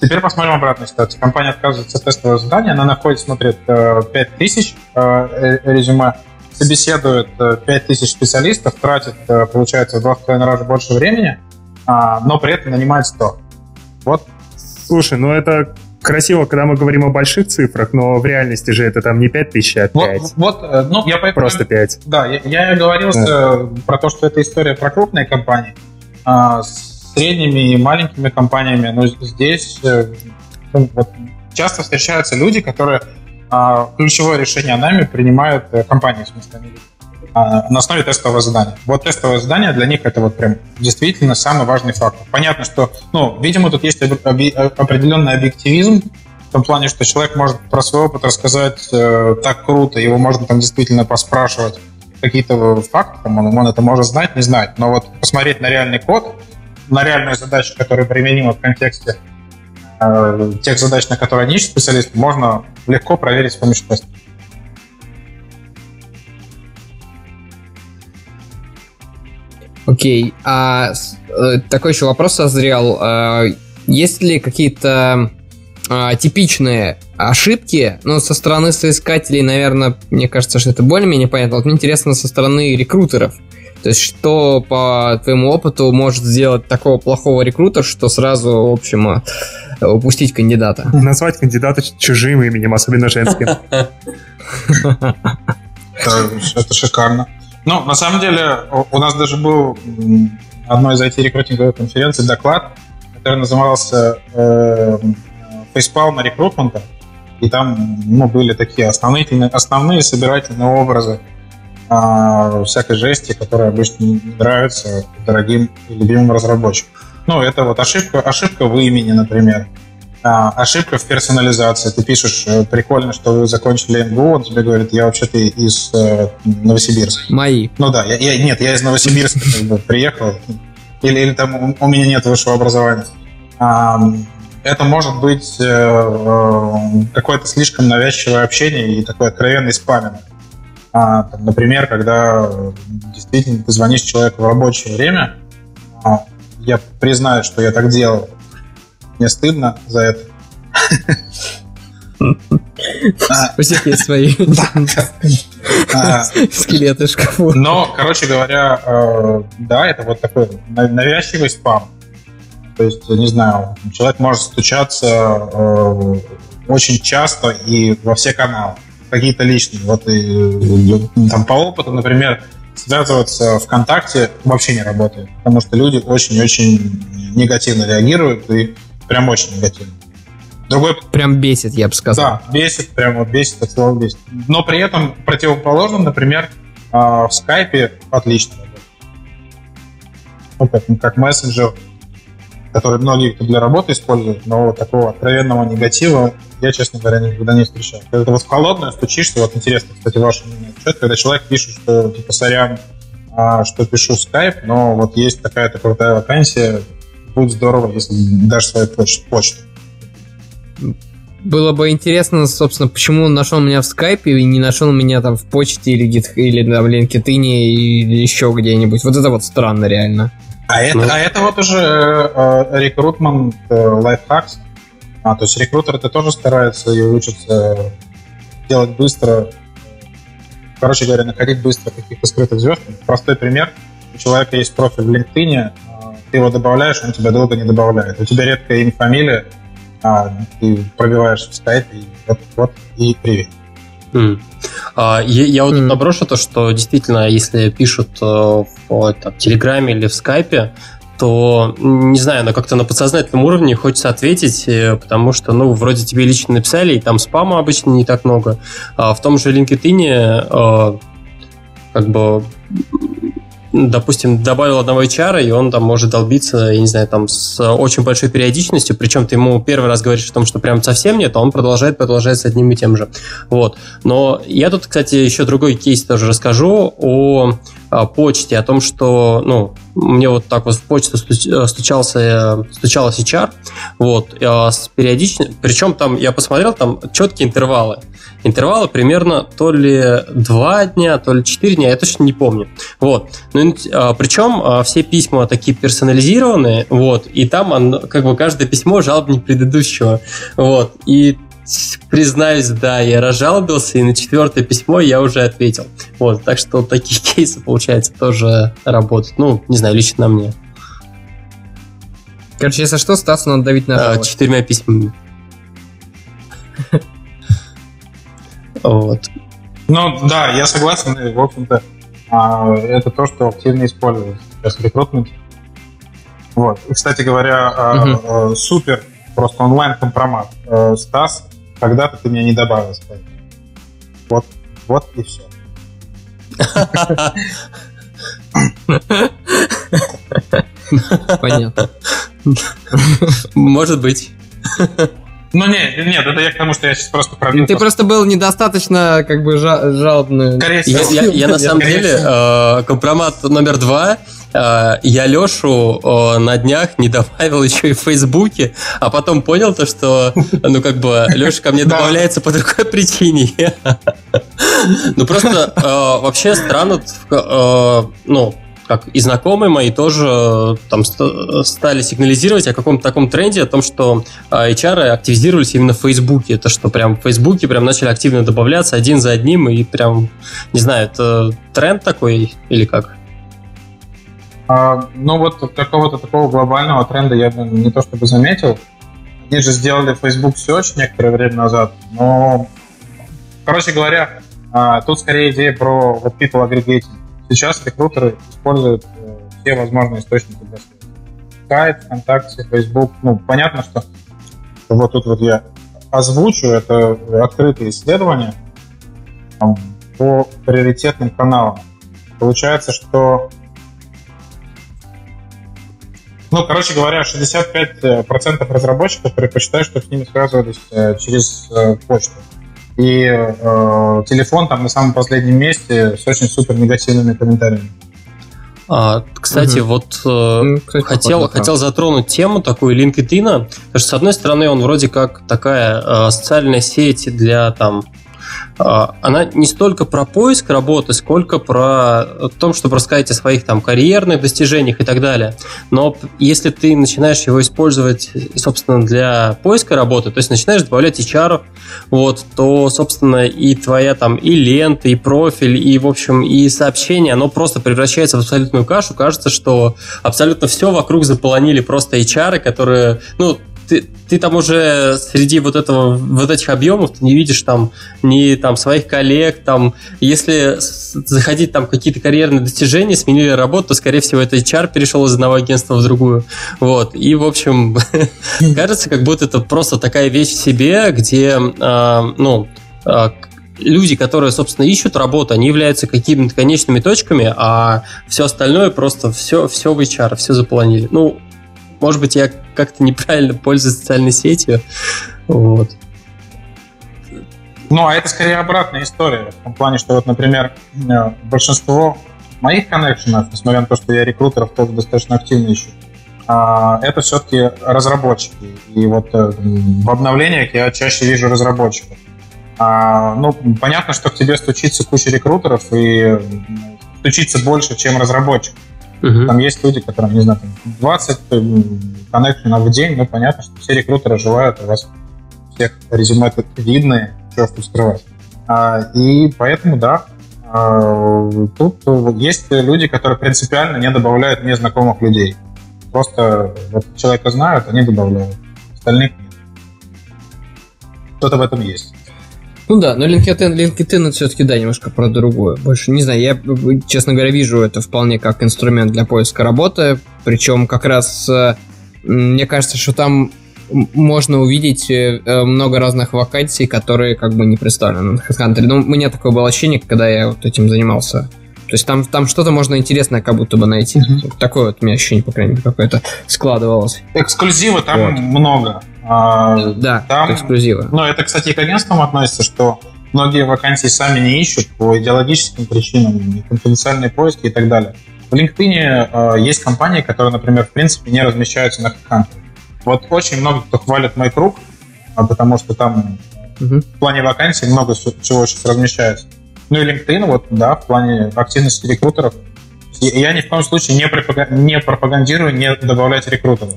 теперь посмотрим обратную ситуацию. Компания отказывается от тестового задания, она находит, смотрит 5000 э, э, резюме, собеседует 5000 специалистов, тратит, получается, в два с половиной раза больше времени, а, но при этом нанимает 100. Вот. Слушай, ну это красиво, когда мы говорим о больших цифрах, но в реальности же это там не 5 тысяч, а 5. Вот, вот э, ну, я поэтому... Просто 5. Да, я, я говорил да. про то, что это история про крупные компании. А, с средними и маленькими компаниями, но здесь э, ну, вот, часто встречаются люди, которые а, ключевое решение нами принимают э, компании, в смысле, они на основе тестового задания. Вот тестовое задание для них это вот прям действительно самый важный фактор. Понятно, что, ну, видимо, тут есть определенный объективизм, в том плане, что человек может про свой опыт рассказать э, так круто, его можно там действительно поспрашивать какие-то факты, там, он, он это может знать, не знать, но вот посмотреть на реальный код, на реальную задачу, которая применима в контексте э, тех задач, на которые они ищут специалисты, можно легко проверить с помощью тестов. Окей, а э, такой еще вопрос созрел. А, есть ли какие-то а, типичные ошибки, ну, со стороны соискателей, наверное, мне кажется, что это более-менее понятно. Вот мне интересно со стороны рекрутеров. То есть, что по твоему опыту может сделать такого плохого рекрутера, что сразу, в общем, упустить кандидата. Назвать кандидата чужим именем, особенно женским. Это шикарно. Ну, на самом деле, у нас даже был одной из IT-рекрутинговой конференций доклад, который назывался э, «Фейспалм рекрутмента», и там ну, были такие основные, основные собирательные образы э, всякой жести, которые обычно не нравятся дорогим и любимым разработчикам. Ну, это вот ошибка, ошибка в имени, например. А, ошибка в персонализации. Ты пишешь, э, прикольно, что вы закончили МГУ, он тебе говорит, я вообще-то из э, Новосибирска. Мои. Ну да, я, я, нет, я из Новосибирска как бы, приехал. Или, или там у, меня нет высшего образования. А, это может быть э, э, какое-то слишком навязчивое общение и такой откровенный спаминг. А, там, например, когда действительно ты звонишь человеку в рабочее время, а, я признаю, что я так делал, мне стыдно за это. У всех есть свои скелеты в шкафу. Но, короче говоря, э, да, это вот такой навязчивый спам. То есть, не знаю, человек может стучаться э, очень часто и во все каналы. Какие-то лишние. Вот и там по опыту, например, связываться ВКонтакте вообще не работает, потому что люди очень-очень негативно реагируют и Прям очень негативно. Другой... Прям бесит, я бы сказал. Да, бесит, прям вот бесит, от слова бесит. Но при этом противоположно, например, а, в скайпе отлично работает. Ну, как, как мессенджер, который многие для работы используют, но вот такого откровенного негатива я, честно говоря, никогда не встречал. Когда ты вот в холодное стучишься, вот интересно, кстати, ваше мнение, когда человек пишет, что типа сорян, а, что пишу в скайп, но вот есть такая-то крутая вакансия, будет здорово, если дашь свою почту. Было бы интересно, собственно, почему он нашел меня в скайпе и не нашел меня там в почте или, гит, или на LinkedIn или еще где-нибудь. Вот это вот странно, реально. А это, ну. а это вот уже э, рекрутмент э, лайфхакс. А, то есть рекрутеры-то тоже стараются и учатся делать быстро, короче говоря, находить быстро каких-то скрытых звезд. Простой пример. У человека есть профиль в LinkedIn, ты его добавляешь, он тебя долго не добавляет. У тебя редкое имя, фамилия, а, ты пробиваешь в скайп, и вот, вот и привет. Mm. А, я, я вот mm. наброшу то, что действительно, если пишут э, в там, Телеграме или в Скайпе, то, не знаю, но как-то на подсознательном уровне хочется ответить, э, потому что, ну, вроде тебе лично написали, и там спама обычно не так много. А в том же LinkedIn э, как бы допустим, добавил одного HR, и он там может долбиться, я не знаю, там с очень большой периодичностью, причем ты ему первый раз говоришь о том, что прям совсем нет, а он продолжает, продолжает с одним и тем же. Вот. Но я тут, кстати, еще другой кейс тоже расскажу о, о почте, о том, что, ну, мне вот так вот в почту стучался, стучалась HR, вот, а с периодичностью, причем там, я посмотрел, там четкие интервалы интервалы примерно то ли два дня, то ли четыре дня, я точно не помню. Вот. Ну, а, причем а, все письма такие персонализированные, вот, и там он, как бы каждое письмо жалобнее предыдущего. Вот. И признаюсь, да, я разжалобился, и на четвертое письмо я уже ответил. Вот, так что такие кейсы, получается, тоже работают. Ну, не знаю, лично на мне. Короче, если что, Стасу надо давить на а, Четырьмя письмами. Вот. Ну да, я согласен, и, в общем-то, а, это то, что активно используется сейчас в рекрутменте. Вот. И, кстати говоря, угу. супер просто онлайн-компромат. Стас, когда-то ты меня не добавил. Кстати. Вот, вот и все. Понятно. Может быть. Ну, нет, нет, это я к тому, что я сейчас просто пробил. Ты просто был недостаточно, как бы, жалобный. Я, я, я на самом деле, э, компромат номер два, э, я Лешу э, на днях не добавил еще и в Фейсбуке, а потом понял то, что, ну, как бы, Леша ко мне добавляется по другой причине. Ну, просто э, вообще странно, ну, как и знакомые мои тоже э, там стали сигнализировать о каком-то таком тренде, о том, что э, HR активизировались именно в Фейсбуке. Это что прям в Фейсбуке прям начали активно добавляться один за одним, и прям, не знаю, это тренд такой или как? А, ну вот какого-то такого глобального тренда я бы не то чтобы заметил. они же сделали Facebook Search некоторое время назад, но, короче говоря, а, тут скорее идея про вот people aggregating. Сейчас рекрутеры используют э, все возможные источники для связи. Skype, ВКонтакте, Facebook. Ну, понятно, что вот тут вот я озвучу, это открытые исследования по приоритетным каналам. Получается, что ну, короче говоря, 65% разработчиков предпочитают, чтобы с ними связывались э, через э, почту. И э, телефон там на самом последнем месте с очень супер негативными комментариями. А, кстати, угу. вот э, кстати, хотел, хотел затронуть тему такую LinkedIn, потому что, с одной стороны, он вроде как такая э, социальная сеть для там она не столько про поиск работы, сколько про то, чтобы рассказать о своих там карьерных достижениях и так далее. Но если ты начинаешь его использовать, собственно, для поиска работы, то есть начинаешь добавлять HR, вот, то, собственно, и твоя там и лента, и профиль, и, в общем, и сообщение, оно просто превращается в абсолютную кашу. Кажется, что абсолютно все вокруг заполонили просто HR, которые, ну, ты, ты там уже среди вот этого, вот этих объемов ты не видишь там ни там своих коллег, там, если заходить там какие-то карьерные достижения, сменили работу, то, скорее всего, это HR перешел из одного агентства в другую. Вот. И, в общем, кажется, как будто это просто такая вещь в себе, где, э, ну, э, люди, которые, собственно, ищут работу, они являются какими-то конечными точками, а все остальное просто все, все в HR, все запланили. Ну, может быть, я как-то неправильно пользуюсь социальной сетью. Вот. Ну, а это скорее обратная история. В том плане, что вот, например, э, большинство моих коннекшенов, несмотря на то, что я рекрутеров тоже достаточно активно ищу, а, это все-таки разработчики. И вот э, в обновлениях я чаще вижу разработчиков. А, ну, понятно, что к тебе стучится куча рекрутеров и стучится больше, чем разработчиков. Угу. Там есть люди, которым, не знаю, 20 коннекшенов в день, ну, понятно, что все рекрутеры желают, у вас всех резюме видны, что тут скрывать. А, и поэтому, да, а, тут есть люди, которые принципиально не добавляют незнакомых людей. Просто вот человека знают, они добавляют. Остальных нет. Что-то в этом есть. Ну да, но LinkedIn, LinkedIn это все-таки, да, немножко про другое. Больше, не знаю, я, честно говоря, вижу это вполне как инструмент для поиска работы. Причем как раз э, мне кажется, что там можно увидеть э, много разных вакансий, которые как бы не представлены на HeadHunter. Ну, у меня такое было ощущение, когда я вот этим занимался. То есть там, там что-то можно интересное как будто бы найти. Mm-hmm. Такое вот у меня ощущение, по крайней мере, какое-то складывалось. Эксклюзива там вот. много. А, да, там, эксклюзивы. Ну, это, кстати, и к агентствам относится, что многие вакансии сами не ищут по идеологическим причинам, конфиденциальные поиски и так далее. В LinkedIn э, есть компании, которые, например, в принципе не размещаются на HeadHunter. Вот очень много кто хвалит мой круг, а потому что там угу. в плане вакансий много чего сейчас размещается. Ну и LinkedIn, вот, да, в плане активности рекрутеров. Я ни в коем случае не пропагандирую не добавлять рекрутеров.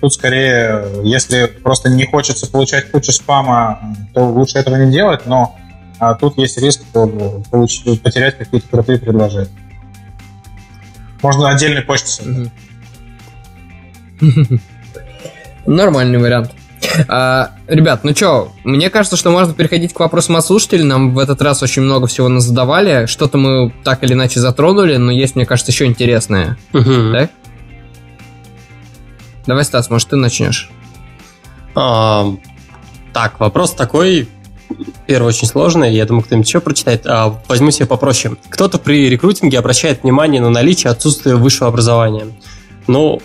Тут скорее, если просто не хочется получать кучу спама, то лучше этого не делать, но а тут есть риск получить, потерять какие-то крутые предложения. Можно отдельный почту Нормальный вариант. А, ребят, ну что, мне кажется, что можно переходить к вопросам от слушателей. Нам в этот раз очень много всего нас задавали. Что-то мы так или иначе затронули, но есть, мне кажется, еще интересное. Угу. Так? Давай, Стас, может, ты начнешь? А, так, вопрос такой, первый очень сложный, я думаю, кто-нибудь еще прочитает. А, возьму себе попроще. Кто-то при рекрутинге обращает внимание на наличие отсутствия высшего образования. Ну,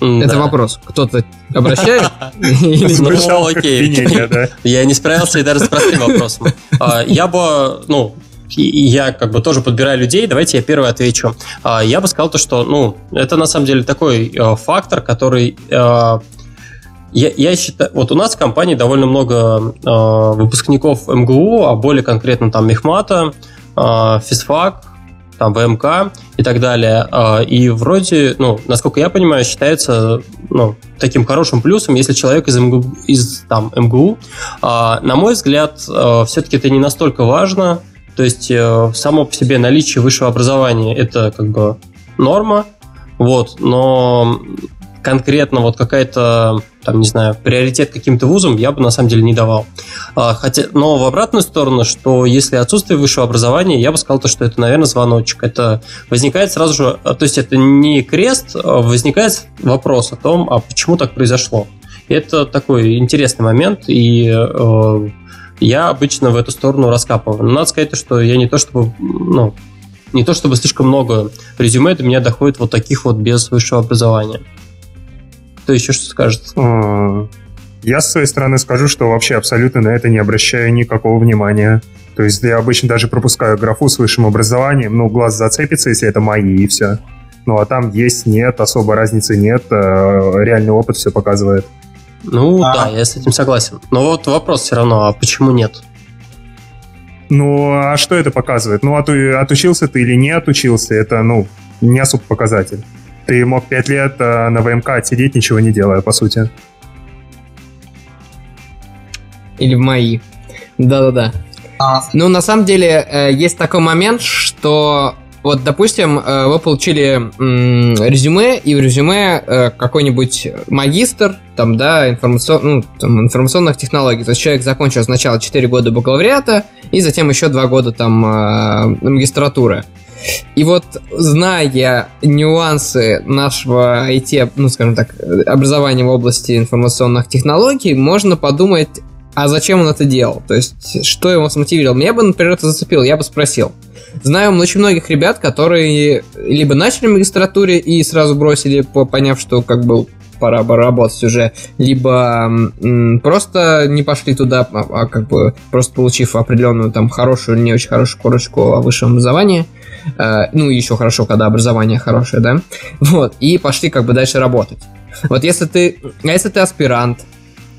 это да. вопрос. Кто-то обращает? Ну, окей. Я не справился и даже с простым вопросом. А, я бы, ну, я как бы тоже подбираю людей, давайте я первый отвечу. А, я бы сказал то, что, ну, это на самом деле такой э, фактор, который э, я, я считаю, вот у нас в компании довольно много э, выпускников МГУ, а более конкретно там Мехмата, физфак, там ВМК и так далее. И вроде, ну, насколько я понимаю, считается ну, таким хорошим плюсом, если человек из МГУ, из, там, МГУ. На мой взгляд, все-таки это не настолько важно, то есть э, само по себе наличие высшего образования это как бы норма, вот, но конкретно вот какая-то там, не знаю, приоритет каким-то вузам я бы на самом деле не давал. А, хотя, но в обратную сторону, что если отсутствие высшего образования, я бы сказал, то, что это, наверное, звоночек. Это возникает сразу же, а, то есть это не крест, а возникает вопрос о том, а почему так произошло. Это такой интересный момент, и э, я обычно в эту сторону раскапываю. Но надо сказать, что я не то чтобы, ну, не то чтобы слишком много резюме до меня доходит вот таких вот без высшего образования. Кто еще что скажет? Я с своей стороны скажу, что вообще абсолютно на это не обращаю никакого внимания. То есть я обычно даже пропускаю графу с высшим образованием, ну, глаз зацепится, если это мои, и все. Ну, а там есть, нет, особо разницы нет, э, реальный опыт все показывает. Ну, а... да, я с этим согласен. Но вот вопрос все равно, а почему нет? Ну, а что это показывает? Ну, оту отучился ты или не отучился, это, ну, не особо показатель. Ты мог пять лет э, на ВМК отсидеть, ничего не делая, по сути. Или в мои. Да-да-да. А. Ну, на самом деле, э, есть такой момент, что вот, допустим, э, вы получили резюме, и в резюме какой-нибудь магистр, там, да, информацион, ну, там, информационных технологий. То есть человек закончил сначала 4 года бакалавриата, и затем еще 2 года там магистратуры. И вот, зная нюансы нашего IT, ну, скажем так, образования в области информационных технологий, можно подумать, а зачем он это делал? То есть, что его смотивировал? Меня бы, например, это зацепило, я бы спросил. Знаю очень многих ребят, которые либо начали в магистратуре и сразу бросили, поняв, что как бы пора бы работать уже, либо м, просто не пошли туда, а, а как бы просто получив определенную там хорошую, не очень хорошую корочку о высшем образовании, э, ну еще хорошо, когда образование хорошее, да, вот, и пошли как бы дальше работать. Вот если ты, а если ты аспирант,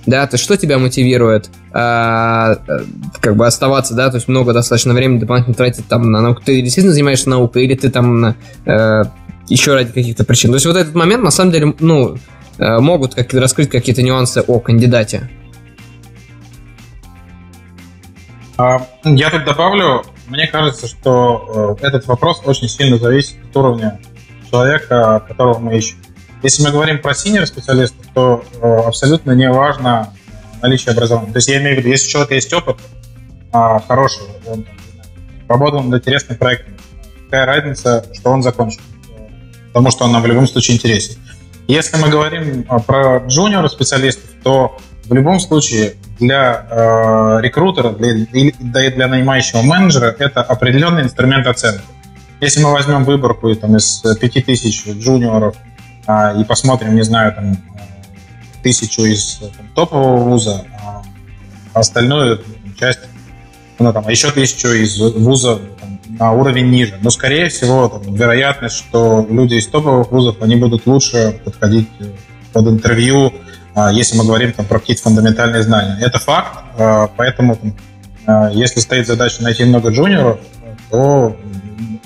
да, то что тебя мотивирует а, э, как бы оставаться, да, то есть много достаточно времени дополнительно тратить там на науку, ты действительно занимаешься наукой или ты там э, еще ради каких-то причин. То есть вот этот момент, на самом деле, ну, э, могут как раскрыть какие-то нюансы о кандидате. А, я тут добавлю, мне кажется, что э, этот вопрос очень сильно зависит от уровня человека, которого мы ищем. Если мы говорим про senior специалистов, то э, абсолютно не важно наличие образования. То есть я имею в виду, если у человека есть опыт а, хороший, он работал над интересным проектом, какая разница, что он закончил, потому что он нам в любом случае интересен. Если мы говорим а, про junior специалистов, то в любом случае для э, рекрутера, для, для, для нанимающего менеджера это определенный инструмент оценки. Если мы возьмем выборку там, из 5000 джуниоров а, и посмотрим, не знаю, там, тысячу из там, топового вуза, а остальную часть, ну, там, а еще тысячу из вуза там, на уровень ниже. Но, скорее всего, там, вероятность, что люди из топовых вузов, они будут лучше подходить под интервью, а, если мы говорим там, про какие-то фундаментальные знания. Это факт, а, поэтому там, если стоит задача найти много джуниоров, то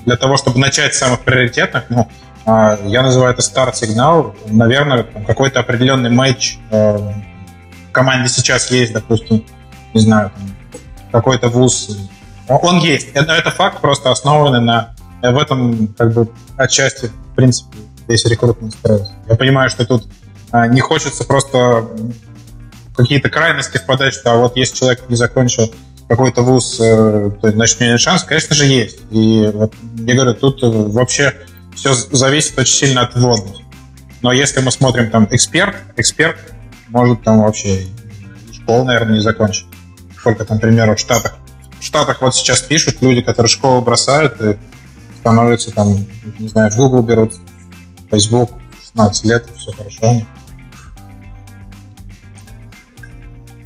для того, чтобы начать с самых приоритетных, ну, а, я называю это старт-сигнал. Наверное, какой-то определенный матч э, в команде сейчас есть, допустим, не знаю, какой-то вуз. Он есть. Это, это факт, просто основанный на э, в этом как бы отчасти, в принципе, весь рекрутмент строится. Я понимаю, что тут а, не хочется просто какие-то крайности впадать, что а вот если человек не закончил какой-то вуз, э, то значит у него нет шанс, конечно же, есть. И вот, я говорю, тут вообще все зависит очень сильно от вводных. Но если мы смотрим там эксперт, эксперт может там вообще школу, наверное, не закончить. Сколько там примеров в Штатах. В Штатах вот сейчас пишут люди, которые школу бросают и становятся там, не знаю, в Google берут, Facebook, 16 лет, все хорошо.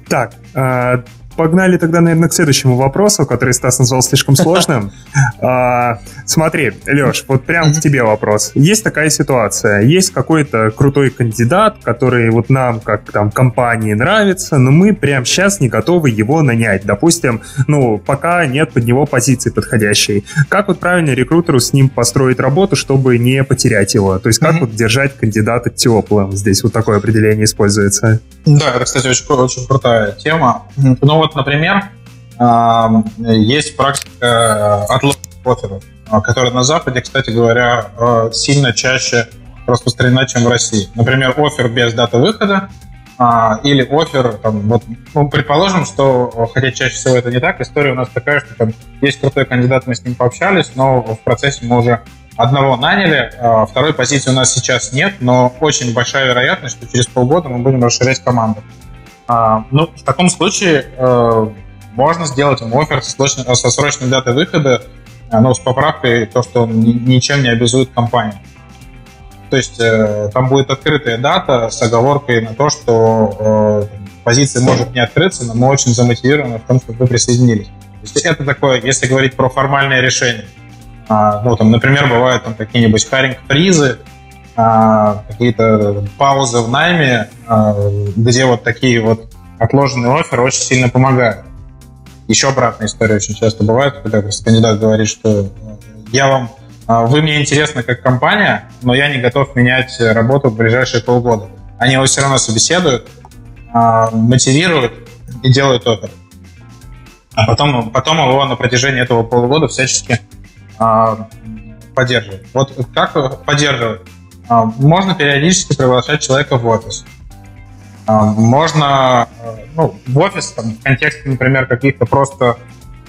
Так, а, погнали тогда, наверное, к следующему вопросу, который Стас назвал слишком сложным. А, смотри, Леш, вот прям к тебе вопрос. Есть такая ситуация, есть какой-то крутой кандидат, который вот нам, как там, компании нравится, но мы прям сейчас не готовы его нанять. Допустим, ну, пока нет под него позиции подходящей. Как вот правильно рекрутеру с ним построить работу, чтобы не потерять его? То есть как вот держать кандидата теплым? Здесь вот такое определение используется. Да, это, кстати, очень, очень крутая тема. Ну, вот, например, есть практика э, отлова офферов, э, которая на Западе, кстати говоря, э, сильно чаще распространена, чем в России. Например, офер без даты выхода, а, или офер, вот, ну, предположим, что, хотя чаще всего это не так, история у нас такая, что там есть крутой кандидат, мы с ним пообщались, но в процессе мы уже одного наняли, а второй позиции у нас сейчас нет, но очень большая вероятность, что через полгода мы будем расширять команду. А, ну, в таком случае э, можно сделать ему офер со срочной, со срочной датой выхода, но ну, с поправкой то, что он ничем не обязует компанию. То есть э, там будет открытая дата с оговоркой на то, что э, позиция может не открыться, но мы очень замотивированы в том, чтобы вы присоединились. То есть это такое, если говорить про формальное решение. А, ну, там, например, бывают там какие-нибудь харинг-призы, какие-то паузы в найме, а, где вот такие вот отложенные оферы очень сильно помогают. Еще обратная история очень часто бывает, когда кандидат говорит, что я вам а, вы мне интересны как компания, но я не готов менять работу в ближайшие полгода. Они его все равно собеседуют, а, мотивируют и делают офер. А потом, потом его на протяжении этого полугода всячески а, поддерживают. Вот как поддерживать? Можно периодически приглашать человека в офис. Можно ну, в офис там, в контексте, например, каких-то просто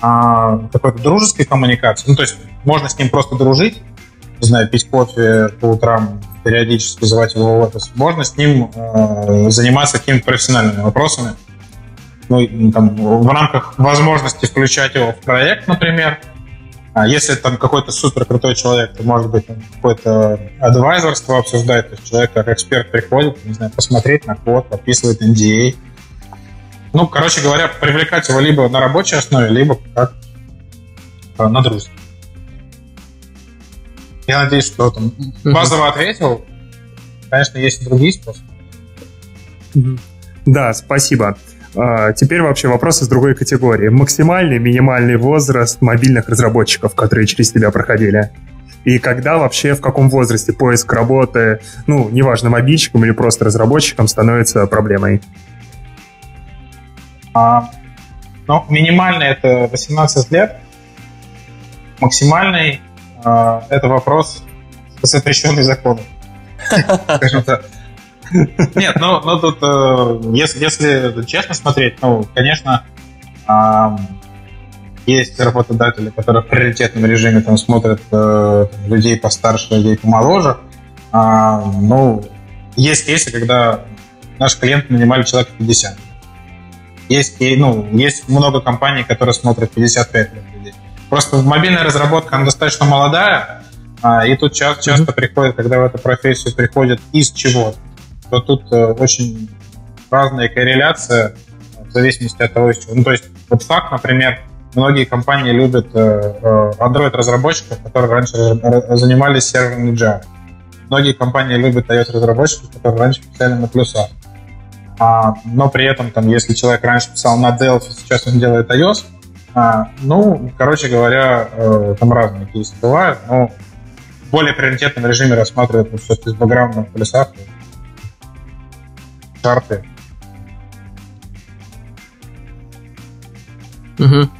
а, какой-то дружеской коммуникации. Ну, то есть можно с ним просто дружить, не знаю, пить кофе по утрам, периодически звать его в офис. Можно с ним э, заниматься какими-то профессиональными вопросами. Ну, там, в рамках возможности включать его в проект, например. А если там какой-то супер крутой человек, то, может быть, какое-то адвайзерство обсуждает, то есть человек как эксперт приходит, не знаю, посмотреть на код, подписывает NDA, ну, короче говоря, привлекать его либо на рабочей основе, либо как э, на дружбе. Я надеюсь, что там базово ответил. Конечно, есть и другие способы. Да, спасибо. А, теперь вообще вопрос из другой категории. Максимальный, минимальный возраст мобильных разработчиков, которые через тебя проходили? И когда вообще, в каком возрасте поиск работы, ну, неважно, мобильщиком или просто разработчиком, становится проблемой? А, ну, минимальный это 18 лет, максимальный а, это вопрос запрещенный законом. Скажем так. Нет, ну, ну тут, э, если, если честно смотреть, ну, конечно, э, есть работодатели, которые в приоритетном режиме там смотрят э, людей постарше, людей помоложе. Э, ну, есть кейсы, когда наши клиенты нанимали человека 50. Есть, ну, есть много компаний, которые смотрят 55 лет людей. Просто мобильная разработка, она достаточно молодая, а, и тут часто, часто mm-hmm. приходит, когда в эту профессию приходят из чего, то тут э, очень разная корреляция в зависимости от того. Ну, то есть, вот факт, например, многие компании любят э, э, Android-разработчиков, которые раньше занимались серверами Java. Многие компании любят iOS-разработчиков, которые раньше писали на плюсах. А, но при этом, там, если человек раньше писал на Delphi, сейчас он делает iOS, а, ну, короче говоря, э, там разные кейсы бывают, но в более приоритетном режиме рассматривают вот, все с бэкграундом в полисах, чарты. Угу.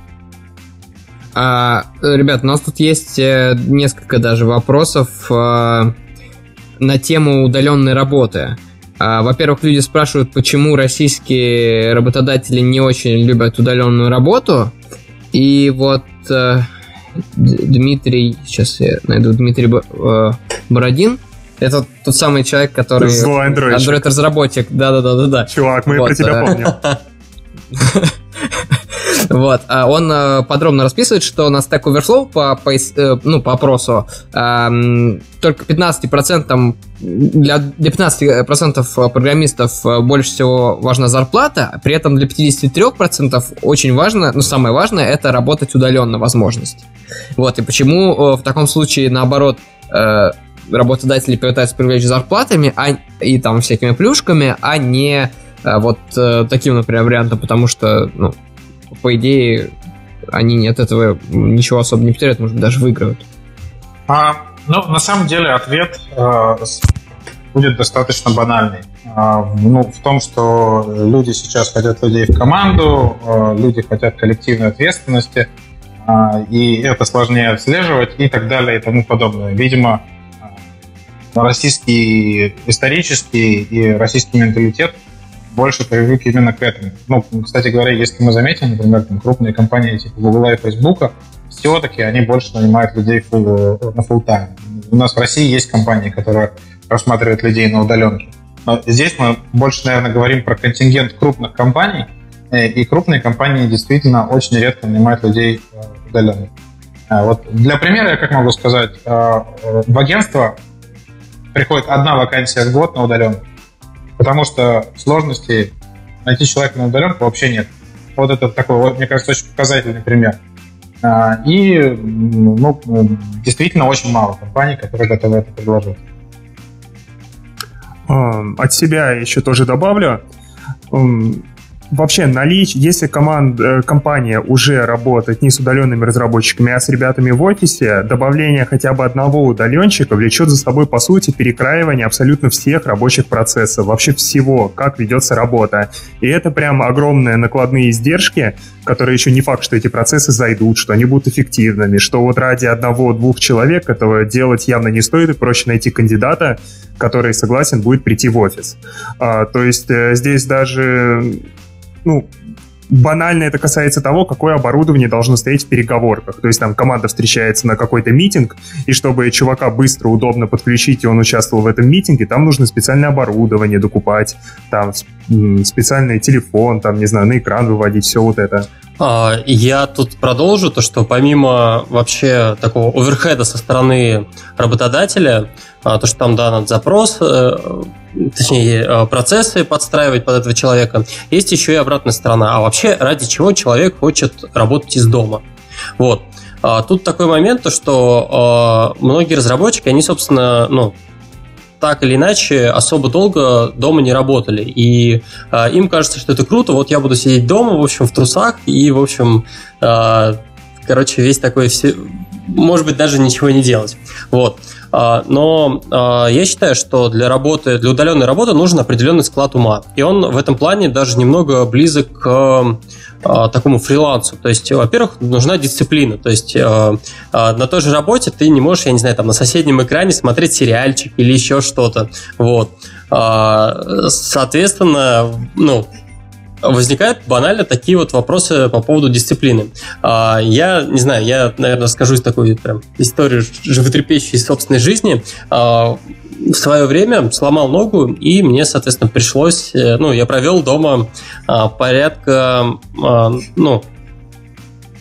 А, ребят, у нас тут есть э, несколько даже вопросов а, на тему удаленной работы. А, во-первых, люди спрашивают, почему российские работодатели не очень любят удаленную работу. И вот э, Дмитрий, сейчас я найду Дмитрий Бородин, это тот самый человек, который... Злой Android-разработчик, да-да-да-да. Чувак, мы вот, про тебя э, помним. Вот. А он э, подробно расписывает, что на Stack Overflow по, по, э, ну, по опросу только 15% для, для 15% программистов больше всего важна зарплата, при этом для 53% очень важно, ну, самое важное, это работать удаленно возможность. Вот, и почему в таком случае, наоборот, работодатели пытаются привлечь зарплатами а, и там всякими плюшками, а не вот таким, например, вариантом, потому что, ну, по идее, они от этого ничего особо не потеряют, может быть, даже выиграют. А, ну, на самом деле, ответ э, будет достаточно банальный. Э, ну, в том, что люди сейчас хотят людей в команду, э, люди хотят коллективной ответственности, э, и это сложнее отслеживать и так далее и тому подобное. Видимо, российский исторический и российский менталитет больше привык именно к этому. Ну, кстати говоря, если мы заметим, например, там, крупные компании типа Google и Facebook, все-таки они больше нанимают людей full, на full time. У нас в России есть компании, которые рассматривают людей на удаленке. Но здесь мы больше, наверное, говорим про контингент крупных компаний, э, и крупные компании действительно очень редко нанимают людей э, удаленно. А вот для примера, я как могу сказать, э, в агентство приходит одна вакансия в год на удаленку, потому что сложностей найти человека на удаленку вообще нет. Вот это такой, вот, мне кажется, очень показательный пример. А, и ну, действительно очень мало компаний, которые готовы это предложить. От себя еще тоже добавлю вообще наличие, если команд, э, компания уже работает не с удаленными разработчиками, а с ребятами в офисе, добавление хотя бы одного удаленщика влечет за собой, по сути, перекраивание абсолютно всех рабочих процессов, вообще всего, как ведется работа. И это прям огромные накладные издержки, которые еще не факт, что эти процессы зайдут, что они будут эффективными, что вот ради одного-двух человек этого делать явно не стоит, и проще найти кандидата, который согласен будет прийти в офис. А, то есть э, здесь даже ну, банально это касается того, какое оборудование должно стоять в переговорках. То есть там команда встречается на какой-то митинг, и чтобы чувака быстро, удобно подключить, и он участвовал в этом митинге, там нужно специальное оборудование докупать, там специальный телефон, там, не знаю, на экран выводить, все вот это. А, я тут продолжу то, что помимо вообще такого оверхеда со стороны работодателя, а, то, что там, да, надо запрос, э, точнее, э, процессы подстраивать под этого человека, есть еще и обратная сторона. А вообще, ради чего человек хочет работать из дома? Вот. А, тут такой момент, то, что многие разработчики, они, собственно, ну, так или иначе особо долго дома не работали. И э, им кажется, что это круто, вот я буду сидеть дома, в общем, в трусах, и, в общем, э, короче, весь такой, все, может быть, даже ничего не делать. Вот. А, но а, я считаю, что для работы, для удаленной работы нужен определенный склад ума. И он в этом плане даже немного близок к а, такому фрилансу. То есть, во-первых, нужна дисциплина. То есть, на той же работе ты не можешь, я не знаю, там на соседнем экране смотреть сериальчик или еще что-то. Вот. Соответственно, ну, возникают банально такие вот вопросы по поводу дисциплины. А, я не знаю, я, наверное, скажу такую прям историю животрепещущей собственной жизни. А, в свое время сломал ногу, и мне, соответственно, пришлось, э, ну, я провел дома а, порядка, ну,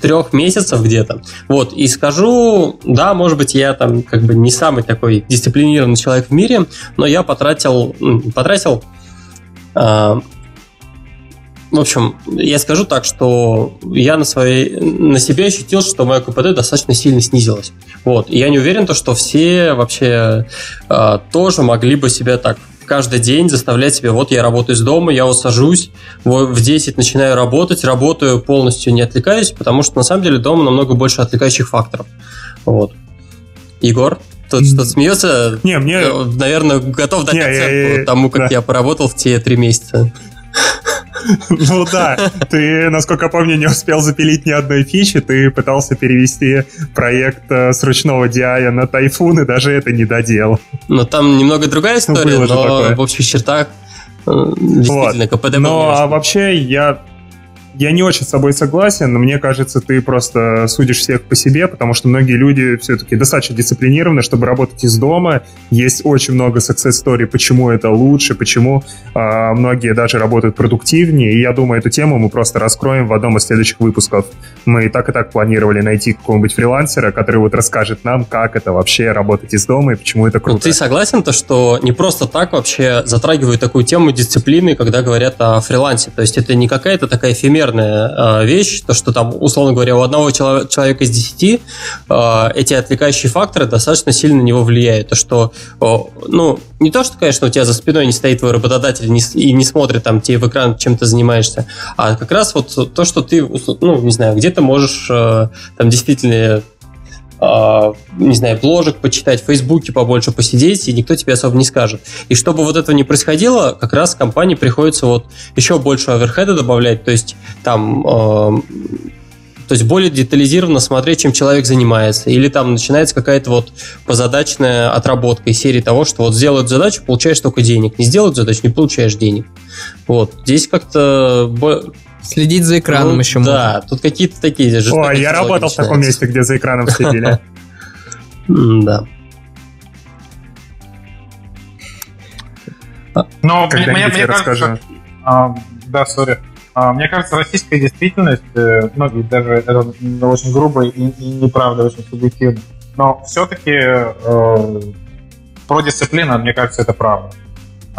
трех месяцев где-то. Вот, и скажу, да, может быть, я там как бы не самый такой дисциплинированный человек в мире, но я потратил, потратил в общем, я скажу так, что я на, своей, на себе ощутил, что мое КПД достаточно сильно снизилось. Вот. И я не уверен, то, что все вообще э, тоже могли бы себя так каждый день заставлять себя, вот я работаю из дома, я вот сажусь, в 10 начинаю работать, работаю полностью, не отвлекаюсь, потому что на самом деле дома намного больше отвлекающих факторов. Вот. Егор? Тот, что смеется, не, мне... наверное, готов дать не, оценку я, я, тому, как да. я поработал в те три месяца. Ну да, ты, насколько помню, не успел запилить ни одной фичи, ты пытался перевести проект э, с ручного DI на Тайфун, и даже это не доделал. Ну там немного другая ну, история, но в общих чертах э, действительно КПД Ну а вообще я я не очень с тобой согласен, но мне кажется, ты просто судишь всех по себе, потому что многие люди все-таки достаточно дисциплинированы, чтобы работать из дома. Есть очень много success story, почему это лучше, почему э, многие даже работают продуктивнее. И я думаю, эту тему мы просто раскроем в одном из следующих выпусков. Мы и так и так планировали найти какого-нибудь фрилансера, который вот расскажет нам, как это вообще работать из дома и почему это круто. Но ты согласен, то, что не просто так вообще затрагивают такую тему дисциплины, когда говорят о фрилансе? То есть это не какая-то такая эфемерная верная вещь, то, что там, условно говоря, у одного человека из десяти эти отвлекающие факторы достаточно сильно на него влияют. То, что, ну, не то, что, конечно, у тебя за спиной не стоит твой работодатель и не смотрит там тебе в экран, чем ты занимаешься, а как раз вот то, что ты, ну, не знаю, где-то можешь там действительно не знаю, бложек почитать, в Фейсбуке побольше посидеть, и никто тебе особо не скажет. И чтобы вот этого не происходило, как раз компании приходится вот еще больше оверхеда добавлять, то есть там uh, то есть более детализированно смотреть, чем человек занимается. Или там начинается какая-то вот позадачная отработка из серии того, что вот сделают задачу, получаешь только денег. Не сделают задачу, не получаешь денег. Вот. Здесь как-то Следить за экраном ну, еще Да, можно. тут какие-то такие Ой, я работал в таком месте, где за экраном следили. Да. Но мне, мне, мне кажется, а, да, сори. А, мне кажется, российская действительность, э, многие даже это очень грубо и, и неправда, очень субъективно. Но все-таки э, про дисциплину, мне кажется, это правда.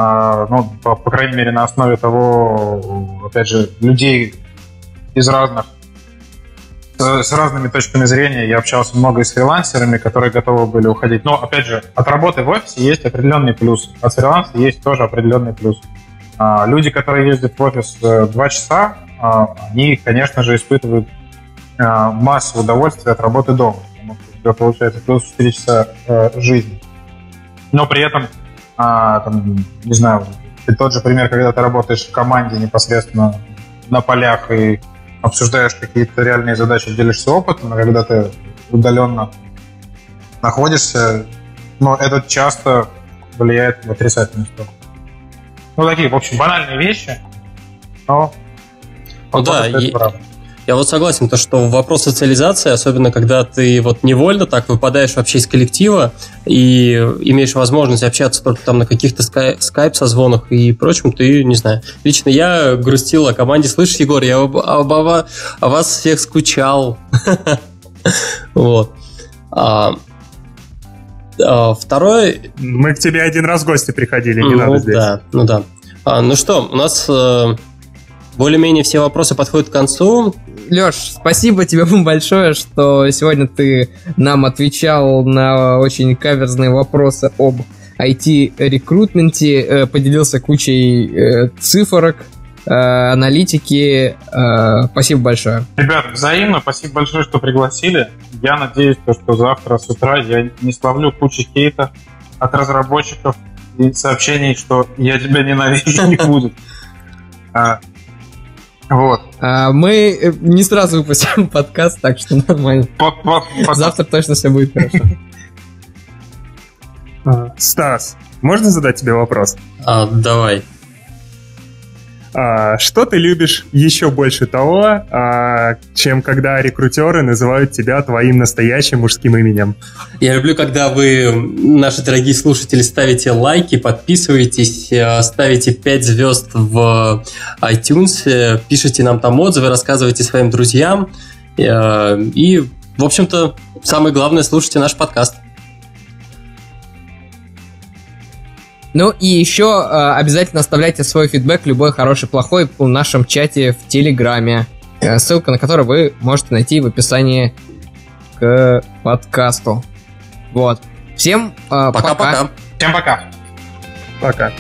А, ну, по, по крайней мере, на основе того, опять же, людей из разных с разными точками зрения. Я общался много с фрилансерами, которые готовы были уходить. Но, опять же, от работы в офисе есть определенный плюс. От фриланса есть тоже определенный плюс. А, люди, которые ездят в офис э, два часа, а, они, конечно же, испытывают массу удовольствия от работы дома. Потому что у тебя получается плюс 4 часа э, жизни. Но при этом, там, не знаю, тот же пример, когда ты работаешь в команде непосредственно на полях и обсуждаешь какие-то реальные задачи, делишься опытом, а когда ты удаленно находишься, но это часто влияет в отрицательную сторону. Ну, такие, в общем, банальные вещи, но... Ну да, и, я вот согласен, то, что вопрос социализации, особенно когда ты вот невольно так выпадаешь вообще из коллектива и имеешь возможность общаться только там на каких-то скай- скайп-созвонах и прочем, ты, не знаю, лично я грустил о команде, слышишь, Егор, я об, об, об, о вас всех скучал. Вот. А, а, второй... Мы к тебе один раз в гости приходили, не надо здесь. Да, ну да. А, ну что, у нас э, более-менее все вопросы подходят к концу. Леш, спасибо тебе большое, что сегодня ты нам отвечал на очень каверзные вопросы об IT-рекрутменте, э, поделился кучей э, цифрок, э, аналитики. Спасибо большое. Ребят, взаимно. Спасибо большое, что пригласили. Я надеюсь, что завтра с утра я не славлю кучу хейта от разработчиков и сообщений, что я тебя ненавижу не будет. Вот. А, мы э, не сразу выпустим подкаст, так что нормально. Завтра точно все будет хорошо. А, Стас, можно задать тебе вопрос? А, давай. А, что ты любишь еще больше того, а, чем когда рекрутеры называют тебя твоим настоящим мужским именем? Я люблю, когда вы, наши дорогие слушатели, ставите лайки, подписываетесь, э, ставите 5 звезд в iTunes, пишите нам там отзывы, рассказывайте своим друзьям. Э, и, в общем-то, самое главное, слушайте наш подкаст. Ну и еще э, обязательно оставляйте свой фидбэк, любой хороший, плохой, в нашем чате в Телеграме, э, ссылка на который вы можете найти в описании к подкасту. Вот. Всем э, пока-пока. Всем пока. Пока.